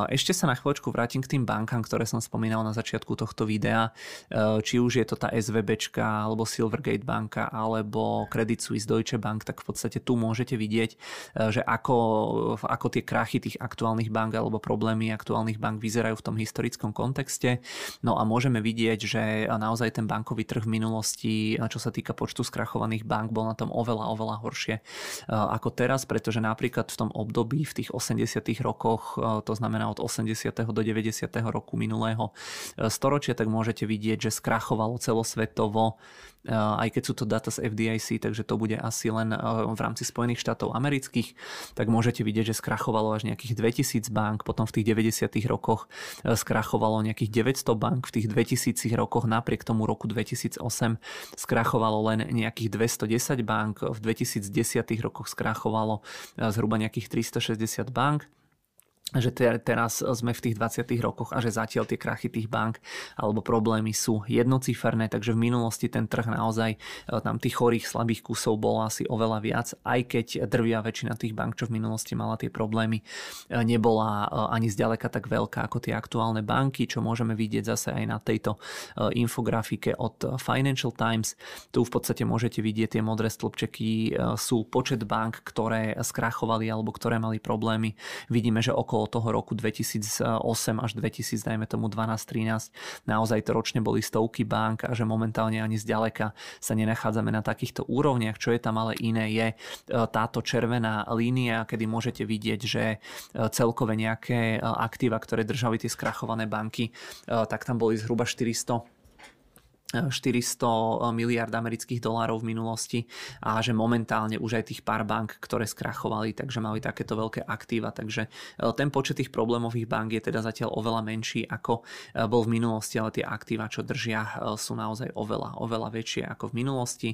Ešte sa na chvíľočku vrátim k tým bankám, ktoré som spomínal na začiatku tohto videa či už je to tá SVBčka, alebo Silvergate banka, alebo Credit Suisse Deutsche Bank, tak v podstate tu môžete vidieť, e, že ako, ako tie krachy tých aktuálnych bank alebo problémy aktuálnych bank vyzerajú v tom historickom kontexte. No a môžeme vidieť, že naozaj ten bankový trh v minulosti, čo sa týka počtu skrachovaných bank, bol na tom oveľa, oveľa horšie e, ako teraz, pretože napríklad v tom období v tých 80 rokoch, e, to znamená od 80. do 90. roku minulého storočia, tak môžete vidieť, že skrachovalo celosvetovo, eh, aj keď sú to data z FDIC, takže to bude asi len eh, v rámci Spojených štátov amerických, tak môžete vidieť, že skrachovalo až nejakých 2000 bank, potom v tých 90. rokoch eh, skrachovalo nejakých 900 bank, v tých 2000 rokoch napriek tomu roku 2008 skrachovalo len nejakých 210 bank, v 2010 rokoch skrachovalo zhruba nejakých 360 bank že teraz sme v tých 20 rokoch a že zatiaľ tie krachy tých bank alebo problémy sú jednociferné, takže v minulosti ten trh naozaj e, tam tých chorých slabých kusov bolo asi oveľa viac, aj keď drvia väčšina tých bank, čo v minulosti mala tie problémy, e, nebola e, ani zďaleka tak veľká ako tie aktuálne banky, čo môžeme vidieť zase aj na tejto infografike od Financial Times. Tu v podstate môžete vidieť tie modré stĺpčeky sú počet bank, ktoré skrachovali alebo ktoré mali problémy. Vidíme, že okolo okolo toho roku 2008 až 2000, dajme tomu 12-13, naozaj to ročne boli stovky bank a že momentálne ani zďaleka sa nenachádzame na takýchto úrovniach. Čo je tam ale iné je e, táto červená línia, kedy môžete vidieť, že e, celkové nejaké e, aktíva, ktoré držali tie skrachované banky, tak tam boli zhruba 400 400 miliard amerických dolárov v minulosti a že momentálne už aj tých pár bank, ktoré skrachovali, takže mali takéto veľké aktíva, takže e, ten počet tých problémových bank je teda zatiaľ oveľa menší ako e, bol v minulosti, ale tie aktíva, čo držia, e, sú naozaj oveľa, oveľa väčšie ako v minulosti.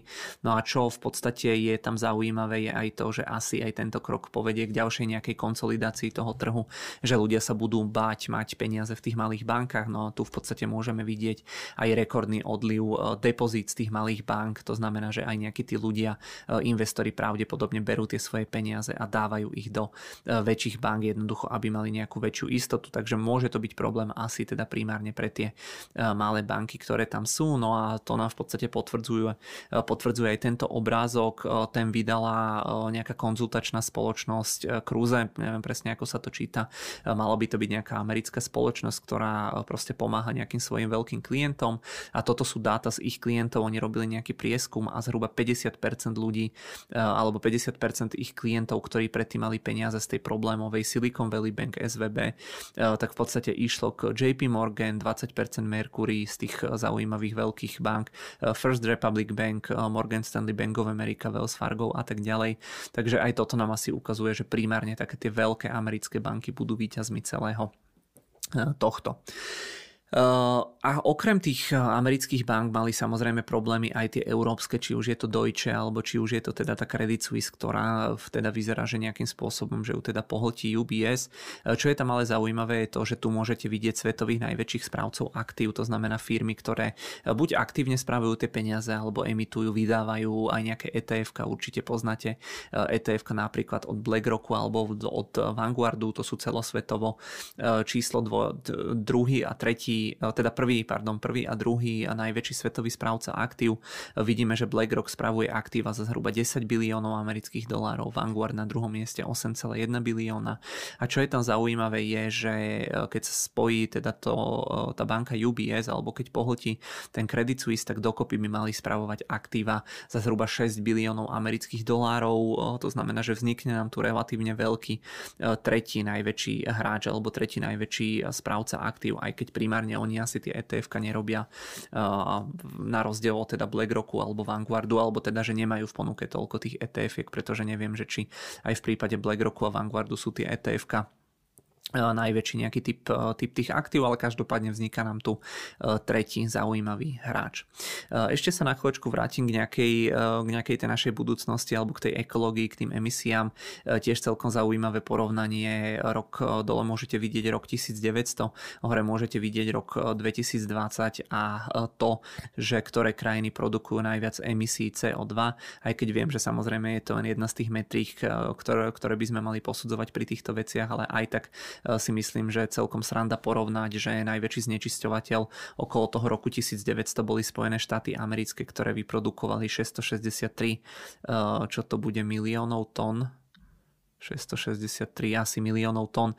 No a čo v podstate je tam zaujímavé je aj to, že asi aj tento krok povedie k ďalšej nejakej konsolidácii toho trhu, že ľudia sa budú báť mať peniaze v tých malých bankách, no tu v podstate môžeme vidieť aj rekordný odliv odliv e, depozít z tých malých bank. To znamená, že aj nejakí tí ľudia, e, investori pravdepodobne berú tie svoje peniaze a dávajú ich do e, väčších bank jednoducho, aby mali nejakú väčšiu istotu. Takže môže to byť problém asi teda primárne pre tie malé banky, ktoré tam sú. No a to nám v podstate potvrdzuje, potvrdzuje aj tento obrázok. Ten vydala nejaká konzultačná spoločnosť Cruze, neviem presne ako sa to číta. Malo by to byť nejaká americká spoločnosť, ktorá proste pomáha nejakým svojim veľkým klientom a toto sú dáta z ich klientov, oni robili nejaký prieskum a zhruba 50% ľudí eh, alebo 50% ich klientov, ktorí predtým mali peniaze z tej problémovej Silicon Valley Bank SVB, eh, tak v podstate išlo k JP Morgan, 20% Mercury z tých zaujímavých veľkých bank, First Republic Bank, Morgan Stanley Bank of America, Wells Fargo a tak ďalej. Takže aj toto nám asi ukazuje, že primárne také tie veľké americké banky budú výťazmi celého tohto. A okrem tých amerických bank mali samozrejme problémy aj tie európske, či už je to Deutsche, alebo či už je to teda tá Credit Suisse, ktorá teda vyzerá, že nejakým spôsobom, že ju teda pohltí UBS. Čo je tam ale zaujímavé je to, že tu môžete vidieť svetových najväčších správcov aktív, to znamená firmy, ktoré buď aktívne spravujú tie peniaze, alebo emitujú, vydávajú aj nejaké ETF, určite poznáte ETF napríklad od BlackRocku alebo od Vanguardu, to sú celosvetovo číslo dvo, druhý a tretí E, teda prvý, pardon, prvý a druhý a najväčší svetový správca aktív. Vidíme, že BlackRock spravuje aktíva za zhruba 10 biliónov amerických dolárov, Vanguard na druhom mieste 8,1 bilióna. A čo je tam zaujímavé je, že e, keď sa spojí teda to, e, tá banka UBS alebo keď pohltí ten Credit Suisse, tak dokopy by mali spravovať aktíva za zhruba 6 biliónov amerických dolárov. To znamená, že vznikne nám tu relatívne veľký tretí najväčší hráč alebo tretí najväčší správca aktív, aj keď primárne primárne oni asi tie etf nerobia na rozdiel od teda BlackRocku alebo Vanguardu, alebo teda, že nemajú v ponuke toľko tých etf pretože neviem, že či aj v prípade BlackRocku a Vanguardu sú tie etf najväčší nejaký typ, e, typ tých aktív, ale každopádne vzniká nám tu e, tretí zaujímavý hráč. Ešte sa na chvíľočku vrátim k nejakej, k nejakej tej našej budúcnosti alebo k tej ekológii, k tým emisiám. Tiež celkom zaujímavé porovnanie. Rok dole môžete vidieť rok 1900, hore môžete vidieť rok 2020 a to, že ktoré krajiny produkujú najviac emisí CO2, aj keď viem, že samozrejme je to len jedna z tých metrík, ktoré, ktoré by sme mali posudzovať pri týchto veciach, ale aj tak E, si myslím, že celkom sranda porovnať, že najväčší znečisťovateľ okolo toho roku 1900 boli Spojené štáty americké, ktoré vyprodukovali 663, e, čo to bude miliónov tón 663 asi miliónov tón e,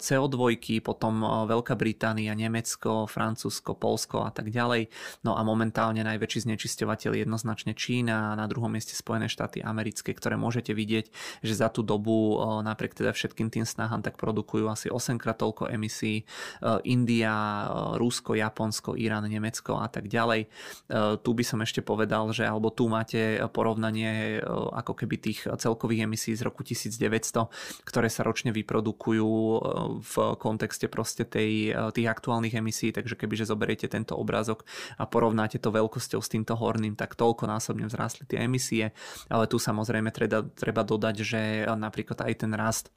CO2, potom e, Veľká Británia, Nemecko, Francúzsko, Polsko a tak ďalej. No a momentálne najväčší znečisťovateľ jednoznačne Čína a na druhom mieste Spojené štáty americké, ktoré môžete vidieť, že za tú dobu e, napriek teda všetkým tým snahám tak produkujú asi 8 krát toľko emisí. India, Rusko, Japonsko, Irán, Nemecko a tak ďalej. Tu by som ešte povedal, že alebo tu máte porovnanie ako keby tých celkových emisí z roku 1900 900, ktoré sa ročne vyprodukujú e, v kontexte proste tej, e, tých aktuálnych emisí, takže kebyže zoberiete tento obrázok a porovnáte to veľkosťou s týmto horným, tak toľko násobne vzrástli tie emisie, ale tu samozrejme treba, treba dodať, že napríklad aj ten rast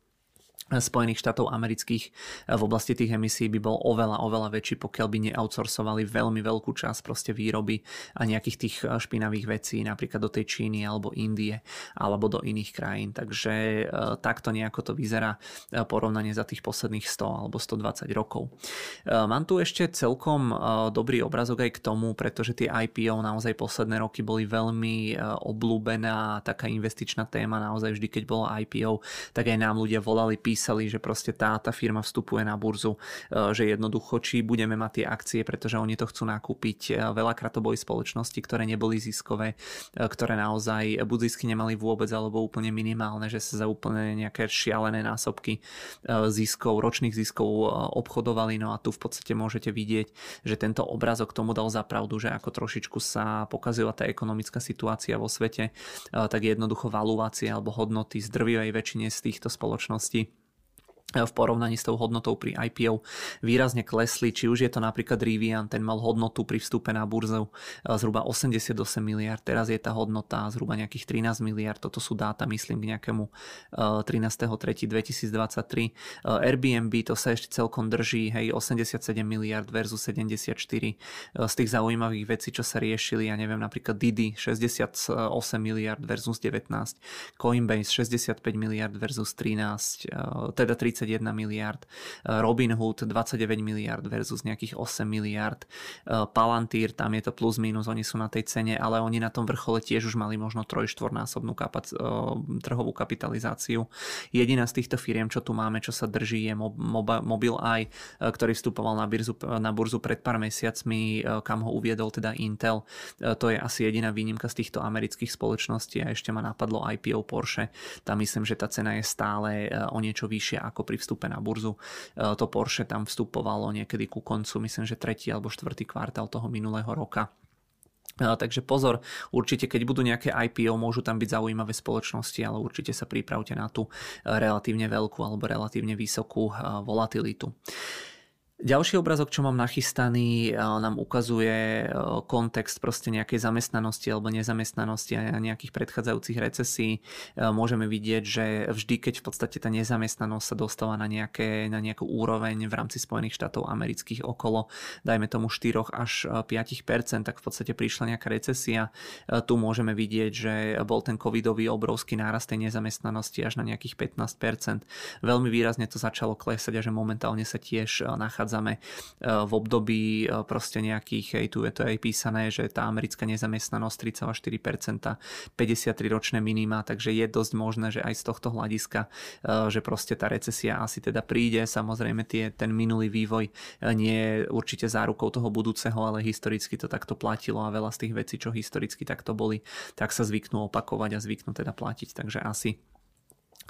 Spojených štátov amerických v oblasti tých emisí by bol oveľa, oveľa väčší, pokiaľ by neoutsourcovali veľmi veľkú časť proste výroby a nejakých tých eh, špinavých vecí, napríklad do tej Číny alebo Indie alebo do iných krajín. Takže eh, takto nejako to vyzerá eh, porovnanie za tých posledných 100 alebo 120 rokov. Mám tu ešte celkom dobrý obrazok aj k tomu, pretože tie IPO naozaj posledné roky boli veľmi obľúbená taká investičná téma, naozaj vždy, keď bolo IPO, tak aj nám ľudia volali písali, že proste tá, tá firma vstupuje na burzu, e, že jednoducho, či budeme mať tie akcie, pretože oni to chcú nakúpiť. E, veľakrát to boli spoločnosti, ktoré neboli ziskové, e, ktoré naozaj buď zisky nemali vôbec, alebo úplne minimálne, že sa za úplne nejaké šialené násobky ziskov, ročných ziskov obchodovali. No a tu v podstate môžete vidieť, že tento obrazok tomu dal zapravdu, že ako trošičku sa pokazila tá ekonomická situácia vo svete, tak jednoducho valuácie alebo hodnoty z drvivej väčšine z týchto spoločností v porovnaní s tou hodnotou pri IPO výrazne klesli, či už je to napríklad Rivian, ten mal hodnotu pri vstupe na burzu eh, zhruba 88 miliard, teraz je tá hodnota zhruba nejakých 13 miliard, toto sú dáta myslím k nejakému 13.3.2023. Eh, eh, Airbnb to sa ešte celkom drží, hej, 87 miliard versus 74. Z tých zaujímavých vecí, čo sa riešili, ja neviem, napríklad Didi 68 miliard versus 19, Coinbase 65 miliard versus 13, teda 30 31 miliard, eh, Robinhood 29 miliard versus nejakých 8 miliard, eh, Palantír, tam je to plus minus, oni sú na tej cene, ale oni na tom vrchole tiež už mali možno 3-4 kapac- eh, trhovú kapitalizáciu. Jediná z týchto firiem, čo tu máme, čo sa drží, je Mobileye, ktorý vstupoval na, birzu, na burzu pred pár mesiacmi, kam ho uviedol teda Intel. To je asi jediná výnimka z týchto amerických spoločností a ešte ma napadlo IPO Porsche. Tam myslím, že tá cena je stále o niečo vyššia ako pri pri vstupe na burzu. E, to Porsche tam vstupovalo niekedy ku koncu, myslím, že tretí alebo štvrtý kvartál toho minulého roka. E, takže pozor, určite keď budú nejaké IPO, môžu tam byť zaujímavé spoločnosti, ale určite sa pripravte na tú relatívne veľkú alebo relatívne vysokú e, volatilitu. Ďalší obrazok, čo mám nachystaný, nám ukazuje kontext proste nejakej zamestnanosti alebo nezamestnanosti a nejakých predchádzajúcich recesí. Môžeme vidieť, že vždy, keď v podstate tá nezamestnanosť sa dostáva na, nejaké, na nejakú úroveň v rámci Spojených štátov amerických okolo, dajme tomu 4 až 5% tak v podstate prišla nejaká recesia. Tu môžeme vidieť, že bol ten covidový obrovský nárast tej nezamestnanosti až na nejakých 15% Veľmi výrazne to začalo klesať a že momentálne sa tiež nachádza nachádzame eh, v období eh, proste nejakých, hej, tu je to aj písané, že tá americká nezamestnanosť 3,4%, 53 ročné minima, takže je dosť možné, že aj z tohto hľadiska, eh, že proste tá recesia asi teda príde. Samozrejme tie, ten minulý vývoj nie je určite zárukou toho budúceho, ale historicky to takto platilo a veľa z tých vecí, čo historicky takto boli, tak sa zvyknú opakovať a zvyknú teda platiť. Takže asi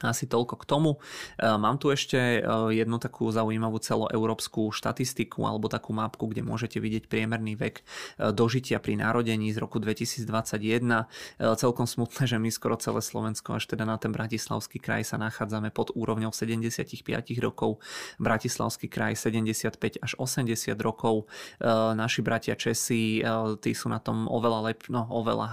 asi toľko k tomu. E, mám tu ešte e, jednu takú zaujímavú celoeurópsku štatistiku alebo takú mapku, kde môžete vidieť priemerný vek e, dožitia pri narodení z roku 2021. Celkom smutné, že my skoro celé Slovensko až teda na ten Bratislavský kraj sa nachádzame pod úrovňou 75 rokov. Bratislavský kraj 75 až 80 rokov. Naši bratia Česi, tí sú na tom oveľa lep, no oveľa.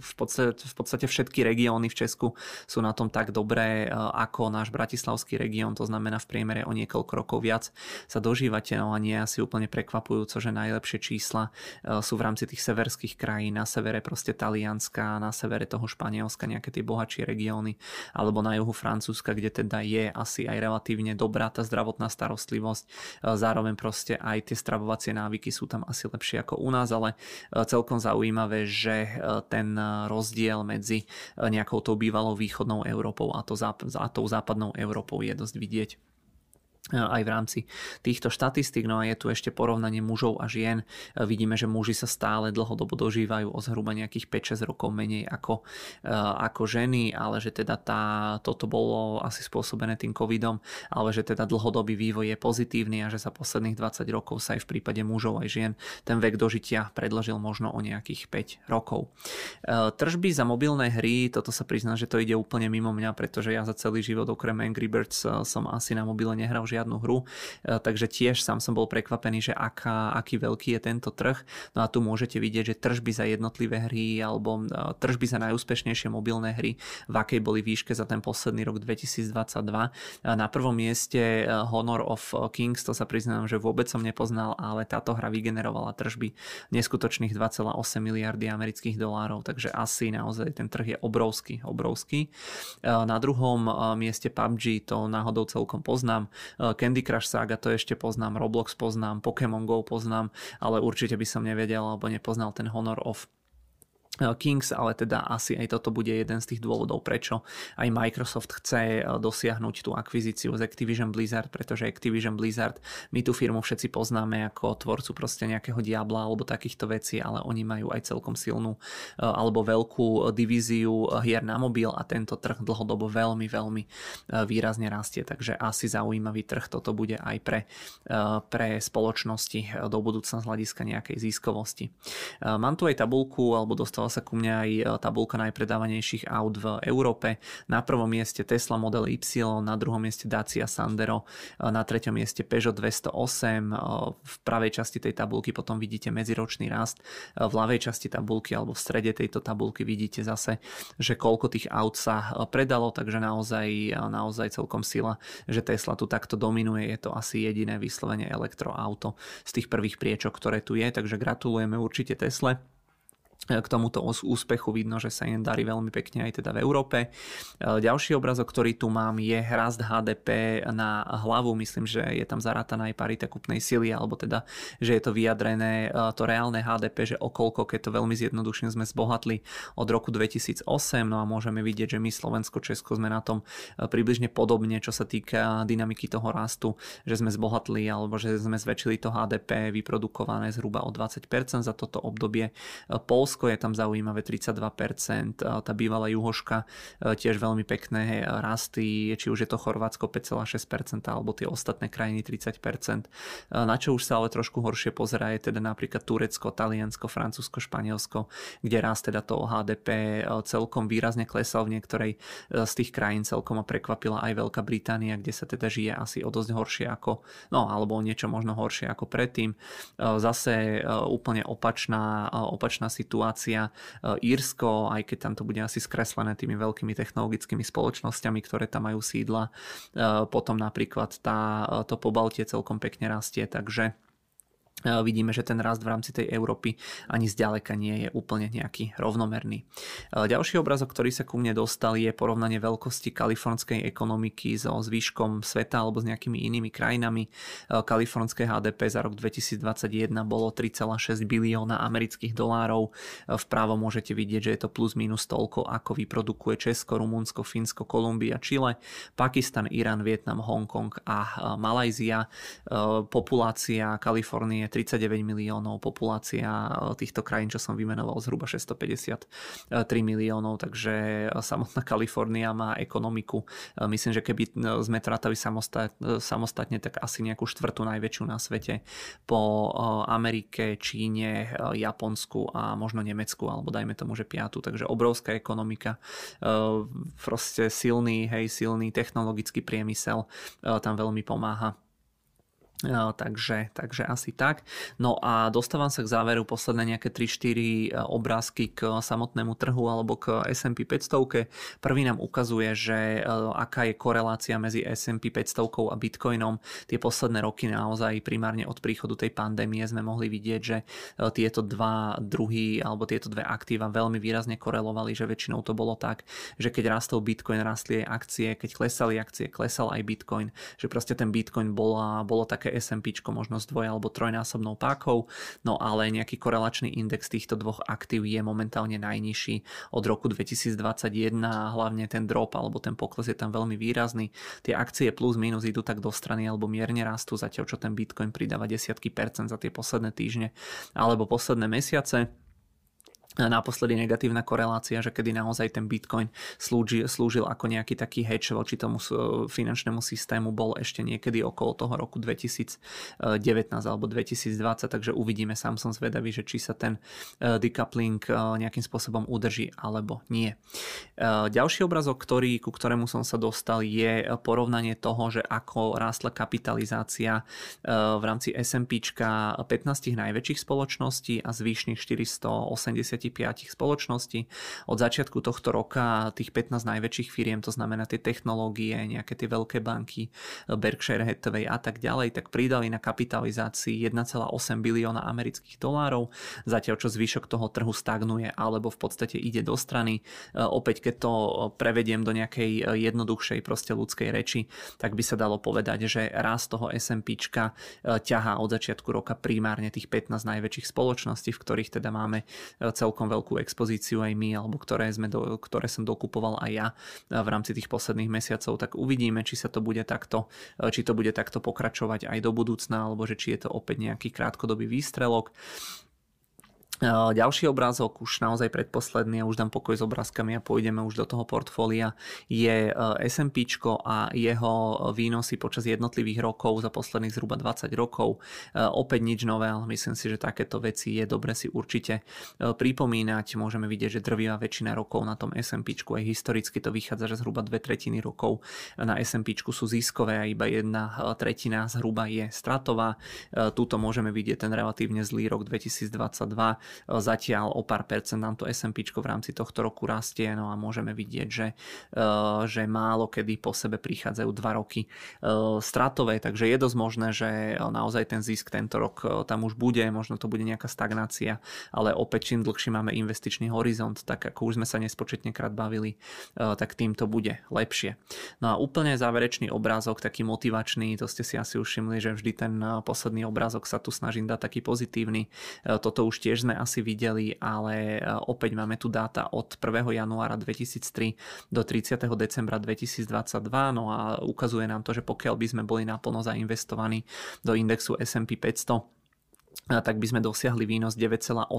V podstate, v podstate všetky regióny v Česku sú na tom tak dobré E, ako náš bratislavský región, to znamená v priemere o niekoľko rokov viac sa dožívate, no a nie asi úplne prekvapujúco, že najlepšie čísla e, sú v rámci tých severských krajín, na severe proste Talianska, na severe toho Španielska, nejaké tie bohatšie regióny, alebo na juhu Francúzska, kde teda je asi aj relatívne dobrá tá zdravotná starostlivosť, e, zároveň proste aj tie stravovacie návyky sú tam asi lepšie ako u nás, ale celkom zaujímavé, že ten rozdiel medzi nejakou tou bývalou východnou Európou a to za tou západnou Európou je dosť vidieť aj v rámci týchto štatistík. No a je tu ešte porovnanie mužov a žien. Vidíme, že muži sa stále dlhodobo dožívajú o zhruba nejakých 5-6 rokov menej ako, ako ženy, ale že teda tá, toto bolo asi spôsobené tým covidom, ale že teda dlhodobý vývoj je pozitívny a že za posledných 20 rokov sa aj v prípade mužov aj žien ten vek dožitia predložil možno o nejakých 5 rokov. Tržby za mobilné hry, toto sa prizná, že to ide úplne mimo mňa, pretože ja za celý život okrem Angry Birds som asi na mobile nehral žiadnu hru, e, takže tiež sám som bol prekvapený, že aká, aký veľký je tento trh. No a tu môžete vidieť, že tržby za jednotlivé hry alebo e, tržby za najúspešnejšie mobilné hry, v akej boli výške za ten posledný rok 2022. Na prvom mieste e, Honor of Kings, to sa priznám, že vôbec som nepoznal, ale táto hra vygenerovala tržby neskutočných 2,8 miliardy amerických dolárov, takže asi naozaj ten trh je obrovský, obrovský. Na druhom mieste PUBG to náhodou celkom poznám. Candy Crush Saga to ešte poznám, Roblox poznám, Pokémon Go poznám, ale určite by som nevedel alebo nepoznal ten Honor of Eh, Kings, ale teda asi aj toto bude jeden z tých dôvodov, prečo aj Microsoft chce eh, dosiahnuť tú akvizíciu z Activision Blizzard, pretože Activision Blizzard, my tú firmu všetci poznáme ako tvorcu proste nejakého Diabla alebo takýchto vecí, ale oni majú aj celkom silnú eh, alebo veľkú divíziu hier na mobil a tento trh dlhodobo veľmi, veľmi výrazne rastie, takže asi zaujímavý trh toto bude aj pre, pre spoločnosti do budúcna z hľadiska nejakej získovosti. Mám tu aj tabulku, alebo dostal dostala sa ku mne aj e, tabulka najpredávanejších aut v Európe. Na prvom mieste Tesla Model Y, na druhom mieste Dacia Sandero, e, na treťom mieste Peugeot 208. E, v pravej časti tej tabulky potom vidíte medziročný rast. V ľavej časti tabulky alebo v strede tejto tabulky vidíte zase, že koľko tých aut sa predalo, takže naozaj, naozaj celkom sila, že Tesla tu takto dominuje. Je to asi jediné vyslovene elektroauto z tých prvých priečok, ktoré tu je, takže gratulujeme určite Tesle k tomuto úspechu vidno, že sa im darí veľmi pekne aj teda v Európe. E, ďalší obrazok, ktorý tu mám, je rast HDP na hlavu. Myslím, že je tam zarátaná aj parita kupnej sily, alebo teda, že je to vyjadrené e, to reálne HDP, že okolko, keď to veľmi zjednodušne sme zbohatli od roku 2008, no a môžeme vidieť, že my Slovensko, Česko sme na tom e, približne podobne, čo sa týka dynamiky toho rastu, že sme zbohatli alebo že sme zväčšili to HDP vyprodukované zhruba o 20% za toto obdobie. Polsko Polsko je tam zaujímavé 32%, tá bývalá juhoška tiež veľmi pekné rasty, či už je to Chorvátsko 5,6% alebo tie ostatné krajiny 30%. Na čo už sa ale trošku horšie pozerá je teda napríklad Turecko, Taliansko, Francúzsko, Španielsko, kde rast teda toho HDP celkom výrazne klesal v niektorej z tých krajín celkom ma prekvapila aj Veľká Británia, kde sa teda žije asi o dosť horšie ako, no alebo niečo možno horšie ako predtým. Zase úplne opačná, opačná situácia. Írsko, aj keď tam to bude asi skreslené tými veľkými technologickými spoločnosťami, ktoré tam majú sídla. Potom napríklad tá, to pobaltie celkom pekne rastie, takže vidíme, že ten rast v rámci tej Európy ani zďaleka nie je úplne nejaký rovnomerný. Ďalší obrazok, ktorý sa ku mne dostal, je porovnanie veľkosti kalifornskej ekonomiky so zvyškom sveta alebo s nejakými inými krajinami. Kalifornské HDP za rok 2021 bolo 3,6 bilióna amerických dolárov. Vpravo môžete vidieť, že je to plus minus toľko, ako vyprodukuje Česko, Rumunsko, Fínsko, Kolumbia, Čile, Pakistan, Irán, Vietnam, Hongkong a Malajzia. Populácia Kalifornie 39 miliónov, populácia týchto krajín, čo som vymenoval, zhruba 653 miliónov, takže samotná Kalifornia má ekonomiku. Myslím, že keby sme to rátali samostatne, tak asi nejakú štvrtú najväčšiu na svete po Amerike, Číne, Japonsku a možno Nemecku, alebo dajme tomu, že piatu. Takže obrovská ekonomika, proste silný, hej, silný technologický priemysel tam veľmi pomáha. Takže, takže asi tak. No a dostávam sa k záveru posledné nejaké 3-4 e, obrázky k samotnému trhu alebo k S&P 500. Prvý nám ukazuje, že aká je korelácia medzi S&P 500 a Bitcoinom. Tie posledné roky naozaj primárne od príchodu tej pandémie sme mohli vidieť, že tieto dva druhy alebo tieto dve aktíva veľmi výrazne korelovali, že väčšinou to bolo tak, že keď rastol Bitcoin, rastli aj akcie, keď klesali akcie, klesal aj Bitcoin, že proste ten Bitcoin bola, bolo také také S&P možno s dvoj alebo trojnásobnou pákou, no ale nejaký korelačný index týchto dvoch aktív je momentálne najnižší od roku 2021 a hlavne ten drop alebo ten pokles je tam veľmi výrazný. Tie akcie plus minus idú tak do strany alebo mierne rastú, zatiaľ čo ten Bitcoin pridáva desiatky percent za tie posledné týždne alebo posledné mesiace naposledy negatívna korelácia, že kedy naozaj ten Bitcoin slúži, slúžil ako nejaký taký hedge voči tomu finančnému systému, bol ešte niekedy okolo toho roku 2019 alebo 2020, takže uvidíme, sám som zvedavý, že či sa ten e, decoupling e, nejakým spôsobom udrží alebo nie. E, ďalší obrazok, ktorý, ku ktorému som sa dostal, je porovnanie toho, že ako rástla kapitalizácia v rámci S&P 15 najväčších spoločností a zvyšných 480 25 spoločností. Od začiatku tohto roka tých 15 najväčších firiem, to znamená tie technológie, nejaké tie veľké banky, Berkshire Hathaway a tak ďalej, tak pridali na kapitalizácii 1,8 bilióna amerických dolárov, zatiaľ čo zvyšok toho trhu stagnuje alebo v podstate ide do strany. Opäť keď to prevediem do nejakej jednoduchšej proste ľudskej reči, tak by sa dalo povedať, že rast toho S&P e, ťahá od začiatku roka primárne tých 15 najväčších spoločností, v ktorých teda máme e, celkom veľkú expozíciu aj my, alebo ktoré, sme do, ktoré som dokupoval aj ja v rámci tých posledných mesiacov, tak uvidíme, či sa to bude takto, či to bude takto pokračovať aj do budúcna, alebo že či je to opäť nejaký krátkodobý výstrelok. Ďalší obrázok, už naozaj predposledný, a už dám pokoj s obrázkami a pôjdeme už do toho portfólia, je S&P a jeho výnosy počas jednotlivých rokov za posledných zhruba 20 rokov. Opäť nič nové, ale myslím si, že takéto veci je dobre si určite pripomínať. Môžeme vidieť, že drvivá väčšina rokov na tom S&P, aj historicky to vychádza, že zhruba dve tretiny rokov na S&P sú ziskové a iba jedna tretina zhruba je stratová. Tuto môžeme vidieť ten relatívne zlý rok 2022 Zatiaľ o pár percent nám to S&P v rámci tohto roku rastie, no a môžeme vidieť, že, e, že málo kedy po sebe prichádzajú dva roky e, stratové, takže je dosť možné, že naozaj ten zisk tento rok e, tam už bude, možno to bude nejaká stagnácia, ale opäť čím dlhšie máme investičný horizont, tak ako už sme sa nespočetne krát bavili, tak tým to bude lepšie. No a úplne záverečný obrázok, taký motivačný, to ste si asi už že vždy ten posledný obrázok sa tu snažím dať taký pozitívny. Toto už tiež sme asi videli, ale e, opäť máme tu dáta od 1. januára 2003 do 30. decembra 2022, no a ukazuje nám to, že pokiaľ by sme boli naplno zainvestovaní do indexu S&P 500, tak by sme dosiahli výnos 9,8%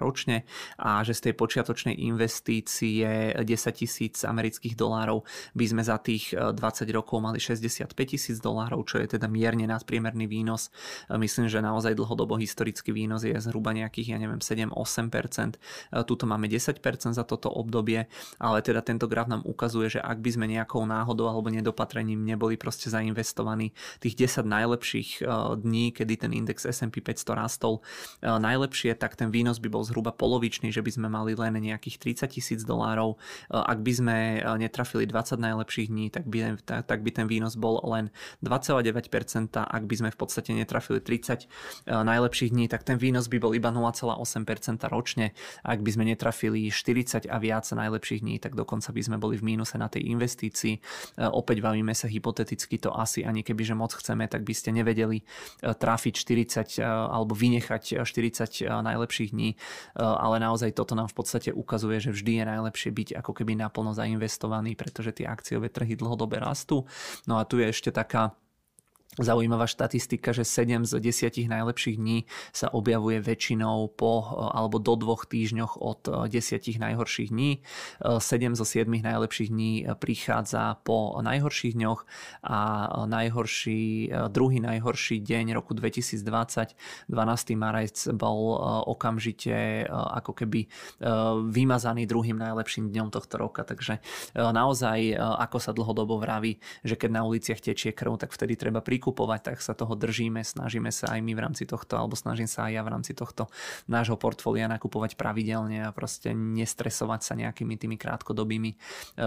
ročne a že z tej počiatočnej investície 10 tisíc amerických dolárov by sme za tých 20 rokov mali 65 tisíc dolárov, čo je teda mierne nadpriemerný výnos. Myslím, že naozaj dlhodobo historický výnos je zhruba nejakých, ja neviem, 7-8%. Tuto máme 10% za toto obdobie, ale teda tento graf nám ukazuje, že ak by sme nejakou náhodou alebo nedopatrením neboli proste zainvestovaní tých 10 najlepších dní, kedy ten index S&P 500 to rastol e, najlepšie, tak ten výnos by bol zhruba polovičný, že by sme mali len nejakých 30 tisíc dolárov. E, ak by sme e, netrafili 20 najlepších dní, tak by, tak by ten výnos bol len 2,9%. Ak by sme v podstate netrafili 30 najlepších dní, tak ten výnos by bol iba 0,8% ročne. Ak by sme netrafili 40 a viac najlepších dní, tak dokonca by sme boli v mínuse na tej investícii. Opäť bavíme sa hypoteticky, to asi ani keby, že moc chceme, tak by ste nevedeli trafiť 40 alebo vynechať 40 najlepších dní, ale naozaj toto nám v podstate ukazuje, že vždy je najlepšie byť ako keby naplno zainvestovaný, pretože tie akciové trhy dlhodobé rastú. No a tu je ešte taká Zaujímavá štatistika, že 7 z 10 najlepších dní sa objavuje väčšinou po alebo do dvoch týždňoch od 10 najhorších dní. 7 zo 7 najlepších dní prichádza po najhorších dňoch a najhorší, druhý najhorší deň roku 2020, 12. marec bol okamžite ako keby vymazaný druhým najlepším dňom tohto roka. Takže naozaj, ako sa dlhodobo vraví, že keď na uliciach tečie krv, tak vtedy treba prikúpiť vykupovať, tak sa toho držíme, snažíme sa aj my v rámci tohto, alebo snažím sa aj ja v rámci tohto nášho portfólia nakupovať pravidelne a proste nestresovať sa nejakými tými krátkodobými e,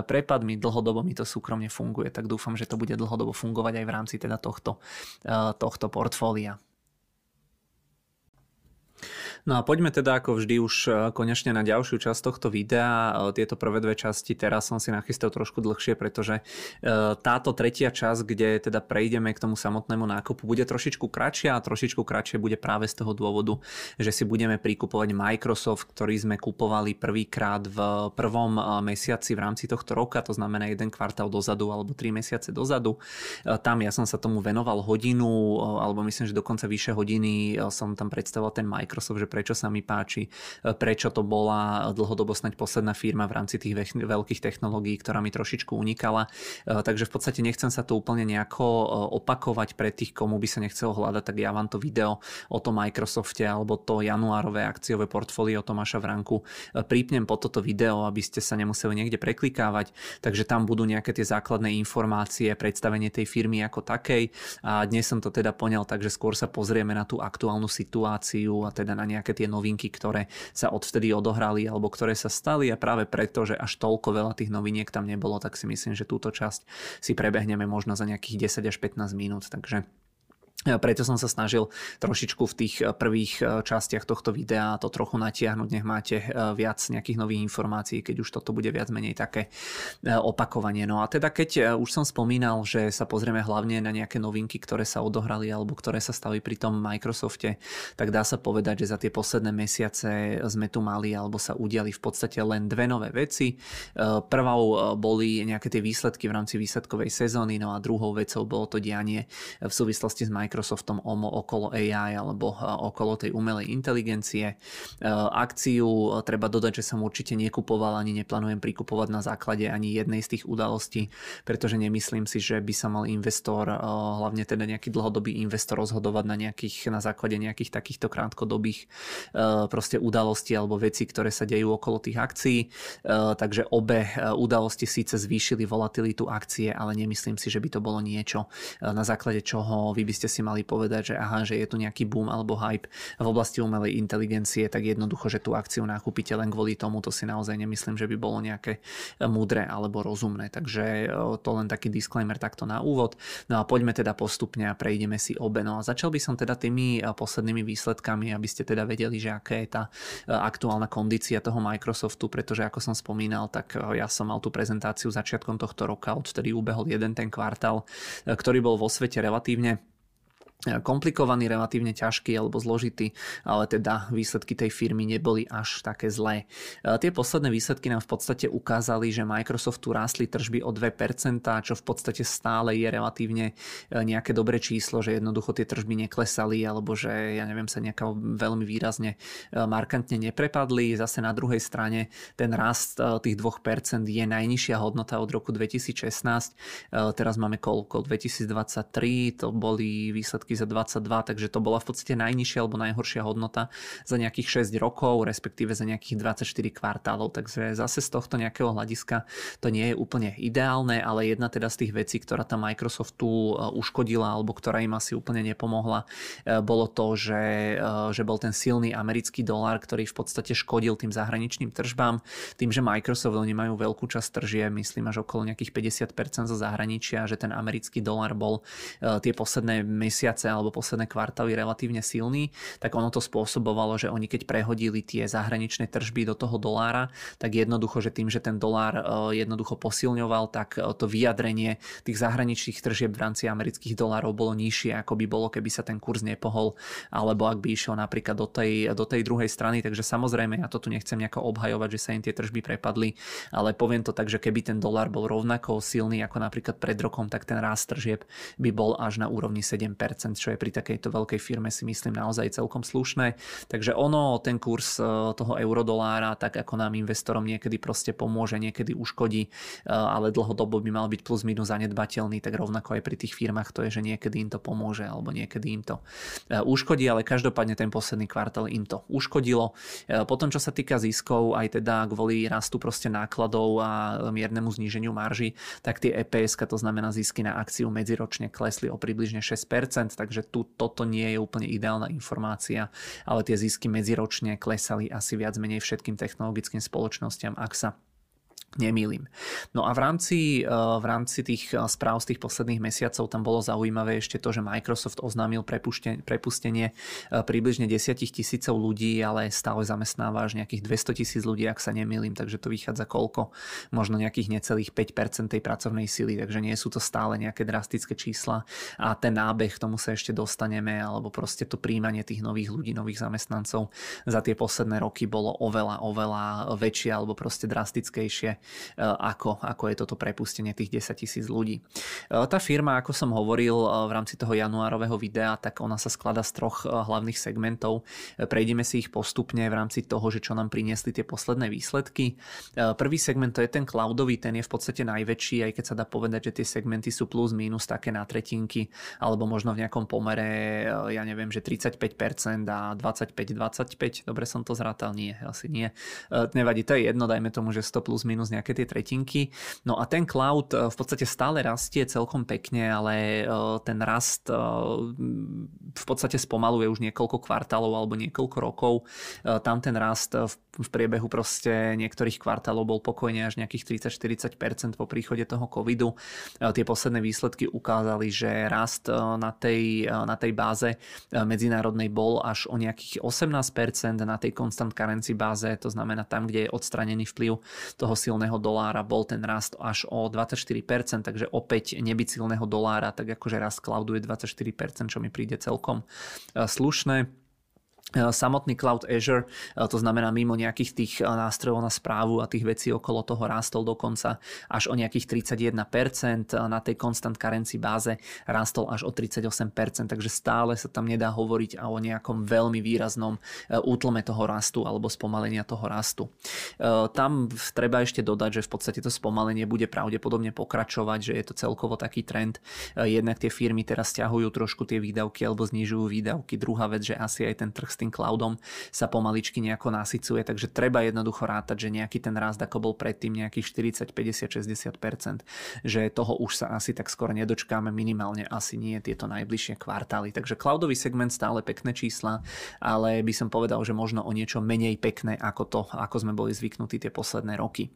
prepadmi. Dlhodobo mi to súkromne funguje, tak dúfam, že to bude dlhodobo fungovať aj v rámci teda tohto, e, tohto portfólia. No a poďme teda ako vždy už e, konečne na ďalšiu časť tohto videa. E, tieto prvé dve časti teraz som si nachystal trošku dlhšie, pretože e, táto tretia časť, kde teda prejdeme k tomu samotnému nákupu, bude trošičku kratšia a trošičku kratšie bude práve z toho dôvodu, že si budeme prikupovať Microsoft, ktorý sme kupovali prvýkrát v prvom mesiaci v rámci tohto roka, to znamená jeden kvartál dozadu alebo tri mesiace dozadu. Tam ja som sa tomu venoval hodinu, alebo myslím, že dokonca vyše hodiny som tam predstavoval ten Microsoft, že prečo sa mi páči, e, prečo to bola dlhodobo snať posledná firma v rámci tých veľkých technológií, ktorá mi trošičku unikala. E, takže v podstate nechcem sa to úplne nejako e, opakovať pre tých, komu by sa nechcelo hľadať, tak ja vám to video o tom Microsofte alebo to januárové akciové portfólio Tomáša Vranku prípnem po toto video, aby ste sa nemuseli niekde preklikávať. Takže tam budú nejaké tie základné informácie, predstavenie tej firmy ako takej. A dnes som to teda poňal, takže skôr sa pozrieme na tú aktuálnu situáciu a teda na nejaké tie novinky, ktoré sa odvtedy odohrali alebo ktoré sa stali a práve preto, že až toľko veľa tých noviniek tam nebolo, tak si myslím, že túto časť si prebehneme možno za nejakých 10 až 15 minút. Takže preto som sa snažil trošičku v tých eh, prvých eh, častiach tohto videa to trochu natiahnuť, nech máte eh, viac nejakých nových informácií, keď už toto bude viac menej také opakovanie. No a teda keď už som spomínal, že sa pozrieme hlavne na nejaké novinky, ktoré sa odohrali alebo ktoré sa stali pri tom Microsofte, tak dá sa povedať, že za tie posledné mesiace sme tu mali alebo sa udiali v podstate len dve nové veci. Prvou boli nejaké tie výsledky v rámci výsledkovej sezóny, no a druhou vecou bolo to dianie v súvislosti s Microsoftom Microsoftom okolo AI alebo okolo tej umelej inteligencie. Akciu treba dodať, že som určite nekupoval ani neplánujem prikupovať na základe ani jednej z tých udalostí, pretože nemyslím si, že by sa mal investor, hlavne teda nejaký dlhodobý investor rozhodovať na, nejakých, na základe nejakých takýchto krátkodobých proste udalostí alebo vecí, ktoré sa dejú okolo tých akcií. Takže obe udalosti síce zvýšili volatilitu akcie, ale nemyslím si, že by to bolo niečo, na základe čoho vy by ste si mali povedať, že aha, že je tu nejaký boom alebo hype v oblasti umelej inteligencie, tak jednoducho, že tú akciu nakúpite len kvôli tomu, to si naozaj nemyslím, že by bolo nejaké e, múdre alebo rozumné. Takže e, to len taký disclaimer takto na úvod. No a poďme teda postupne a prejdeme si obe. No a začal by som teda tými e, poslednými výsledkami, aby ste teda vedeli, že aká je tá aktuálna kondícia toho Microsoftu, pretože ako som spomínal, tak ja som mal tú prezentáciu začiatkom tohto roka, odtedy ubehol jeden ten kvartál, ktorý bol vo svete relatívne komplikovaný, relatívne ťažký alebo zložitý, ale teda výsledky tej firmy neboli až také zlé. E, tie posledné výsledky nám v podstate ukázali, že Microsoftu rástli tržby o 2%, čo v podstate stále je relatívne e, nejaké dobré číslo, že jednoducho tie tržby neklesali alebo že ja neviem sa nejaká veľmi výrazne e, markantne neprepadli. Zase na druhej strane ten rast tých 2% je najnižšia hodnota od roku 2016. Teraz máme koľko? 2023, to boli výsledky výsledky za 22, takže to bola v podstate najnižšia alebo najhoršia hodnota za nejakých 6 rokov, respektíve za nejakých 24 kvartálov. Takže zase z tohto nejakého hľadiska to nie je úplne ideálne, ale jedna teda z tých vecí, ktorá tam Microsoftu e, uškodila alebo ktorá im asi úplne nepomohla, e, bolo to, že, e, že bol ten silný americký dolár, ktorý v podstate škodil tým zahraničným tržbám. Tým, že Microsoft oni majú veľkú časť tržie, myslím až okolo nejakých 50% zo zahraničia, že ten americký dolár bol tie posledné mesiace mesiace alebo posledné kvartály relatívne silný, tak ono to spôsobovalo, že oni keď prehodili tie zahraničné tržby do toho dolára, tak jednoducho, že tým, že ten dolár e, jednoducho posilňoval, tak e, to vyjadrenie tých zahraničných tržieb v rámci amerických dolárov bolo nižšie, ako by bolo, keby sa ten kurz nepohol, alebo ak by išiel napríklad do tej, do tej druhej strany. Takže samozrejme, ja to tu nechcem nejako obhajovať, že sa im tie tržby prepadli, ale poviem to tak, že keby ten dolár bol rovnako silný ako napríklad pred rokom, tak ten rast tržieb by bol až na úrovni 7% čo je pri takejto veľkej firme si myslím naozaj celkom slušné. Takže ono, ten kurz e, toho eurodolára, tak ako nám investorom niekedy proste pomôže, niekedy uškodí, e, ale dlhodobo by mal byť plus minus zanedbateľný, tak rovnako aj pri tých firmách to je, že niekedy im to pomôže alebo niekedy im to e, uškodí, ale každopádne ten posledný kvartál im to uškodilo. Potom, čo sa týka ziskov, aj teda kvôli rastu proste nákladov a miernemu zníženiu marží, tak tie EPS, to znamená zisky na akciu medziročne klesli o približne 6%, takže tu toto nie je úplne ideálna informácia, ale tie zisky medziročne klesali asi viac menej všetkým technologickým spoločnosťam, ak sa nemýlim. No a v rámci, eh, v rámci tých eh, správ z tých posledných mesiacov tam bolo zaujímavé ešte to, že Microsoft oznámil prepustenie eh, približne 10 tisícov ľudí, ale stále zamestnáva až nejakých 200 tisíc ľudí, ak sa nemýlim, takže to vychádza koľko? Možno nejakých necelých 5% tej pracovnej sily, takže nie sú to stále nejaké drastické čísla a ten nábeh, tomu sa ešte dostaneme, alebo proste to príjmanie tých nových ľudí, nových zamestnancov za tie posledné roky bolo oveľa, oveľa väčšie alebo proste drastickejšie E, ako, ako je toto prepustenie tých 10 tisíc ľudí. E, tá firma, ako som hovoril e, v rámci toho januárového videa, tak ona sa sklada z troch hlavných segmentov. Prejdeme si ich postupne v rámci toho, že čo nám priniesli tie posledné výsledky. Prvý segment to je ten cloudový, ten je v podstate najväčší, aj keď sa dá povedať, že tie segmenty sú plus minus také na tretinky, alebo možno v nejakom pomere, ja neviem, že 35% a 25-25, dobre som to zrátal, nie, asi nie. Nevadí, to je jedno, dajme tomu, že 100 plus minus nejaké tie tretinky. No a ten cloud eh, v podstate stále rastie celkom pekne, ale eh, ten rast eh, v podstate spomaluje už niekoľko kvartálov alebo niekoľko rokov. Tam ten rast v priebehu proste niektorých kvartálov bol pokojne až nejakých 30-40% po príchode toho covidu. Tie posledné výsledky ukázali, že rast na tej, na tej báze medzinárodnej bol až o nejakých 18%, na tej constant currency báze, to znamená tam, kde je odstranený vplyv toho silného dolára bol ten rast až o 24%, takže opäť nebyť silného dolára, tak akože rast cloudu je 24%, čo mi príde celkom eh, slušné. E, samotný Cloud Azure, e, to znamená mimo nejakých tých e, nástrojov na správu a tých vecí okolo toho rástol dokonca až o nejakých 31%, na tej constant currency báze rástol až o 38%, takže stále sa tam nedá hovoriť o nejakom veľmi výraznom útlme toho rastu alebo spomalenia toho rastu. Tam treba ešte dodať, že v podstate to spomalenie bude pravdepodobne pokračovať, že je to celkovo taký trend. Jednak tie firmy teraz ťahujú trošku tie výdavky alebo znižujú výdavky. Druhá vec, že asi aj ten trh tým cloudom sa pomaličky nejako nasycuje, takže treba jednoducho rátať, že nejaký ten rast ako bol predtým nejakých 40, 50, 60%, že toho už sa asi tak skoro nedočkáme, minimálne asi nie tieto najbližšie kvartály. Takže cloudový segment stále pekné čísla, ale by som povedal, že možno o niečo menej pekné ako to, ako sme boli zvyknutí tie posledné roky.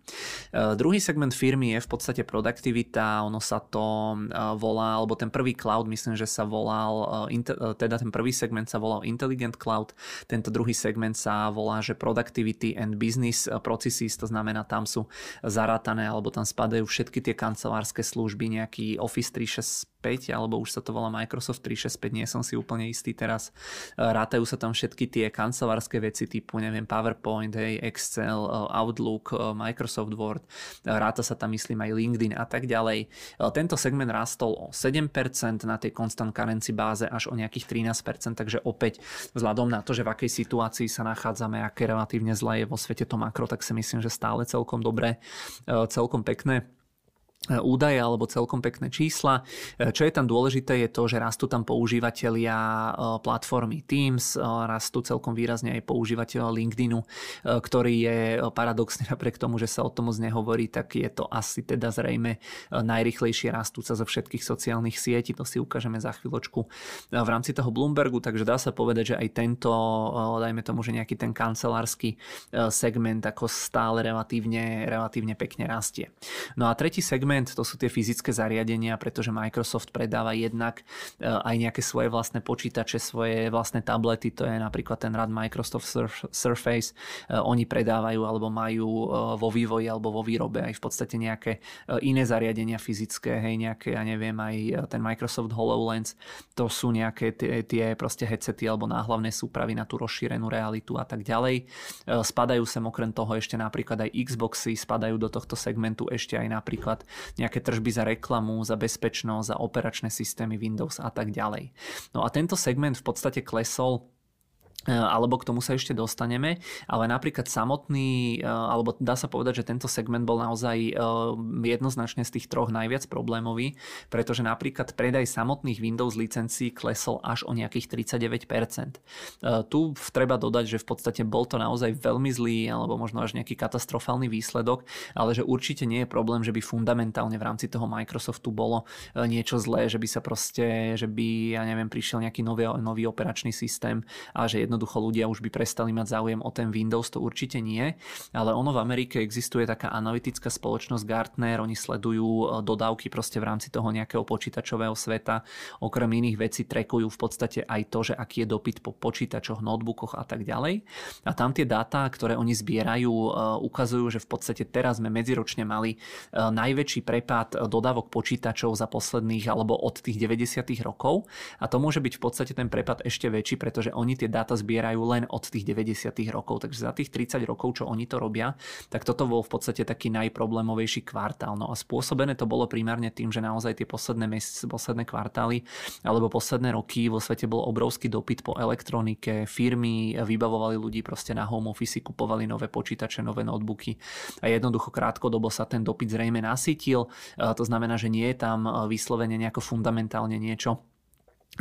Uh, druhý segment firmy je v podstate produktivita, ono sa to uh, volá, alebo ten prvý cloud myslím, že sa volal, uh, teda ten prvý segment sa volal Intelligent Cloud, tento druhý segment sa volá, že Productivity and Business Processes, to znamená tam sú zarátané alebo tam spadajú všetky tie kancelárske služby, nejaký Office alebo už sa to volá Microsoft 365, nie som si úplne istý teraz. Rátajú sa tam všetky tie kancelárske veci typu, neviem, PowerPoint, hej, Excel, Outlook, Microsoft Word, ráta sa tam myslím aj LinkedIn a tak ďalej. Tento segment rastol o 7%, na tej constant currency báze až o nejakých 13%, takže opäť vzhľadom na to, že v akej situácii sa nachádzame, aké relatívne zlé je vo svete to makro, tak si myslím, že stále celkom dobré, celkom pekné E, údaje alebo celkom pekné čísla. E, čo je tam dôležité je to, že rastú tam používateľia e, platformy Teams, rastú celkom výrazne aj používateľa LinkedInu, ktorý je paradoxne napriek tomu, že sa o tom moc nehovorí, tak je to asi teda zrejme najrychlejšie rastúca zo všetkých sociálnych sietí, to si ukážeme za chvíľočku v rámci toho Bloombergu, takže dá sa povedať, že aj tento, dajme tomu, že nejaký ten kancelársky segment ako stále relatívne, relatívne pekne rastie. No a tretí segment segment, to sú tie fyzické zariadenia, pretože Microsoft predáva jednak e, aj nejaké svoje vlastné počítače, svoje vlastné tablety, to je napríklad ten rad Microsoft Surface. E, oni predávajú alebo majú e, vo vývoji alebo vo výrobe aj v podstate nejaké iné zariadenia fyzické, hej, nejaké, ja neviem, aj ten Microsoft HoloLens, to sú nejaké tie, tie proste headsety alebo náhlavné súpravy na tú rozšírenú realitu a tak ďalej. Spadajú sem okrem toho ešte napríklad aj Xboxy, spadajú do tohto segmentu ešte aj napríklad nejaké tržby za reklamu, za bezpečnosť, za operačné systémy Windows a tak ďalej. No a tento segment v podstate klesol alebo k tomu sa ešte dostaneme, ale napríklad samotný, e, alebo dá sa povedať, že tento segment bol naozaj e, jednoznačne z tých troch najviac problémový, pretože napríklad predaj samotných Windows licencií klesol až o nejakých 39%. Tu treba dodať, že v podstate bol to naozaj veľmi zlý, alebo možno až nejaký katastrofálny výsledok, ale že určite nie je problém, že by fundamentálne v rámci toho Microsoftu bolo niečo zlé, že by sa proste, že by, ja neviem, prišiel nejaký nový, nový operačný systém a že jedno jednoducho ľudia už by prestali mať záujem o ten Windows, to určite nie, ale ono v Amerike existuje taká analytická spoločnosť Gartner, oni sledujú e, dodávky proste v rámci toho nejakého počítačového sveta, okrem iných vecí trekujú v podstate aj to, že aký je dopyt po počítačoch, notebookoch a tak ďalej. A tam tie dáta, ktoré oni zbierajú, e, ukazujú, že v podstate teraz sme medziročne mali e, najväčší prepad dodávok počítačov za posledných alebo od tých 90. rokov a to môže byť v podstate ten prepad ešte väčší, pretože oni tie dáta zbierajú len od tých 90. rokov. Takže za tých 30 rokov, čo oni to robia, tak toto bol v podstate taký najproblémovejší kvartál. No a spôsobené to bolo primárne tým, že naozaj tie posledné mesiace, posledné kvartály alebo posledné roky vo svete bol obrovský dopyt po elektronike, firmy vybavovali ľudí proste na home office, kupovali nové počítače, nové notebooky a jednoducho krátkodobo sa ten dopyt zrejme nasytil. To znamená, že nie je tam vyslovene nejako fundamentálne niečo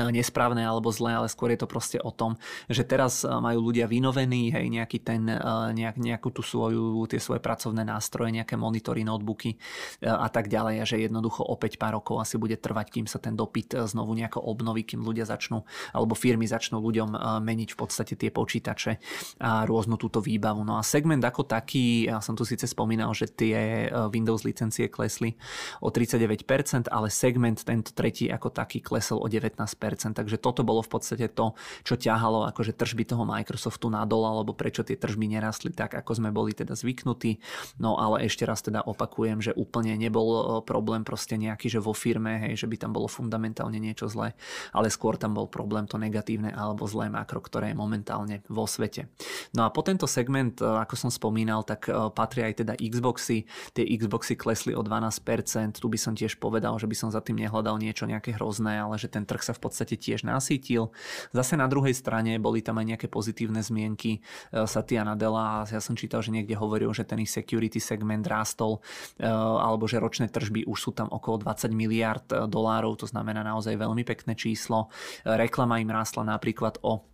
nesprávne alebo zlé, ale skôr je to proste o tom, že teraz majú ľudia vynovený, hej, nejaký ten, nejak, nejakú tú svoju, tie svoje pracovné nástroje, nejaké monitory, notebooky a tak ďalej a že jednoducho opäť pár rokov asi bude trvať, kým sa ten dopyt znovu nejako obnoví, kým ľudia začnú, alebo firmy začnú ľuďom meniť v podstate tie počítače a rôznu túto výbavu. No a segment ako taký, ja som tu síce spomínal, že tie Windows licencie klesli o 39%, ale segment tento tretí ako taký klesol o 19% takže toto bolo v podstate to, čo ťahalo akože tržby toho Microsoftu nadol, alebo prečo tie tržby nerastli tak, ako sme boli teda zvyknutí. No ale ešte raz teda opakujem, že úplne nebol e, problém proste nejaký, že vo firme, hej, že by tam bolo fundamentálne niečo zlé, ale skôr tam bol problém to negatívne alebo zlé makro, ktoré je momentálne vo svete. No a po tento segment, e, ako som spomínal, tak e, patria aj teda Xboxy. Tie Xboxy klesli o 12%, tu by som tiež povedal, že by som za tým nehľadal niečo nejaké hrozné, ale že ten trh sa v podstate podstate tiež nasítil. Zase na druhej strane boli tam aj nejaké pozitívne zmienky e, Satya Nadella. Ja som čítal, že niekde hovoril, že ten security segment rástol, e, alebo že ročné tržby už sú tam okolo 20 miliard e, dolárov, to znamená naozaj veľmi pekné číslo. Reklama im rástla napríklad o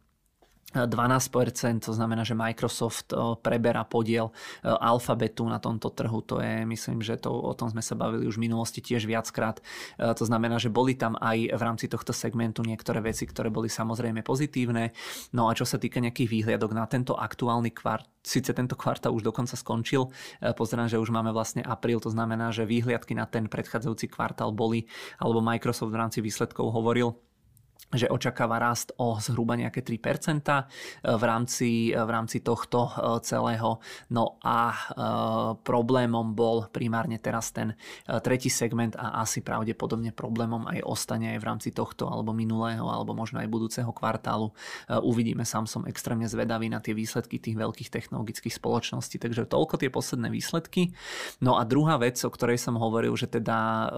12%, to znamená, že Microsoft preberá podiel alfabetu na tomto trhu. To je, myslím, že to, o tom sme sa bavili už v minulosti tiež viackrát. To znamená, že boli tam aj v rámci tohto segmentu niektoré veci, ktoré boli samozrejme pozitívne. No a čo sa týka nejakých výhliadok na tento aktuálny kvart, síce tento kvartál už dokonca skončil, pozerám, že už máme vlastne apríl, to znamená, že výhliadky na ten predchádzajúci kvartál boli, alebo Microsoft v rámci výsledkov hovoril, že očakáva rast o zhruba nejaké 3% e, v rámci, v rámci tohto e, celého. No a problémom bol primárne teraz ten tretí segment a asi pravdepodobne problémom aj ostane aj v rámci tohto alebo minulého alebo možno aj budúceho kvartálu. Uvidíme, sám som extrémne zvedavý na tie výsledky tých veľkých technologických spoločností. Takže toľko tie posledné výsledky. No a druhá vec, o ktorej som hovoril, že teda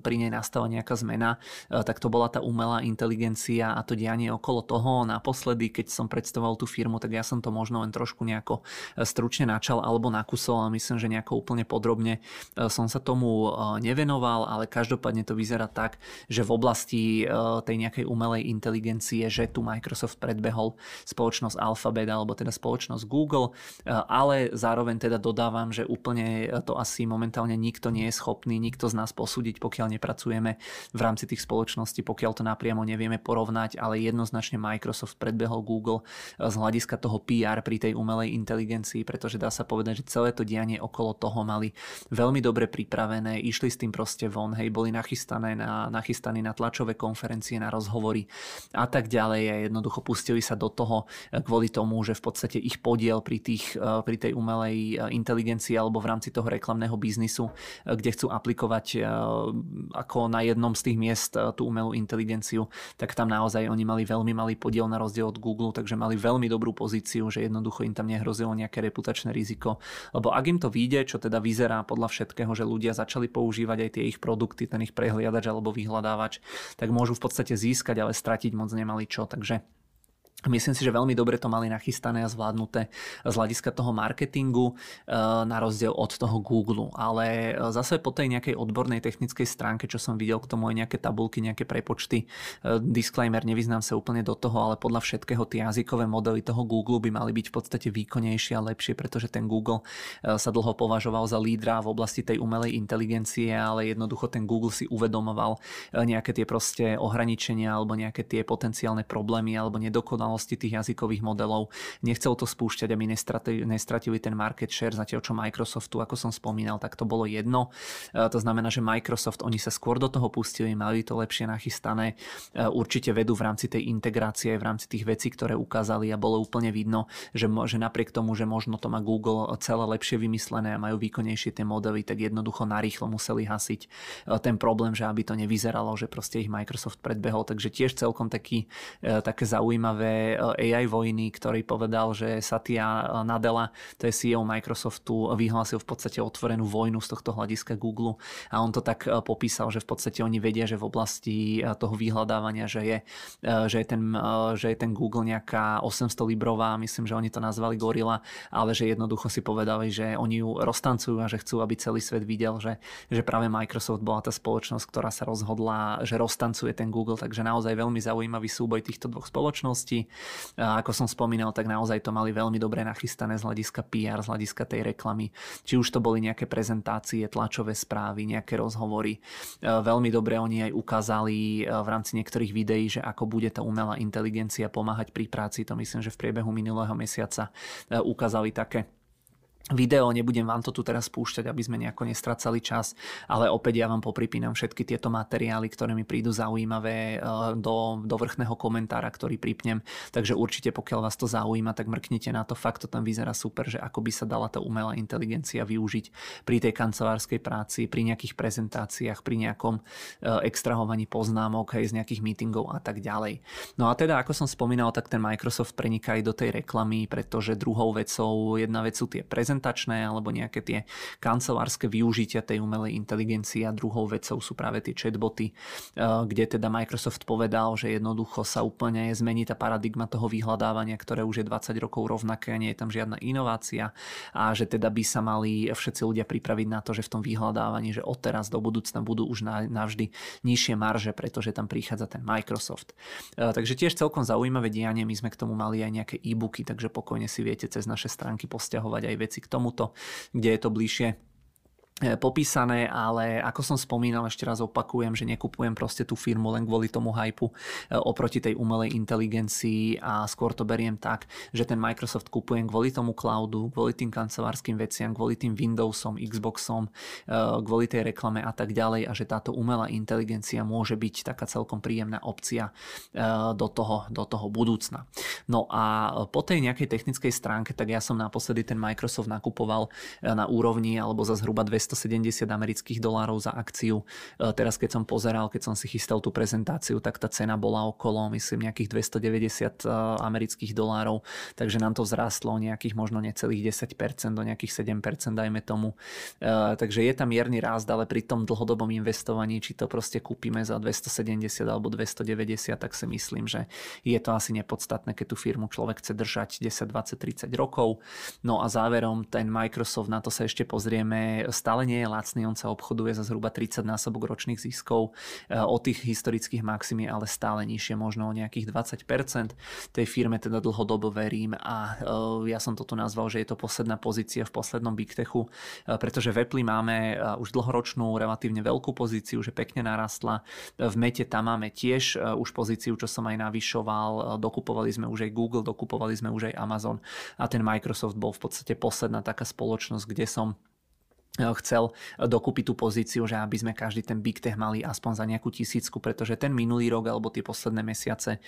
pri nej nastala nejaká zmena, tak to bola tá umelá inteligencia inteligencia a to dianie okolo toho. Naposledy, keď som predstavoval tú firmu, tak ja som to možno len trošku nejako e, stručne načal alebo nakusol a myslím, že nejako úplne podrobne e, som sa tomu e, nevenoval, ale každopádne to vyzerá tak, že v oblasti tej nejakej umelej inteligencie, že tu Microsoft predbehol spoločnosť Alphabet alebo teda spoločnosť Google, ale zároveň teda dodávam, že úplne to asi momentálne nikto nie je schopný, nikto z nás posúdiť, pokiaľ nepracujeme v rámci tých spoločností, pokiaľ to napriamo nevieme porovnať, ale jednoznačne Microsoft predbehol Google eh, z hľadiska toho PR pri tej umelej inteligencii, pretože dá sa povedať, že celé to dianie okolo toho mali veľmi dobre pripravené, išli s tým proste von, hej, boli nachystané na, nachystaní na tlačové konferencie, na rozhovory a tak ďalej a jednoducho pustili sa do toho eh, kvôli tomu, že v podstate ich podiel pri, tých, eh, pri tej umelej inteligencii alebo v rámci toho reklamného biznisu, kde chcú aplikovať ako na jednom z tých miest tú umelú inteligenciu, tak tak tam naozaj oni mali veľmi malý podiel na rozdiel od Google, takže mali veľmi dobrú pozíciu, že jednoducho im tam nehrozilo nejaké reputačné riziko. Lebo ak im to vyjde, čo teda vyzerá podľa všetkého, že ľudia začali používať aj tie ich produkty, ten ich prehliadač alebo vyhľadávač, tak môžu v podstate získať, ale stratiť moc nemali čo. Takže Myslím si, že veľmi dobre to mali nachystané a zvládnuté z hľadiska toho marketingu eh, na rozdiel od toho Google. Ale eh, zase po tej nejakej odbornej technickej stránke, čo som videl k tomu aj nejaké tabulky, nejaké prepočty, eh, disclaimer, nevyznám sa úplne do toho, ale podľa všetkého tie jazykové modely toho Google by mali byť v podstate výkonnejšie a lepšie, pretože ten Google sa dlho považoval za lídra v oblasti tej umelej inteligencie, ale jednoducho ten Google si uvedomoval nejaké tie proste ohraničenia alebo nejaké tie potenciálne problémy alebo nedokonalosti znalosti tých jazykových modelov. Nechcel to spúšťať, aby nestratili, ten market share, zatiaľ čo Microsoftu, ako som spomínal, tak to bolo jedno. E, to znamená, že Microsoft, oni sa skôr do toho pustili, mali to lepšie nachystané. E, určite vedú v rámci tej integrácie, v rámci tých vecí, ktoré ukázali a bolo úplne vidno, že, že napriek tomu, že možno to má Google celé lepšie vymyslené a majú výkonnejšie tie modely, tak jednoducho narýchlo museli hasiť e, ten problém, že aby to nevyzeralo, že proste ich Microsoft predbehol. Takže tiež celkom taký, také zaujímavé AI vojny, ktorý povedal, že Satya Nadella, to je CEO Microsoftu, vyhlásil v podstate otvorenú vojnu z tohto hľadiska Google a on to tak eh, popísal, že v podstate oni vedia, že v oblasti eh, toho vyhľadávania, že je, že je, ten, že je ten Google nejaká 800 librová, myslím, že oni to nazvali gorila, ale že jednoducho si povedali, že oni ju roztancujú a že chcú, aby celý svet videl, že, že práve Microsoft bola tá spoločnosť, ktorá sa rozhodla, že roztancuje ten Google, takže naozaj veľmi zaujímavý súboj týchto dvoch spoločností. Ako som spomínal, tak naozaj to mali veľmi dobre nachystané z hľadiska PR, z hľadiska tej reklamy. Či už to boli nejaké prezentácie, tlačové správy, nejaké rozhovory. Veľmi dobre oni aj ukázali v rámci niektorých videí, že ako bude tá umelá inteligencia pomáhať pri práci. To myslím, že v priebehu minulého mesiaca ukázali také video, nebudem vám to tu teraz spúšťať, aby sme nejako nestracali čas, ale opäť ja vám popripínam všetky tieto materiály, ktoré mi prídu zaujímavé e, do, do vrchného komentára, ktorý pripnem, takže určite pokiaľ vás to zaujíma, tak mrknite na to, fakt to tam vyzerá super, že ako by sa dala tá umelá inteligencia využiť pri tej kancelárskej práci, pri nejakých prezentáciách, pri nejakom e, extrahovaní poznámok, aj z nejakých meetingov a tak ďalej. No a teda, ako som spomínal, tak ten Microsoft preniká aj do tej reklamy, pretože druhou vecou, jedna vec sú tie prezentácie, prezentačné alebo nejaké tie kancelárske využitia tej umelej inteligencie a druhou vecou sú práve tie chatboty, eh, kde teda Microsoft povedal, že jednoducho sa úplne zmení tá paradigma toho vyhľadávania, ktoré už je 20 rokov rovnaké, nie je tam žiadna inovácia a že teda by sa mali všetci ľudia pripraviť na to, že v tom vyhľadávaní, že odteraz do budúcna budú už navždy nižšie marže, pretože tam prichádza ten Microsoft. Eh, takže tiež celkom zaujímavé dianie, my sme k tomu mali aj nejaké e-booky, takže pokojne si viete cez naše stránky posťahovať aj veci k tomuto, kde je to bližšie popísané, ale ako som spomínal, ešte raz opakujem, že nekupujem proste tú firmu len kvôli tomu hypu e, oproti tej umelej inteligencii a skôr to beriem tak, že ten Microsoft kupujem kvôli tomu cloudu, kvôli tým kancelárským veciam, kvôli tým Windowsom, Xboxom, e, kvôli tej reklame a tak ďalej a že táto umelá inteligencia môže byť taká celkom príjemná opcia do toho, do toho budúcna. No a po tej nejakej technickej stránke, tak ja som naposledy ten Microsoft nakupoval na úrovni alebo za zhruba 200 270 amerických dolárov za akciu. E, teraz keď som pozeral, keď som si chystal tú prezentáciu, tak tá cena bola okolo, myslím, nejakých 290 e, amerických dolárov, takže nám to vzrastlo nejakých možno necelých 10% do nejakých 7%, dajme tomu. E, takže je tam mierny rást, ale pri tom dlhodobom investovaní, či to proste kúpime za 270 alebo 290, tak si myslím, že je to asi nepodstatné, keď tú firmu človek chce držať 10, 20, 30 rokov. No a záverom ten Microsoft, na to sa ešte pozrieme, stále stále nie je lacný, on sa obchoduje za zhruba 30 násobok ročných ziskov e, od tých historických maxim ale stále nižšie, možno o nejakých 20%. Tej firme teda dlhodobo verím a e, ja som to tu nazval, že je to posledná pozícia v poslednom Big Techu, e, pretože v Apple máme už dlhoročnú relatívne veľkú pozíciu, že pekne narastla. V Mete tam máme tiež už pozíciu, čo som aj navyšoval. Dokupovali sme už aj Google, dokupovali sme už aj Amazon a ten Microsoft bol v podstate posledná taká spoločnosť, kde som chcel dokúpiť tú pozíciu, že aby sme každý ten Big Tech mali aspoň za nejakú tisícku, pretože ten minulý rok alebo tie posledné mesiace e,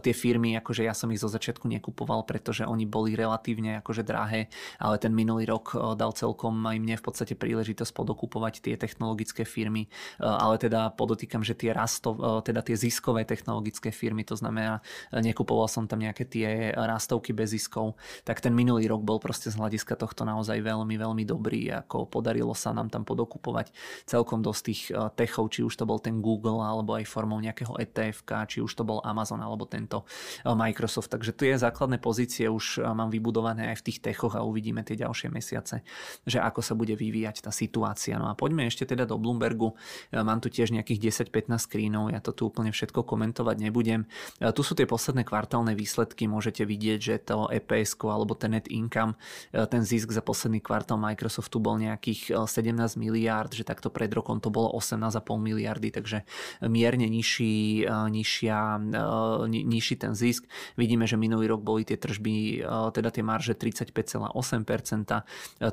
tie firmy, akože ja som ich zo začiatku nekupoval, pretože oni boli relatívne akože drahé, ale ten minulý rok dal celkom aj mne v podstate príležitosť podokupovať tie technologické firmy, ale teda podotýkam, že tie rastov, teda tie ziskové technologické firmy, to znamená, nekupoval som tam nejaké tie rastovky bez ziskov, tak ten minulý rok bol proste z hľadiska tohto naozaj veľmi, veľmi dobrý, ako podať podarilo sa nám tam podokupovať celkom dosť tých eh, techov, či už to bol ten Google alebo aj formou nejakého ETF, či už to bol Amazon alebo tento eh, Microsoft. Takže tu je základné pozície už eh, mám vybudované aj v tých techoch a uvidíme tie ďalšie mesiace, že ako sa bude vyvíjať tá situácia. No a poďme ešte teda do Bloombergu. Mám tu tiež nejakých 10-15 screenov, ja to tu úplne všetko komentovať nebudem. Tu sú tie posledné kvartálne výsledky, môžete vidieť, že to EPS alebo ten net income, ten zisk za posledný kvartál Microsoftu bol nejakých nejakých 17 eh, miliárd, že takto pred rokom to bolo 18,5 miliardy, takže mierne nižší, eh, nižšia, eh, ni, nižší ten zisk. Vidíme, že minulý rok boli tie tržby, teda tie marže 35,8%,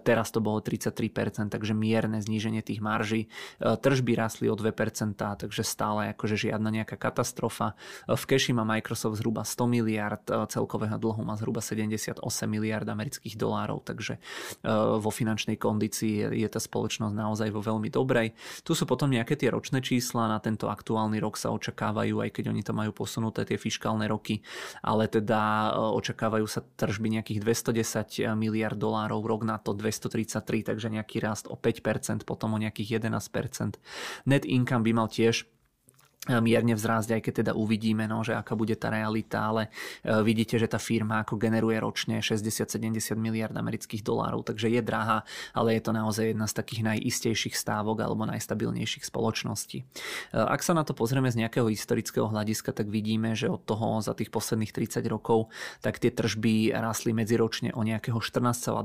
teraz to bolo 33%, takže mierne zníženie tých marží. Tržby rastli o 2%, takže stále akože žiadna nejaká katastrofa. V keši má Microsoft zhruba 100 miliard, celkového dlhu má zhruba 78 miliard amerických dolárov, takže vo finančnej kondícii tá spoločnosť naozaj vo veľmi dobrej. Tu sú potom nejaké tie ročné čísla, na tento aktuálny rok sa očakávajú, aj keď oni to majú posunuté tie fiskálne roky, ale teda e, očakávajú sa tržby nejakých 210 miliard dolárov, rok na to 233, takže nejaký rast o 5%, potom o nejakých 11%. Net income by mal tiež mierne vzrásť, aj keď teda uvidíme, no, že aká bude tá realita, ale e, vidíte, že tá firma ako generuje ročne 60-70 miliard amerických dolárov, takže je drahá, ale je to naozaj jedna z takých najistejších stávok alebo najstabilnejších spoločností. E, ak sa na to pozrieme z nejakého historického hľadiska, tak vidíme, že od toho za tých posledných 30 rokov tak tie tržby rastli medziročne o nejakého 14,2%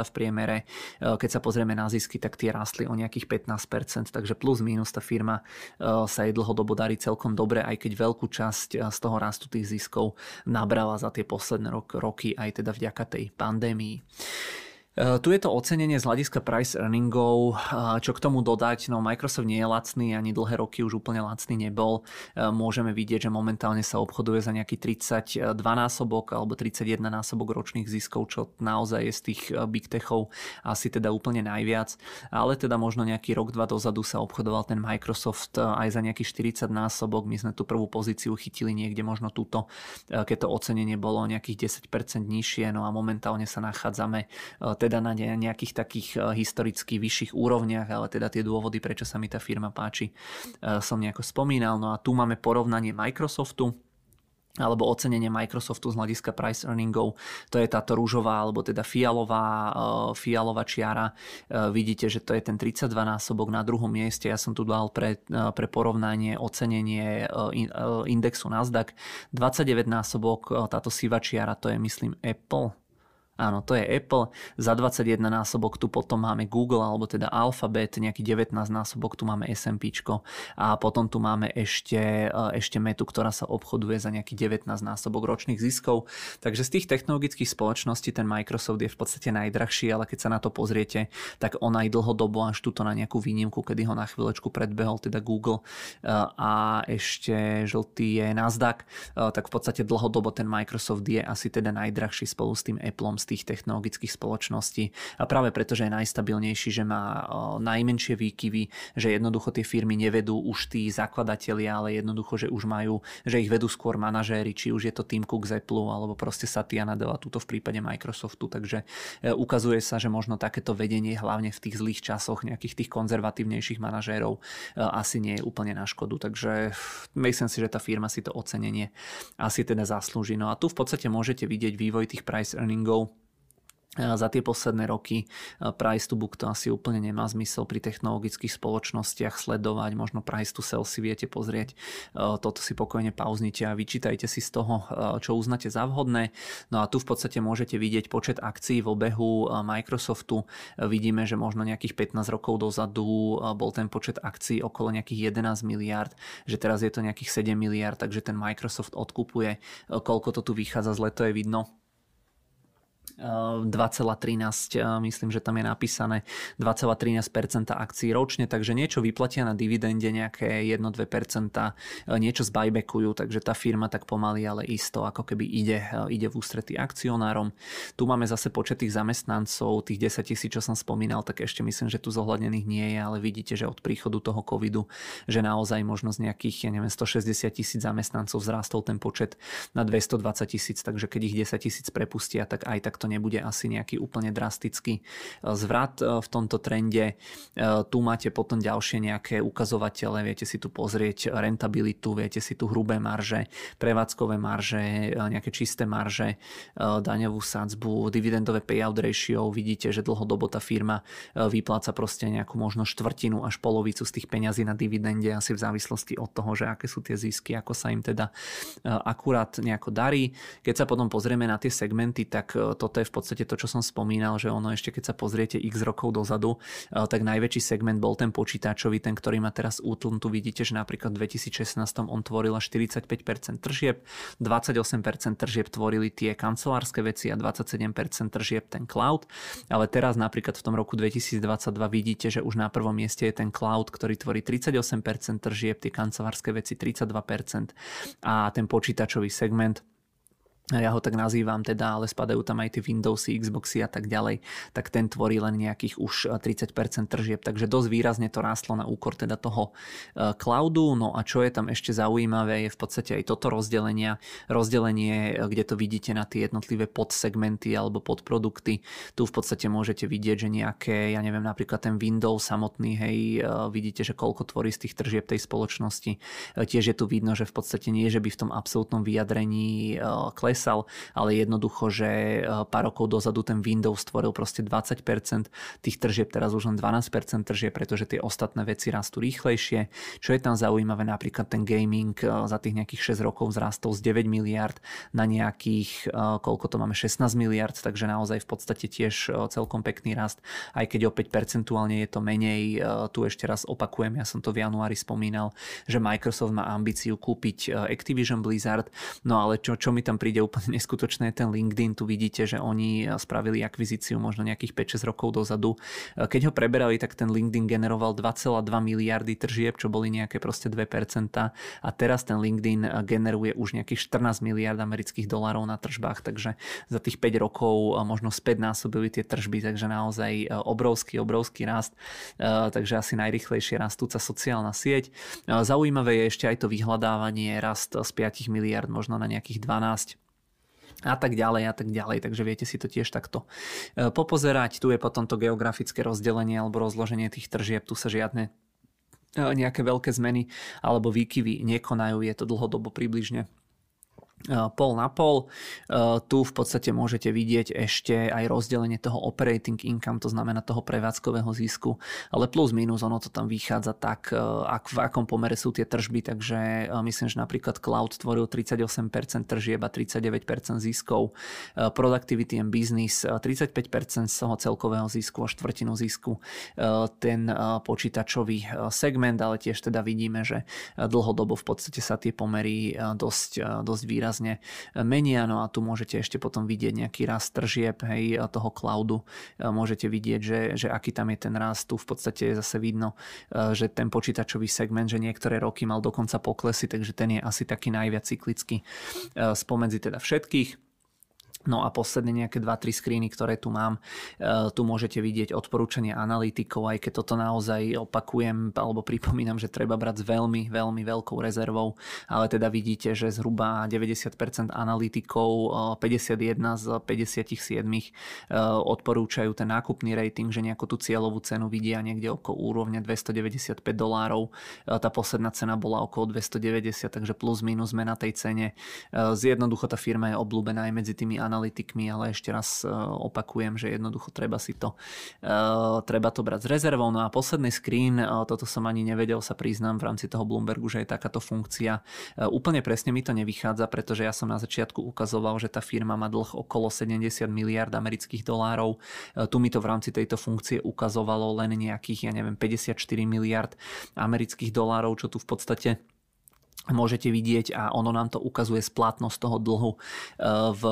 v priemere. E, keď sa pozrieme na zisky, tak tie rastli o nejakých 15%, takže plus minus tá firma sa jej dlhodobo dlhodobo darí celkom dobre, aj keď veľkú časť eh, z toho rastu tých ziskov nabrala za tie posledné roky aj teda vďaka tej pandémii. E, tu je to ocenenie z hľadiska price earningov. E, čo k tomu dodať? No Microsoft nie je lacný, ani dlhé roky už úplne lacný nebol. E, môžeme vidieť, že momentálne sa obchoduje za nejaký 32 násobok alebo 31 násobok ročných ziskov, čo naozaj je z tých big techov asi teda úplne najviac. Ale teda možno nejaký rok, dva dozadu sa obchodoval ten Microsoft aj za nejaký 40 násobok. My sme tú prvú pozíciu chytili niekde možno túto, keď to ocenenie bolo nejakých 10% nižšie, no a momentálne sa nachádzame teda na nejakých takých e, historicky vyšších úrovniach, ale teda tie dôvody, prečo sa mi tá firma páči, e, som nejako spomínal. No a tu máme porovnanie Microsoftu, alebo ocenenie Microsoftu z hľadiska price earningov. To je táto rúžová alebo teda fialová, e, fialová čiara. Vidíte, že to je ten 32 násobok na druhom mieste. Ja som tu dal pre, pre porovnanie ocenenie indexu Nasdaq. 29 násobok, táto siva čiara, to je myslím Apple Áno, to je Apple. Za 21 násobok tu potom máme Google, alebo teda Alphabet, nejaký 19 násobok tu máme SMP a potom tu máme ešte, e, ešte Metu, ktorá sa obchoduje za nejaký 19 násobok ročných ziskov. Takže z tých technologických spoločností ten Microsoft je v podstate najdrahší, ale keď sa na to pozriete, tak on aj dlhodobo až tuto na nejakú výnimku, kedy ho na chvíľočku predbehol teda Google e, a ešte žltý je Nasdaq, e, tak v podstate dlhodobo ten Microsoft je asi teda najdrahší spolu s tým Appleom z tých technologických spoločností. A práve preto, že je najstabilnejší, že má najmenšie výkyvy, že jednoducho tie firmy nevedú už tí zakladatelia, ale jednoducho, že už majú, že ich vedú skôr manažéri, či už je to Tim Cook z Apple, alebo proste Satya Nadella, túto v prípade Microsoftu. Takže e, ukazuje sa, že možno takéto vedenie hlavne v tých zlých časoch nejakých tých konzervatívnejších manažérov e, asi nie je úplne na škodu. Takže myslím si, že tá firma si to ocenenie asi teda zaslúži. No a tu v podstate môžete vidieť vývoj tých price earningov za tie posledné roky price to book to asi úplne nemá zmysel pri technologických spoločnostiach sledovať, možno price to sell si viete pozrieť, toto si pokojne pauznite a vyčítajte si z toho, čo uznáte za vhodné. No a tu v podstate môžete vidieť počet akcií v obehu Microsoftu. Vidíme, že možno nejakých 15 rokov dozadu bol ten počet akcií okolo nejakých 11 miliard, že teraz je to nejakých 7 miliard, takže ten Microsoft odkupuje. Koľko to tu vychádza zle, to je vidno 2,13, myslím, že tam je napísané 2,13% akcií ročne, takže niečo vyplatia na dividende nejaké 1-2%, niečo zbajbackujú, takže tá firma tak pomaly, ale isto ako keby ide, ide v ústretí akcionárom. Tu máme zase počet tých zamestnancov, tých 10 tisíc, čo som spomínal, tak ešte myslím, že tu zohľadnených nie je, ale vidíte, že od príchodu toho covidu, že naozaj možno z nejakých, ja neviem, 160 tisíc zamestnancov vzrástol ten počet na 220 tisíc, takže keď ich 10 tisíc prepustia, tak aj tak to nebude asi nejaký úplne drastický e, zvrat e, v tomto trende. E, tu máte potom ďalšie nejaké ukazovatele, viete si tu pozrieť rentabilitu, viete si tu hrubé marže, prevádzkové marže, nejaké čisté marže, daňovú sadzbu, dividendové payout ratio, vidíte, že dlhodobo tá firma vypláca proste nejakú možno štvrtinu až polovicu z tých peňazí na dividende asi v závislosti od toho, že aké sú tie zisky, ako sa im teda akurát nejako darí. Keď sa potom pozrieme na tie segmenty, tak toto je v podstate to, čo som spomínal, že ono ešte keď sa pozriete x rokov dozadu, eh, tak najväčší segment bol ten počítačový, ten, ktorý má teraz útlm. Tu vidíte, že napríklad v 2016 on tvoril 45% tržieb, 28% tržieb tvorili tie kancelárske veci a 27% tržieb ten cloud. Ale teraz napríklad v tom roku 2022 vidíte, že už na prvom mieste je ten cloud, ktorý tvorí 38% tržieb, tie kancelárske veci 32% a ten počítačový segment ja ho tak nazývam teda, ale spadajú tam aj tie Windowsy, Xboxy a tak ďalej, tak ten tvorí len nejakých už 30% tržieb, takže dosť výrazne to rástlo na úkor teda toho e, cloudu. No a čo je tam ešte zaujímavé, je v podstate aj toto rozdelenie, rozdelenie, e, kde to vidíte na tie jednotlivé podsegmenty alebo podprodukty. Tu v podstate môžete vidieť, že nejaké, ja neviem, napríklad ten Windows samotný, hej, e, vidíte, že koľko tvorí z tých tržieb tej spoločnosti. Tiež je tu vidno, že v podstate nie, že by v tom absolútnom vyjadrení kles klesal, ale jednoducho, že e, pár rokov dozadu ten Windows stvoril proste 20% tých tržieb, teraz už len 12% tržieb, pretože tie ostatné veci rastú rýchlejšie. Čo je tam zaujímavé, napríklad ten gaming e, za tých nejakých 6 rokov zrastol z 9 miliard na nejakých, e, koľko to máme, 16 miliard, takže naozaj v podstate tiež celkom pekný rast, aj keď opäť percentuálne je to menej. Tu ešte raz opakujem, ja som to v januári spomínal, že Microsoft má ambíciu kúpiť Activision Blizzard, no ale čo, čo mi tam príde úplne neskutočné ten LinkedIn. Tu vidíte, že oni spravili akvizíciu možno nejakých 5-6 rokov dozadu. Keď ho preberali, tak ten LinkedIn generoval 2,2 miliardy tržieb, čo boli nejaké proste 2%. A teraz ten LinkedIn generuje už nejakých 14 miliard amerických dolárov na tržbách, takže za tých 5 rokov možno späť násobili tie tržby, takže naozaj obrovský, obrovský rast. Takže asi najrychlejšie rastúca sociálna sieť. Zaujímavé je ešte aj to vyhľadávanie, rast z 5 miliard možno na nejakých 12 a tak ďalej a tak ďalej, takže viete si to tiež takto e, popozerať. Tu je potom to geografické rozdelenie alebo rozloženie tých tržieb, tu sa žiadne e, nejaké veľké zmeny alebo výkyvy nekonajú, je to dlhodobo približne pol na pol. Tu v podstate môžete vidieť ešte aj rozdelenie toho operating income, to znamená toho prevádzkového zisku, ale plus minus ono to tam vychádza tak, ak, v akom pomere sú tie tržby, takže myslím, že napríklad cloud tvoril 38% tržieb a 39% ziskov, productivity and business 35% z toho celkového zisku a štvrtinu zisku ten počítačový segment, ale tiež teda vidíme, že dlhodobo v podstate sa tie pomery dosť, dosť výrazne výrazne menia. No a tu môžete ešte potom vidieť nejaký rast tržieb hej, toho cloudu. Môžete vidieť, že, že aký tam je ten rast. Tu v podstate je zase vidno, že ten počítačový segment, že niektoré roky mal dokonca poklesy, takže ten je asi taký najviac cyklický spomedzi teda všetkých. No a posledne nejaké 2-3 screeny, ktoré tu mám, e, tu môžete vidieť odporúčania analytikov, aj keď toto naozaj opakujem alebo pripomínam, že treba brať s veľmi, veľmi veľkou rezervou, ale teda vidíte, že zhruba 90% analytikov, 51 z 57 e, odporúčajú ten nákupný rating, že nejakú tú cieľovú cenu vidia niekde okolo úrovne 295 dolárov. E, tá posledná cena bola okolo 290, takže plus minus sme na tej cene. Zjednoducho tá firma je obľúbená aj medzi tými analytikmi, ale ešte raz e, opakujem, že jednoducho treba si to, e, treba to brať s rezervou. No a posledný screen, e, toto som ani nevedel, sa priznám v rámci toho Bloombergu, že je takáto funkcia. Úplne presne mi to nevychádza, pretože ja som na začiatku ukazoval, že tá firma má dlh okolo 70 miliard amerických dolárov. Tu mi to v rámci tejto funkcie ukazovalo len nejakých, ja neviem, 54 miliard amerických dolárov, čo tu v podstate môžete vidieť a ono nám to ukazuje splatnosť toho dlhu eh, v,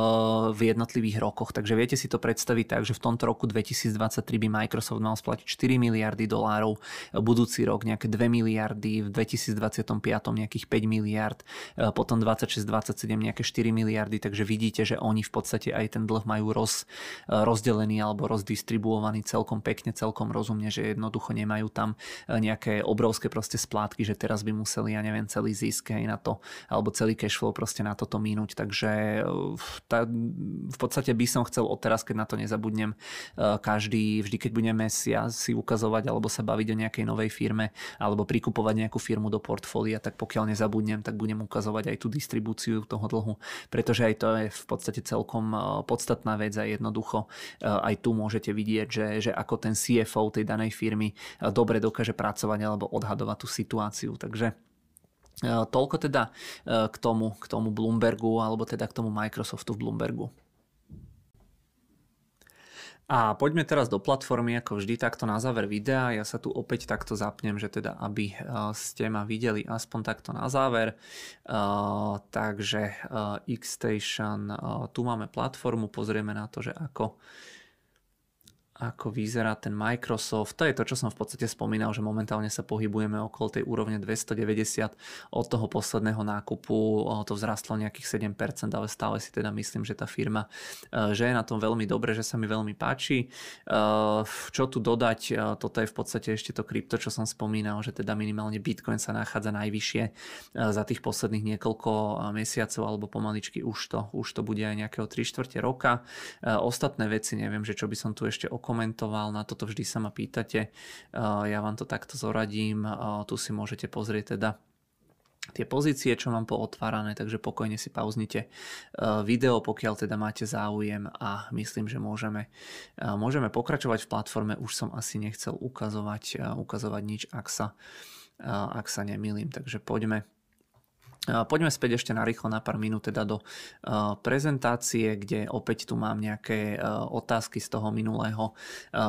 v jednotlivých rokoch. Takže viete si to predstaviť tak, že v tomto roku 2023 by Microsoft mal splatiť 4 miliardy dolárov, budúci rok nejaké 2 miliardy, v 2025 nejakých 5 miliard, eh, potom 26-27 nejaké 4 miliardy, takže vidíte, že oni v podstate aj ten dlh majú roz, rozdelený alebo rozdistribuovaný celkom pekne, celkom rozumne, že jednoducho nemajú tam nejaké obrovské proste splátky, že teraz by museli, ja neviem, celý zisk zisk aj na to, alebo celý cash flow proste na toto minúť. Takže tá, v podstate by som chcel odteraz, keď na to nezabudnem, e, každý, vždy keď budeme si, si ukazovať alebo sa baviť o nejakej novej firme alebo prikupovať nejakú firmu do portfólia, tak pokiaľ nezabudnem, tak budem ukazovať aj tú distribúciu toho dlhu, pretože aj to je v podstate celkom e, podstatná vec a jednoducho aj tu môžete vidieť, že, že ako ten CFO tej danej firmy dobre dokáže pracovať alebo odhadovať tú situáciu. Takže toľko teda e, k tomu, k tomu Bloombergu, alebo teda k tomu Microsoftu v Bloombergu. A poďme teraz do platformy, ako vždy takto na záver videa. Ja sa tu opäť takto zapnem, že teda aby e, ste ma videli aspoň takto na záver. Uh, takže uh, Xstation, uh, tu máme platformu, pozrieme na to, že ako ako vyzerá ten Microsoft. To je to, čo som v podstate spomínal, že momentálne sa pohybujeme okolo tej úrovne 290 od toho posledného nákupu. To vzrastlo nejakých 7%, ale stále si teda myslím, že tá firma, e, že je na tom veľmi dobre, že sa mi veľmi páči. E, čo tu dodať? E, toto je v podstate ešte to krypto, čo som spomínal, že teda minimálne Bitcoin sa nachádza najvyššie za tých posledných niekoľko mesiacov alebo pomaličky už to, už to bude aj nejakého 3 čtvrte roka. Ostatné veci neviem, že čo by som tu ešte okolo komentoval, na toto vždy sa ma pýtate. Ja vám to takto zoradím, tu si môžete pozrieť teda tie pozície, čo mám pootvárané, takže pokojne si pauznite video, pokiaľ teda máte záujem a myslím, že môžeme, môžeme pokračovať v platforme. Už som asi nechcel ukazovať, ukazovať nič, ak sa, ak sa nemýlim, takže poďme Poďme späť ešte na rýchlo na pár minút teda do prezentácie, kde opäť tu mám nejaké otázky z toho minulého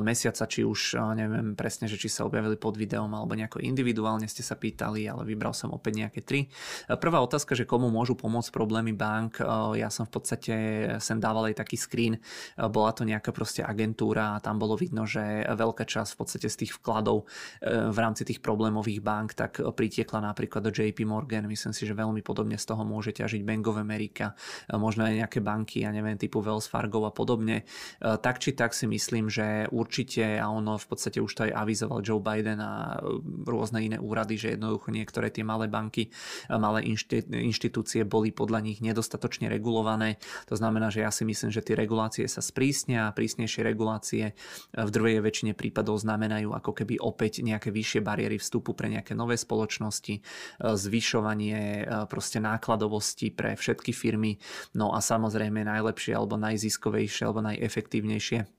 mesiaca, či už neviem presne, že či sa objavili pod videom alebo nejako individuálne ste sa pýtali, ale vybral som opäť nejaké tri. Prvá otázka, že komu môžu pomôcť problémy bank. Ja som v podstate sem dával aj taký screen. Bola to nejaká proste agentúra a tam bolo vidno, že veľká časť v podstate z tých vkladov v rámci tých problémových bank tak pritiekla napríklad do JP Morgan. Myslím si, že veľmi veľmi podobne z toho môže ťažiť Bank of America, možno aj nejaké banky, ja neviem, typu Wells Fargo a podobne. E, tak či tak si myslím, že určite, a ono v podstate už to aj avizoval Joe Biden a e, rôzne iné úrady, že jednoducho niektoré tie malé banky, e, malé inštitúcie boli podľa nich nedostatočne regulované. To znamená, že ja si myslím, že tie regulácie sa sprísnia a prísnejšie regulácie v druhej väčšine prípadov znamenajú ako keby opäť nejaké vyššie bariéry vstupu pre nejaké nové spoločnosti, zvyšovanie proste nákladovosti pre všetky firmy, no a samozrejme najlepšie alebo najziskovejšie alebo najefektívnejšie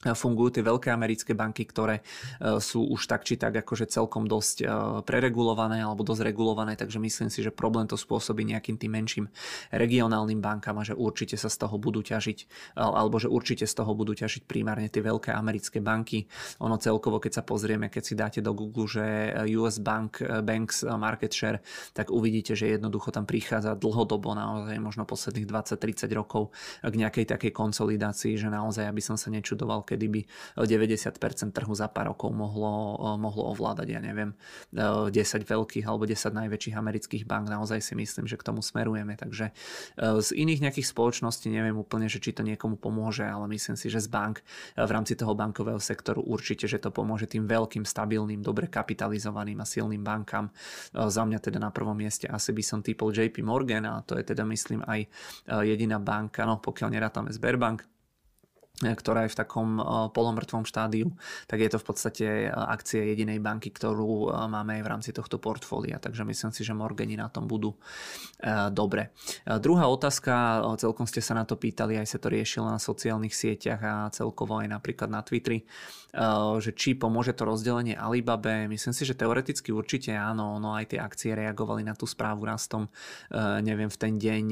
fungujú tie veľké americké banky, ktoré e, sú už tak či tak akože celkom dosť e, preregulované alebo dosť regulované, takže myslím si, že problém to spôsobí nejakým tým menším regionálnym bankám a že určite sa z toho budú ťažiť alebo že určite z toho budú ťažiť primárne tie veľké americké banky. Ono celkovo, keď sa pozrieme, keď si dáte do Google, že US Bank, e, Banks Market Share, tak uvidíte, že jednoducho tam prichádza dlhodobo, naozaj možno posledných 20-30 rokov k nejakej takej konsolidácii, že naozaj, aby som sa nečudoval, kedy by 90% trhu za pár rokov mohlo, mohlo ovládať, ja neviem, 10 veľkých alebo 10 najväčších amerických bank. Naozaj si myslím, že k tomu smerujeme. Takže z iných nejakých spoločností neviem úplne, že či to niekomu pomôže, ale myslím si, že z bank v rámci toho bankového sektoru určite, že to pomôže tým veľkým, stabilným, dobre kapitalizovaným a silným bankám. Za mňa teda na prvom mieste asi by som typol JP Morgan a to je teda myslím aj jediná banka, no pokiaľ nerátame Sberbank, ktorá je v takom eh, polomrtvom štádiu, tak je to v podstate eh, akcie jedinej banky, ktorú máme aj v rámci tohto portfólia. Takže myslím si, že Morgani na tom budú dobre. Druhá otázka, celkom ste sa na to pýtali, aj sa to riešilo na sociálnych sieťach a celkovo aj napríklad na Twitteri, že či pomôže to rozdelenie Alibabe. Myslím si, že teoreticky určite áno, no aj tie akcie reagovali na tú správu rastom, neviem, v ten deň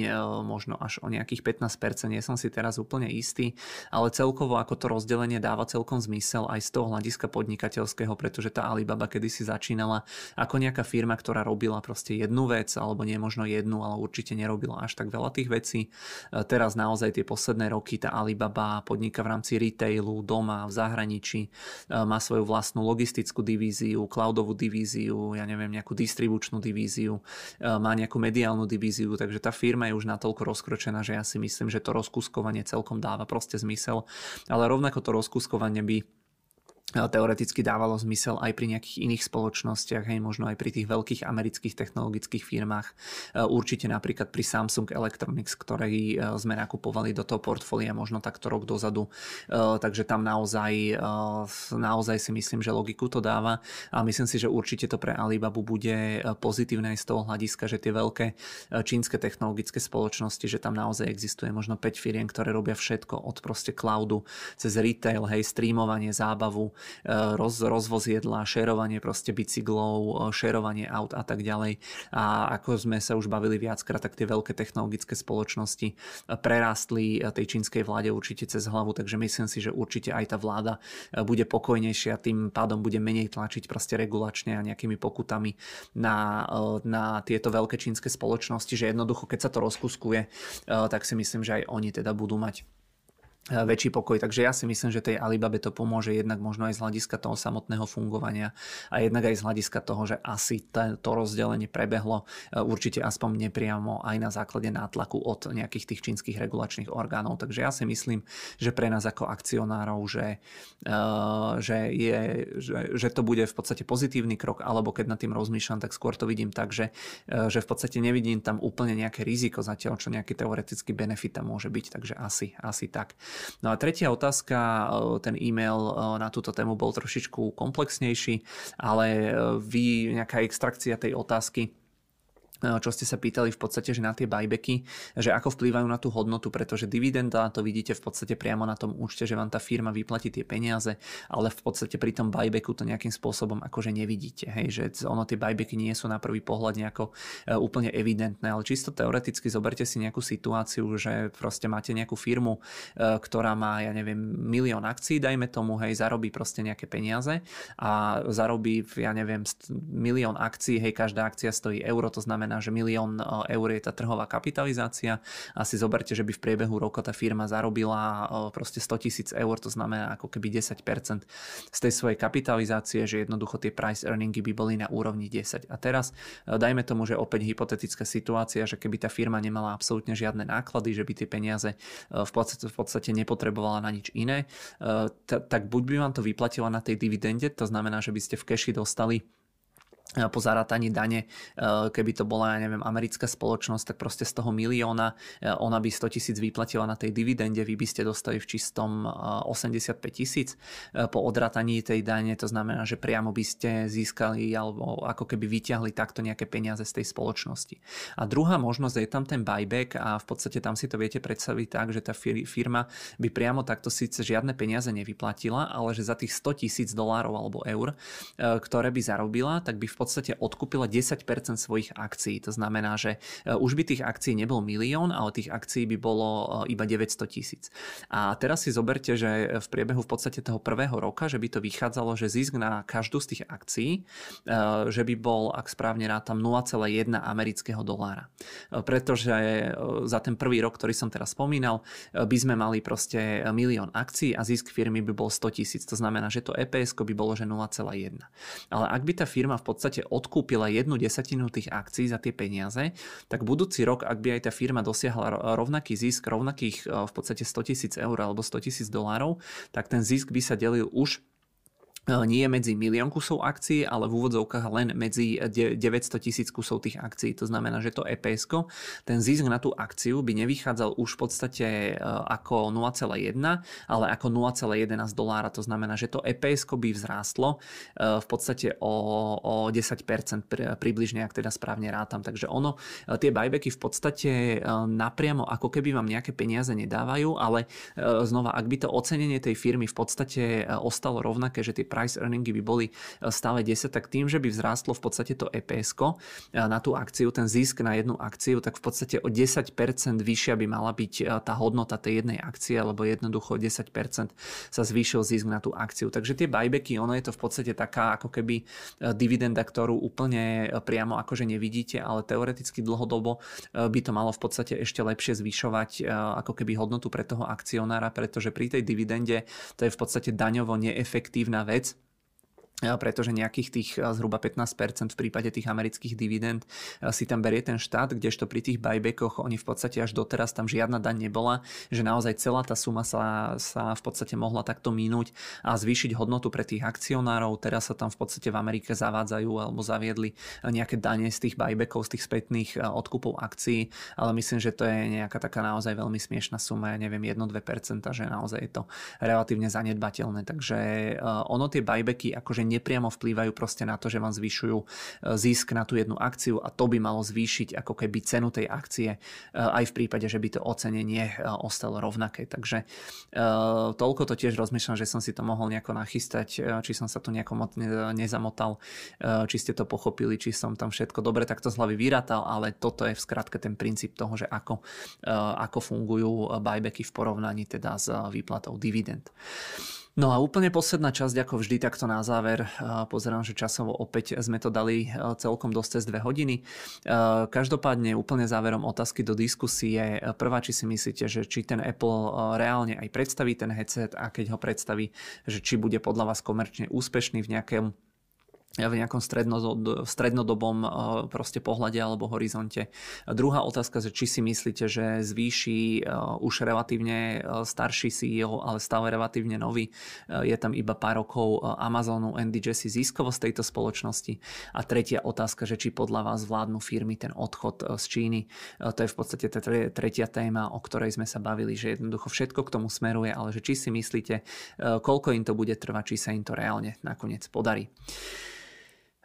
možno až o nejakých 15%, nie som si teraz úplne istý, ale celkovo ako to rozdelenie dáva celkom zmysel aj z toho hľadiska podnikateľského, pretože tá Alibaba kedysi začínala ako nejaká firma, ktorá robila proste jednu vec, alebo nie možno jednu, ale určite nerobila až tak veľa tých vecí. Teraz naozaj tie posledné roky tá Alibaba podniká v rámci retailu, doma, v zahraničí, má svoju vlastnú logistickú divíziu, cloudovú divíziu, ja neviem, nejakú distribučnú divíziu, má nejakú mediálnu divíziu, takže tá firma je už natoľko rozkročená, že ja si myslím, že to rozkuskovanie celkom dáva proste zmysel. Ale rovnako to rozkuskovanie by teoreticky dávalo zmysel aj pri nejakých iných spoločnostiach, hej, možno aj pri tých veľkých amerických technologických firmách. E, určite napríklad pri Samsung Electronics, ktorý e, sme nakupovali do toho portfólia možno takto rok dozadu. E, takže tam naozaj, naozaj si myslím, že logiku to dáva a myslím si, že určite to pre Alibabu bude pozitívne aj z toho hľadiska, že tie veľké čínske technologické spoločnosti, že tam naozaj existuje možno 5 firiem, ktoré robia všetko od proste cloudu cez retail, hej, streamovanie, zábavu, roz, rozvoz jedla, šerovanie proste bicyklov, eh, šerovanie aut a tak ďalej. A ako sme sa už bavili viackrát, tak tie veľké technologické spoločnosti eh, prerástli tej čínskej vláde určite cez hlavu, takže myslím si, že určite aj tá vláda bude pokojnejšia, tým pádom bude menej tlačiť proste regulačne a nejakými pokutami na, na tieto veľké čínske spoločnosti, že jednoducho keď sa to rozkuskuje, tak si myslím, že aj oni teda budú mať väčší pokoj. Takže ja si myslím, že tej Alibabe to pomôže jednak možno aj z hľadiska toho samotného fungovania a jednak aj z hľadiska toho, že asi to rozdelenie prebehlo e, určite aspoň nepriamo aj na základe nátlaku od nejakých tých čínskych regulačných orgánov. Takže ja si myslím, že pre nás ako akcionárov, že, e, že, je, že, že to bude v podstate pozitívny krok, alebo keď nad tým rozmýšľam, tak skôr to vidím tak, že, e, že v podstate nevidím tam úplne nejaké riziko zatiaľ, čo nejaký teoretický benefit tam môže byť. Takže asi, asi tak. No a tretia otázka, e, ten e-mail e, na túto tému bol trošičku komplexnejší, ale e, vy, nejaká extrakcia tej otázky čo ste sa pýtali v podstate, že na tie buybacky, že ako vplývajú na tú hodnotu, pretože dividenda, to vidíte v podstate priamo na tom účte, že vám tá firma vyplatí tie peniaze, ale v podstate pri tom buybacku to nejakým spôsobom akože nevidíte, hej, že ono tie buybacky nie sú na prvý pohľad nejako e, úplne evidentné, ale čisto teoreticky zoberte si nejakú situáciu, že proste máte nejakú firmu, e, ktorá má, ja neviem, milión akcií, dajme tomu, hej, zarobí proste nejaké peniaze a zarobí, ja neviem, milión akcií, hej, každá akcia stojí euro, to znamená znamená, že milión e, eur je tá trhová kapitalizácia a si zoberte, že by v priebehu roka tá firma zarobila e, proste 100 tisíc eur, to znamená ako keby 10% z tej svojej kapitalizácie, že jednoducho tie price earningy by boli na úrovni 10. A teraz e, dajme tomu, že opäť hypotetická situácia, že keby tá firma nemala absolútne žiadne náklady, že by tie peniaze v podstate, v podstate nepotrebovala na nič iné, tak buď by vám to vyplatila na tej dividende, to znamená, že by ste v keši dostali po zarátaní dane, keby to bola, ja neviem, americká spoločnosť, tak proste z toho milióna ona by 100 tisíc vyplatila na tej dividende, vy by ste dostali v čistom 85 tisíc po odrátaní tej dane, to znamená, že priamo by ste získali alebo ako keby vyťahli takto nejaké peniaze z tej spoločnosti. A druhá možnosť je tam ten buyback a v podstate tam si to viete predstaviť tak, že tá firma by priamo takto síce žiadne peniaze nevyplatila, ale že za tých 100 tisíc dolárov alebo eur, ktoré by zarobila, tak by v podstate odkúpila 10% svojich akcií. To znamená, že e, už by tých akcií nebol milión, ale tých akcií by bolo e, iba 900 tisíc. A teraz si zoberte, že v priebehu v podstate toho prvého roka, že by to vychádzalo, že zisk na každú z tých akcií, e, že by bol, ak správne rátam, 0,1 amerického dolára. Pretože za ten prvý rok, ktorý som teraz spomínal, by sme mali proste milión akcií a zisk firmy by bol 100 tisíc. To znamená, že to EPS by bolo, že 0,1. Ale ak by tá firma v podstate podstate odkúpila jednu desatinu tých akcií za tie peniaze, tak budúci rok, ak by aj tá firma dosiahla rovnaký zisk, rovnakých v podstate 100 tisíc eur alebo 100 tisíc dolárov, tak ten zisk by sa delil už nie medzi milión kusov akcií, ale v úvodzovkách len medzi 900 tisíc kusov tých akcií. To znamená, že to EPS, ten zisk na tú akciu by nevychádzal už v podstate e, ako 0,1, ale ako 0,11 dolára. To znamená, že to EPS by vzrástlo e, v podstate o, o 10% približne, ak teda správne rátam. Takže ono, tie buybacky v podstate napriamo ako keby vám nejaké peniaze nedávajú, ale znova, ak by to ocenenie tej firmy v podstate ostalo rovnaké, že tie price earningy by boli e, stále 10, tak tým, že by vzrástlo v podstate to EPS e, na tú akciu, ten zisk na jednu akciu, tak v podstate o 10% vyššia by mala byť e, tá hodnota tej jednej akcie, alebo jednoducho o 10% sa zvýšil zisk na tú akciu. Takže tie buybacky, ono je to v podstate taká ako keby dividenda, ktorú úplne priamo akože nevidíte, ale teoreticky dlhodobo by to malo v podstate ešte lepšie zvyšovať ako keby hodnotu pre toho akcionára, pretože pri tej dividende to je v podstate daňovo neefektívna vec, pretože nejakých tých zhruba 15% v prípade tých amerických dividend si tam berie ten štát, kdežto pri tých buybackoch oni v podstate až doteraz tam žiadna daň nebola, že naozaj celá tá suma sa, sa v podstate mohla takto minúť a zvýšiť hodnotu pre tých akcionárov. Teraz sa tam v podstate v Amerike zavádzajú alebo zaviedli nejaké dane z tých buybackov, z tých spätných odkupov akcií, ale myslím, že to je nejaká taká naozaj veľmi smiešná suma, ja neviem, 1-2%, že naozaj je to relatívne zanedbateľné. Takže ono tie buybacky akože nepriamo vplývajú proste na to, že vám zvyšujú e, zisk na tú jednu akciu a to by malo zvýšiť ako keby cenu tej akcie e, aj v prípade, že by to ocenenie e, ostalo rovnaké. Takže toľko to tiež rozmýšľam, že som si to mohol nejako nachystať, či som sa tu nejako moc nezamotal, či ste to pochopili, či som tam všetko dobre takto z hlavy vyratal, ale toto je v skratke ten princíp toho, že ako, ako fungujú buybacky v porovnaní teda s výplatou dividend. No a úplne posledná časť, ako vždy takto na záver, pozerám, že časovo opäť sme to dali celkom dosť cez dve hodiny. Každopádne úplne záverom otázky do diskusie. Prvá, či si myslíte, že či ten Apple reálne aj predstaví ten headset a keď ho predstaví, že či bude podľa vás komerčne úspešný v nejakom v nejakom strednodobom eh, proste pohľade alebo horizonte. Druhá otázka, že či si myslíte, že zvýši eh, už relatívne eh, starší CEO, ale stále relatívne nový, je tam iba pár rokov Amazonu, Andy Jassy z tejto spoločnosti. A tretia otázka, že či podľa vás vládnu firmy ten odchod z Číny. To je v podstate tá tretia téma, o ktorej sme sa bavili, že jednoducho všetko k tomu smeruje, ale že či si myslíte, koľko im to bude trvať, či sa im to reálne nakoniec podarí.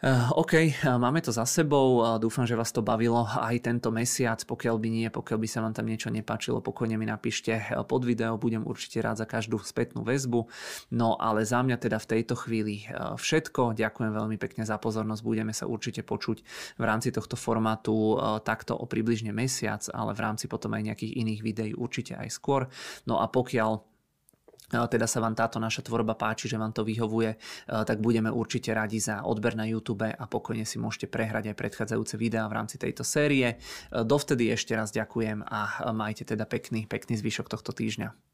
Eh, OK, eh, máme to za sebou. Dúfam, že vás to bavilo aj tento mesiac. Pokiaľ by nie, pokiaľ by sa vám tam niečo nepáčilo, pokojne mi napíšte eh, pod video. Budem určite rád za každú spätnú väzbu. No ale za mňa teda v tejto chvíli všetko. Ďakujem veľmi pekne za pozornosť. Budeme sa určite počuť v rámci tohto formátu takto o približne mesiac, ale v rámci potom aj nejakých iných videí určite aj skôr. No a pokiaľ teda sa vám táto naša tvorba páči, že vám to vyhovuje, tak budeme určite radi za odber na YouTube a pokojne si môžete prehrať aj predchádzajúce videá v rámci tejto série. Dovtedy ešte raz ďakujem a majte teda pekný, pekný zvyšok tohto týždňa.